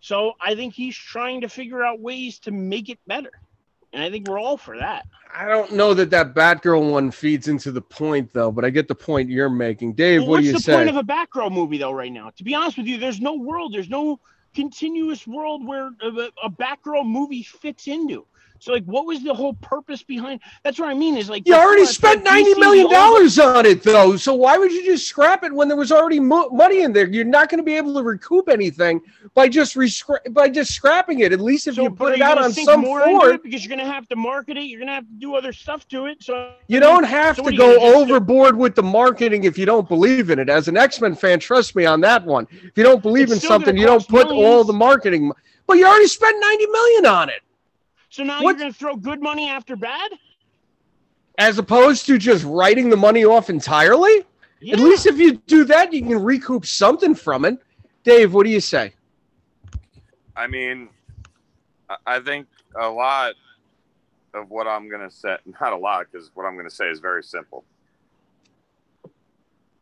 So I think he's trying to figure out ways to make it better. And I think we're all for that. I don't know that that Batgirl one feeds into the point though, but I get the point you're making, Dave. Well, what do you say? What's the point of a Batgirl movie though? Right now, to be honest with you, there's no world, there's no continuous world where a, a Batgirl movie fits into. So like, what was the whole purpose behind? That's what I mean. Is like you already spent ninety million dollars on it, though. So why would you just scrap it when there was already mo- money in there? You're not going to be able to recoup anything by just by just scrapping it. At least if so, you put it out on some floor, because you're going to have to market it. You're going to have to do other stuff to it. So you don't have so to go overboard do? with the marketing if you don't believe in it. As an X Men fan, trust me on that one. If you don't believe it's in something, you don't put millions. all the marketing. But you already spent ninety million on it. So now what? you're going to throw good money after bad? As opposed to just writing the money off entirely? Yeah. At least if you do that, you can recoup something from it. Dave, what do you say? I mean, I think a lot of what I'm going to say, not a lot, because what I'm going to say is very simple.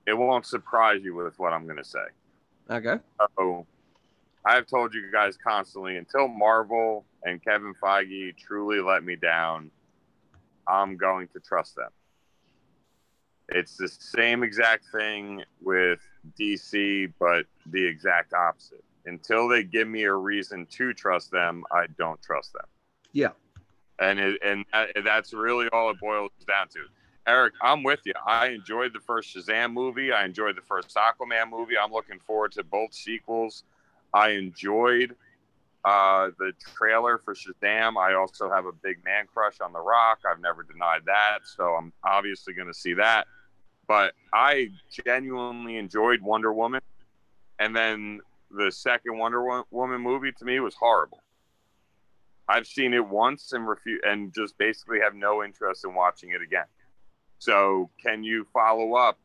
It won't surprise you with what I'm going to say. Okay. So I've told you guys constantly until Marvel and Kevin Feige truly let me down, I'm going to trust them. It's the same exact thing with DC, but the exact opposite. Until they give me a reason to trust them, I don't trust them. Yeah. And it, and that's really all it boils down to. Eric, I'm with you. I enjoyed the first Shazam movie. I enjoyed the first Aquaman movie. I'm looking forward to both sequels. I enjoyed uh, the trailer for Shazam. I also have a big man crush on The Rock. I've never denied that. So I'm obviously going to see that. But I genuinely enjoyed Wonder Woman. And then the second Wonder Woman movie to me was horrible. I've seen it once and refuse and just basically have no interest in watching it again. So, can you follow up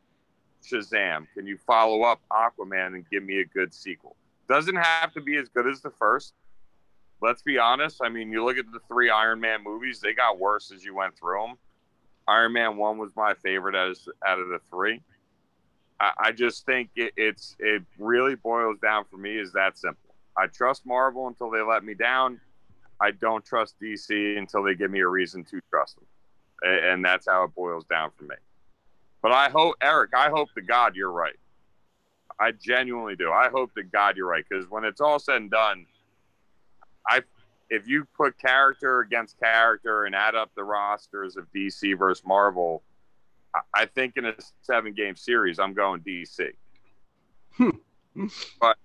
Shazam? Can you follow up Aquaman and give me a good sequel? Doesn't have to be as good as the first. Let's be honest. I mean, you look at the three Iron Man movies; they got worse as you went through them. Iron Man one was my favorite as out of the three. I, I just think it, it's it really boils down for me is that simple. I trust Marvel until they let me down. I don't trust DC until they give me a reason to trust them, and that's how it boils down for me. But I hope, Eric, I hope to God you're right. I genuinely do. I hope to God you're right because when it's all said and done, I if you put character against character and add up the rosters of DC versus Marvel, I think in a seven game series, I'm going DC. Hmm. But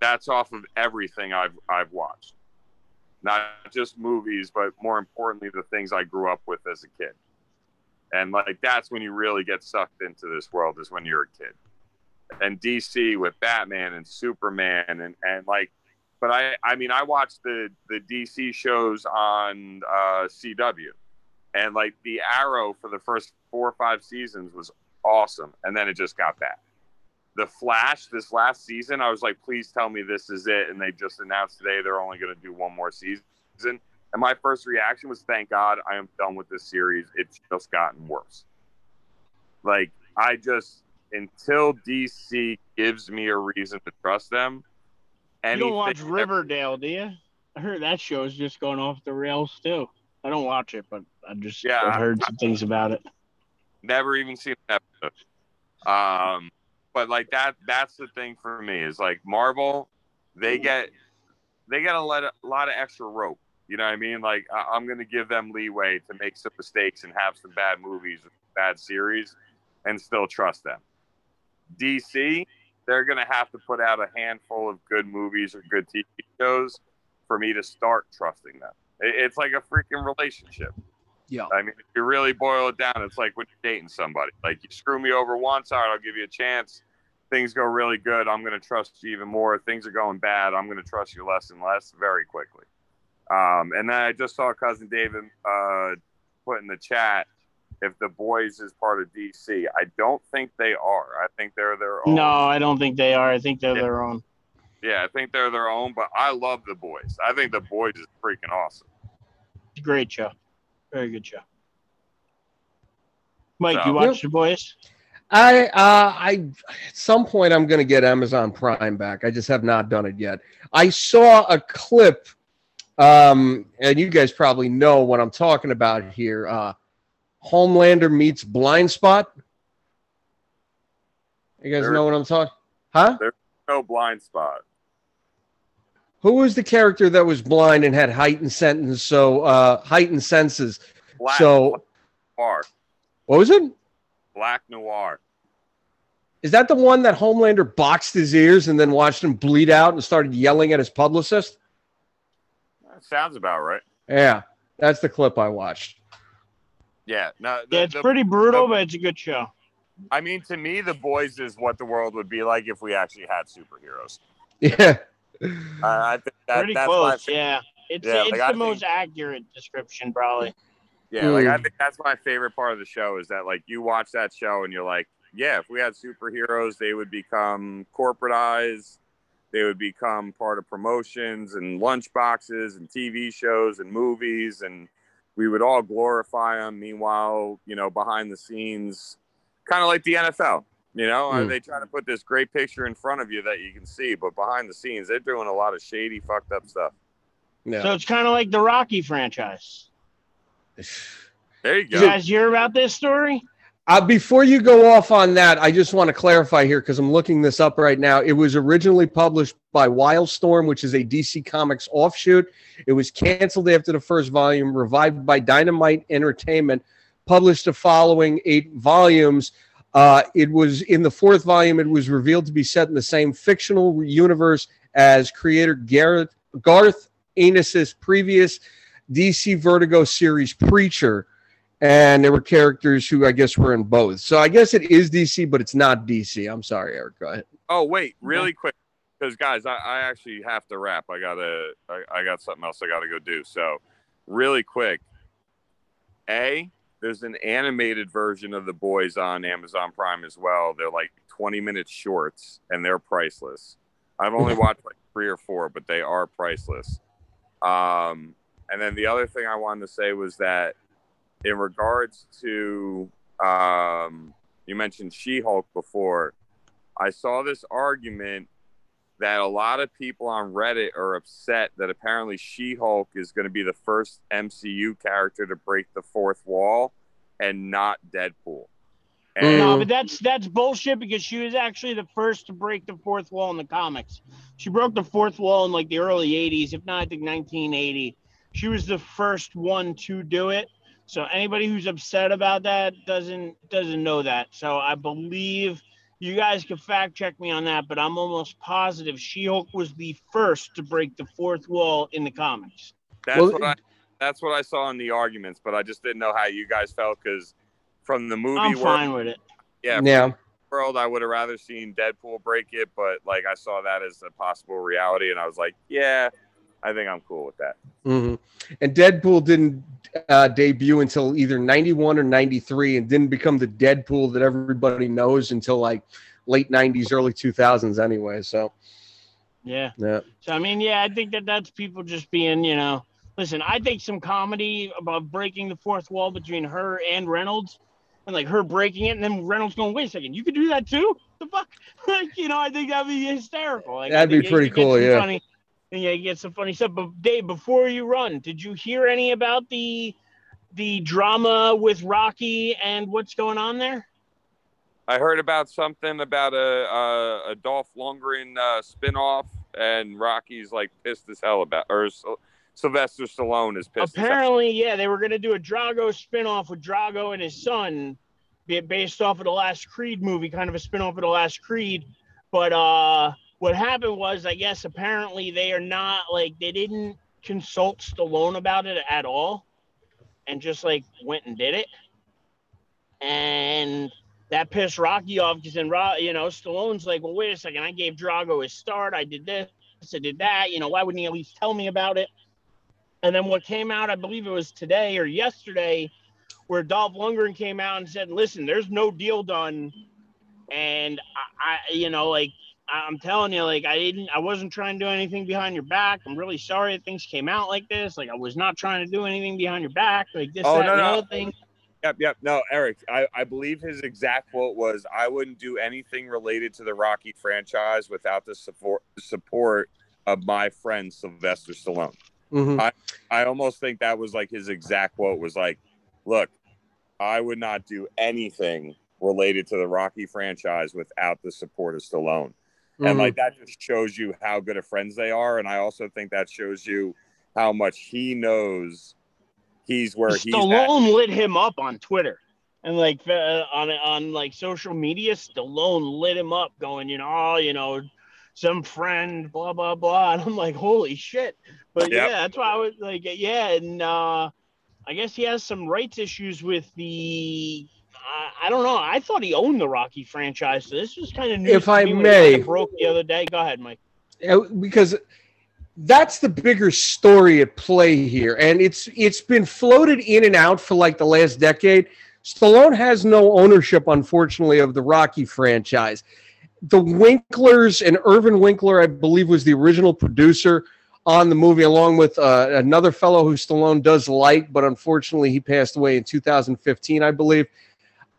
that's off of everything I've I've watched, not just movies, but more importantly, the things I grew up with as a kid. And like that's when you really get sucked into this world is when you're a kid. And DC with Batman and Superman and and like but I I mean I watched the the DC shows on uh, CW, and like the Arrow for the first four or five seasons was awesome, and then it just got bad. The Flash this last season, I was like, please tell me this is it, and they just announced today they're only going to do one more season. And my first reaction was, thank God I am done with this series. It's just gotten worse. Like I just until DC gives me a reason to trust them, you don't watch Riverdale, do you? I heard that show is just going off the rails too. I don't watch it, but I just yeah, I've heard some things about it. Never even seen an episode. Um, but like that, that's the thing for me is like Marvel, they get they get a lot of, a lot of extra rope. You know what I mean? Like I, am gonna give them leeway to make some mistakes and have some bad movies, bad series, and still trust them. DC, they're going to have to put out a handful of good movies or good TV shows for me to start trusting them. It's like a freaking relationship. Yeah. I mean, if you really boil it down, it's like when you're dating somebody. Like you screw me over once, all right, I'll give you a chance. Things go really good, I'm going to trust you even more. Things are going bad, I'm going to trust you less and less very quickly. Um, and then I just saw cousin David uh, put in the chat if the boys is part of DC. I don't think they are. I think they're their own. No, I don't think they are. I think they're yeah. their own. Yeah, I think they're their own, but I love the boys. I think the boys is freaking awesome. Great show. Very good show. Mike, so, you watch the boys? I uh I at some point I'm gonna get Amazon Prime back. I just have not done it yet. I saw a clip um and you guys probably know what I'm talking about here. Uh Homelander meets Blind Spot. You guys there, know what I'm talking? Huh? There's no blind spot. Who was the character that was blind and had heightened sentence? So uh, heightened senses. Black, so Noir. What was it? Black Noir. Is that the one that Homelander boxed his ears and then watched him bleed out and started yelling at his publicist? That sounds about right. Yeah, that's the clip I watched. Yeah, no, the, yeah, it's the, pretty brutal, the, but it's a good show. I mean, to me, The Boys is what the world would be like if we actually had superheroes. Yeah, uh, I think that, pretty that's close. yeah, it's yeah, it's like, the I most think, accurate description, probably. Yeah, mm. like I hmm. think that's my favorite part of the show is that like you watch that show and you're like, yeah, if we had superheroes, they would become corporatized. they would become part of promotions and lunch boxes and TV shows and movies, and we would all glorify them. Meanwhile, you know, behind the scenes, kind of like the NFL. You know, mm. they try to put this great picture in front of you that you can see, but behind the scenes, they're doing a lot of shady, fucked up stuff. Yeah. So it's kind of like the Rocky franchise. There you go. You guys hear about this story? Uh, before you go off on that, I just want to clarify here because I'm looking this up right now. It was originally published by Wildstorm, which is a DC Comics offshoot. It was canceled after the first volume, revived by Dynamite Entertainment, published the following eight volumes. Uh, it was in the fourth volume, it was revealed to be set in the same fictional universe as creator Garth Ennis's previous DC Vertigo series, Preacher and there were characters who I guess were in both. So I guess it is DC, but it's not DC. I'm sorry, Eric. Go ahead. Oh wait, really quick, because guys, I, I, actually have to wrap. I gotta, I, I got something else I gotta go do. So, really quick, a there's an animated version of the boys on Amazon Prime as well. They're like 20 minute shorts, and they're priceless. I've only watched like three or four, but they are priceless. Um, and then the other thing I wanted to say was that in regards to um, you mentioned She-Hulk before. I saw this argument that a lot of people on Reddit are upset that apparently She-Hulk is going to be the first MCU character to break the fourth wall and not Deadpool. And no, but that's that's bullshit because she was actually the first to break the fourth wall in the comics. She broke the fourth wall in like the early 80s, if not I think 1980. She was the first one to do it. So anybody who's upset about that doesn't doesn't know that. So I believe you guys can fact check me on that, but I'm almost positive She-Hulk was the first to break the fourth wall in the comics. That's well, what I that's what I saw in the arguments, but I just didn't know how you guys felt because from the movie I'm world, fine with it. Yeah, yeah. World, I would have rather seen Deadpool break it, but like I saw that as a possible reality, and I was like, yeah, I think I'm cool with that. Mm-hmm. And Deadpool didn't uh, debut until either 91 or 93 and didn't become the Deadpool that everybody knows until like late 90s, early 2000s anyway. So, yeah. Yeah. So, I mean, yeah, I think that that's people just being, you know, listen, I think some comedy about breaking the fourth wall between her and Reynolds and like her breaking it and then Reynolds going, wait a second, you could do that too? The fuck? like, you know, I think that'd be hysterical. Like, that'd be pretty cool. Yeah. Funny, and yeah, you get some funny stuff. But Dave, before you run, did you hear any about the the drama with Rocky and what's going on there? I heard about something about a a, a Dolph Lundgren uh, spinoff, and Rocky's like pissed as hell about, or Sylvester Stallone is pissed. Apparently, yeah, they were going to do a Drago spinoff with Drago and his son, be based off of the last Creed movie, kind of a spinoff of the last Creed. But uh, what happened was, I guess, apparently they are not like they didn't consult Stallone about it at all, and just like went and did it, and that pissed Rocky off because then you know Stallone's like, well, wait a second, I gave Drago his start, I did this, I did that, you know, why wouldn't he at least tell me about it? And then what came out, I believe it was today or yesterday, where Dolph Lundgren came out and said, listen, there's no deal done. And I, I you know, like I'm telling you, like I didn't, I wasn't trying to do anything behind your back. I'm really sorry that things came out like this. Like I was not trying to do anything behind your back. Like this, oh, that, no, and no. thing. Yep, yep. No, Eric, I, I believe his exact quote was, "I wouldn't do anything related to the Rocky franchise without the support support of my friend Sylvester Stallone." Mm-hmm. I I almost think that was like his exact quote was like, "Look, I would not do anything related to the Rocky franchise without the support of Stallone." Mm-hmm. And like that just shows you how good of friends they are. And I also think that shows you how much he knows he's where he's Stallone lit him up on Twitter and like uh, on on like social media. Stallone lit him up, going, you know, oh, you know, some friend, blah blah blah. And I'm like, holy shit! But yep. yeah, that's why I was like, yeah, and uh, I guess he has some rights issues with the I, I don't know. I thought he owned the Rocky franchise. So this was kind of new. If I may, broke the other day. Go ahead, Mike. Because that's the bigger story at play here, and it's it's been floated in and out for like the last decade. Stallone has no ownership, unfortunately, of the Rocky franchise. the Winklers and Irwin Winkler, I believe, was the original producer on the movie, along with uh, another fellow who Stallone does like, but unfortunately he passed away in 2015, I believe.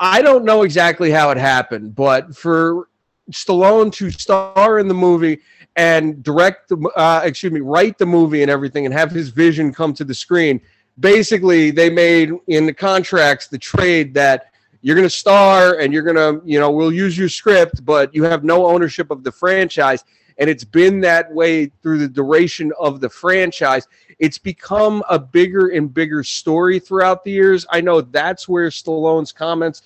I don't know exactly how it happened, but for Stallone to star in the movie and direct the, uh, excuse me, write the movie and everything, and have his vision come to the screen. Basically, they made in the contracts the trade that you're going to star and you're going to, you know, we'll use your script, but you have no ownership of the franchise. And it's been that way through the duration of the franchise. It's become a bigger and bigger story throughout the years. I know that's where Stallone's comments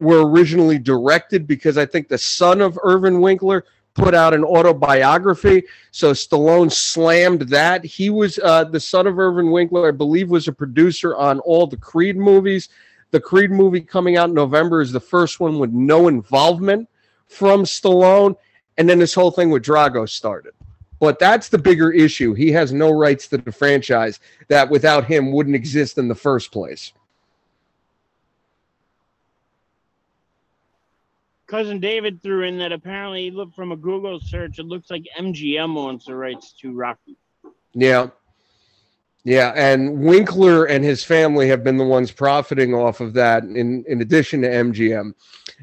were originally directed because I think the son of Irwin Winkler put out an autobiography. So Stallone slammed that. He was uh, the son of Irwin Winkler, I believe, was a producer on all the Creed movies. The Creed movie coming out in November is the first one with no involvement from Stallone. And then this whole thing with Drago started. But that's the bigger issue. He has no rights to the franchise that without him wouldn't exist in the first place. Cousin David threw in that apparently, look from a Google search, it looks like MGM owns the rights to Rocky. Yeah. Yeah, and Winkler and his family have been the ones profiting off of that in, in addition to MGM.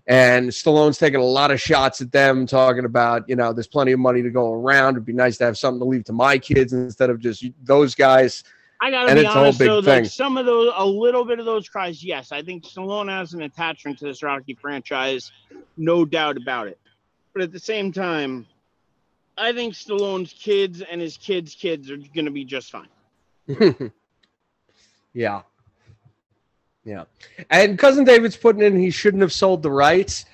And Stallone's taking a lot of shots at them, talking about, you know, there's plenty of money to go around. It'd be nice to have something to leave to my kids instead of just those guys. I gotta and be honest, though, like some of those, a little bit of those cries, yes. I think Stallone has an attachment to this Rocky franchise, no doubt about it. But at the same time, I think Stallone's kids and his kids' kids are going to be just fine. yeah. Yeah. And cousin David's putting in he shouldn't have sold the rights.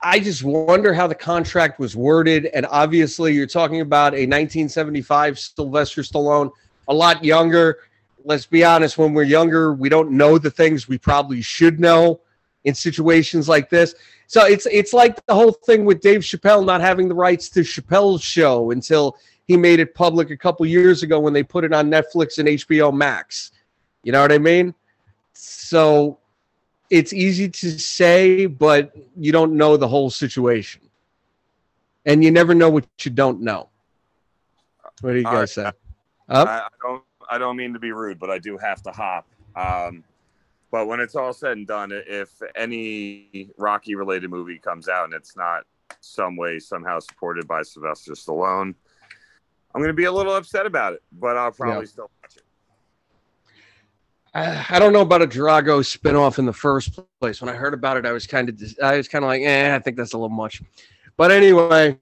I just wonder how the contract was worded. And obviously, you're talking about a 1975 Sylvester Stallone, a lot younger. Let's be honest, when we're younger, we don't know the things we probably should know in situations like this. So it's it's like the whole thing with Dave Chappelle not having the rights to Chappelle's show until he made it public a couple years ago when they put it on Netflix and HBO Max. You know what I mean? So it's easy to say, but you don't know the whole situation. And you never know what you don't know. What do you guys say? I, I, don't I don't mean to be rude, but I do have to hop. Um, but when it's all said and done, if any Rocky related movie comes out and it's not some way somehow supported by Sylvester Stallone, I'm going to be a little upset about it, but I'll probably yeah. still watch it. I, I don't know about a Drago spinoff in the first place. When I heard about it, I was kind of I was kind of like, eh, I think that's a little much. But anyway,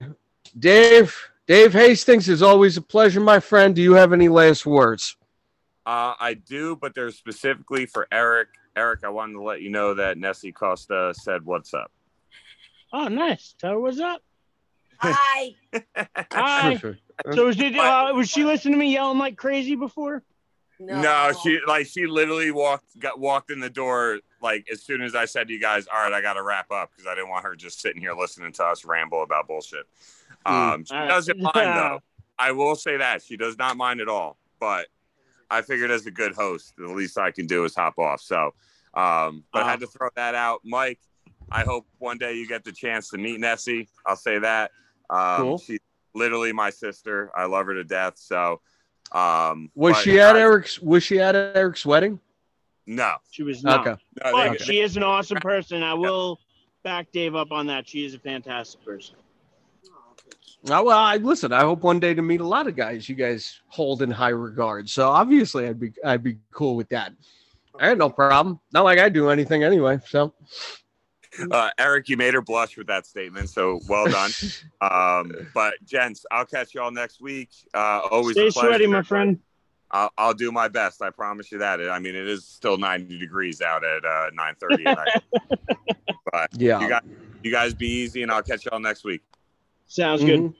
Dave, Dave Hastings is always a pleasure, my friend. Do you have any last words? Uh, I do, but they're specifically for Eric. Eric, I wanted to let you know that Nessie Costa said, "What's up?" Oh, nice. Tell her what's up. Hi. Hi. So was, did, uh, was she listening to me yelling like crazy before? No. no, she like she literally walked got walked in the door like as soon as I said to you guys, all right, I got to wrap up because I didn't want her just sitting here listening to us ramble about bullshit. Hmm. Um, she doesn't mind though. I will say that she does not mind at all. But I figured as a good host, the least I can do is hop off. So, um, but I had to throw that out, Mike. I hope one day you get the chance to meet Nessie. I'll say that. Um, cool. She's literally my sister. I love her to death. So, um, was she at I, Eric's? Was she at Eric's wedding? No, she was not. Okay. No, but okay. she is an awesome person. I will back Dave up on that. She is a fantastic person. Oh, well, I listen. I hope one day to meet a lot of guys you guys hold in high regard. So obviously, I'd be I'd be cool with that. I had no problem. Not like I do anything anyway. So uh, Eric, you made her blush with that statement, so well done. um, but gents, I'll catch you all next week. Uh, always stay sweaty, my friend. I'll, I'll, do my best. I promise you that. I mean, it is still 90 degrees out at uh, 9:30 at night. but yeah, you guys, you guys be easy, and I'll catch you all next week. Sounds mm-hmm. good.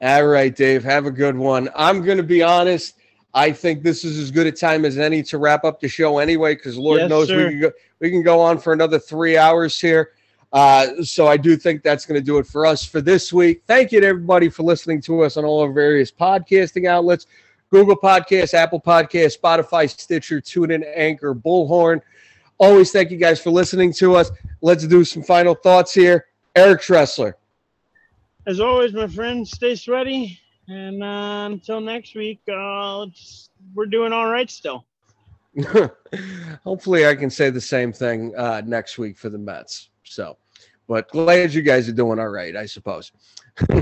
All right, Dave. Have a good one. I'm going to be honest. I think this is as good a time as any to wrap up the show anyway, because Lord yes, knows sir. we can go we can go on for another three hours here. Uh, so I do think that's going to do it for us for this week. Thank you to everybody for listening to us on all our various podcasting outlets: Google Podcasts, Apple Podcasts, Spotify, Stitcher, TuneIn, Anchor, Bullhorn. Always thank you guys for listening to us. Let's do some final thoughts here. Eric Tressler. as always, my friends, stay sweaty. And uh, until next week, uh, we're doing all right still. Hopefully, I can say the same thing uh, next week for the Mets. So, but glad you guys are doing all right, I suppose. you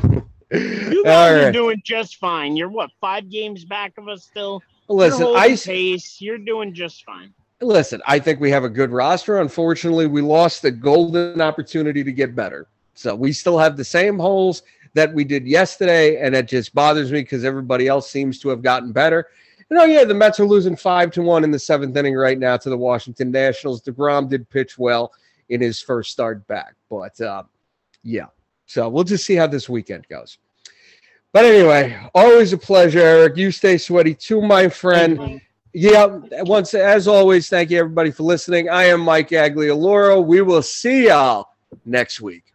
guys right. are doing just fine. You're what five games back of us still. Listen, I pace. You're doing just fine. Listen, I think we have a good roster. Unfortunately, we lost the golden opportunity to get better. So we still have the same holes that we did yesterday, and it just bothers me because everybody else seems to have gotten better. And oh yeah, the Mets are losing five to one in the seventh inning right now to the Washington Nationals. Degrom did pitch well in his first start back, but uh, yeah. So we'll just see how this weekend goes. But anyway, always a pleasure, Eric. You stay sweaty too, my friend. Yeah, once as always, thank you everybody for listening. I am Mike Aglioloro. We will see y'all next week.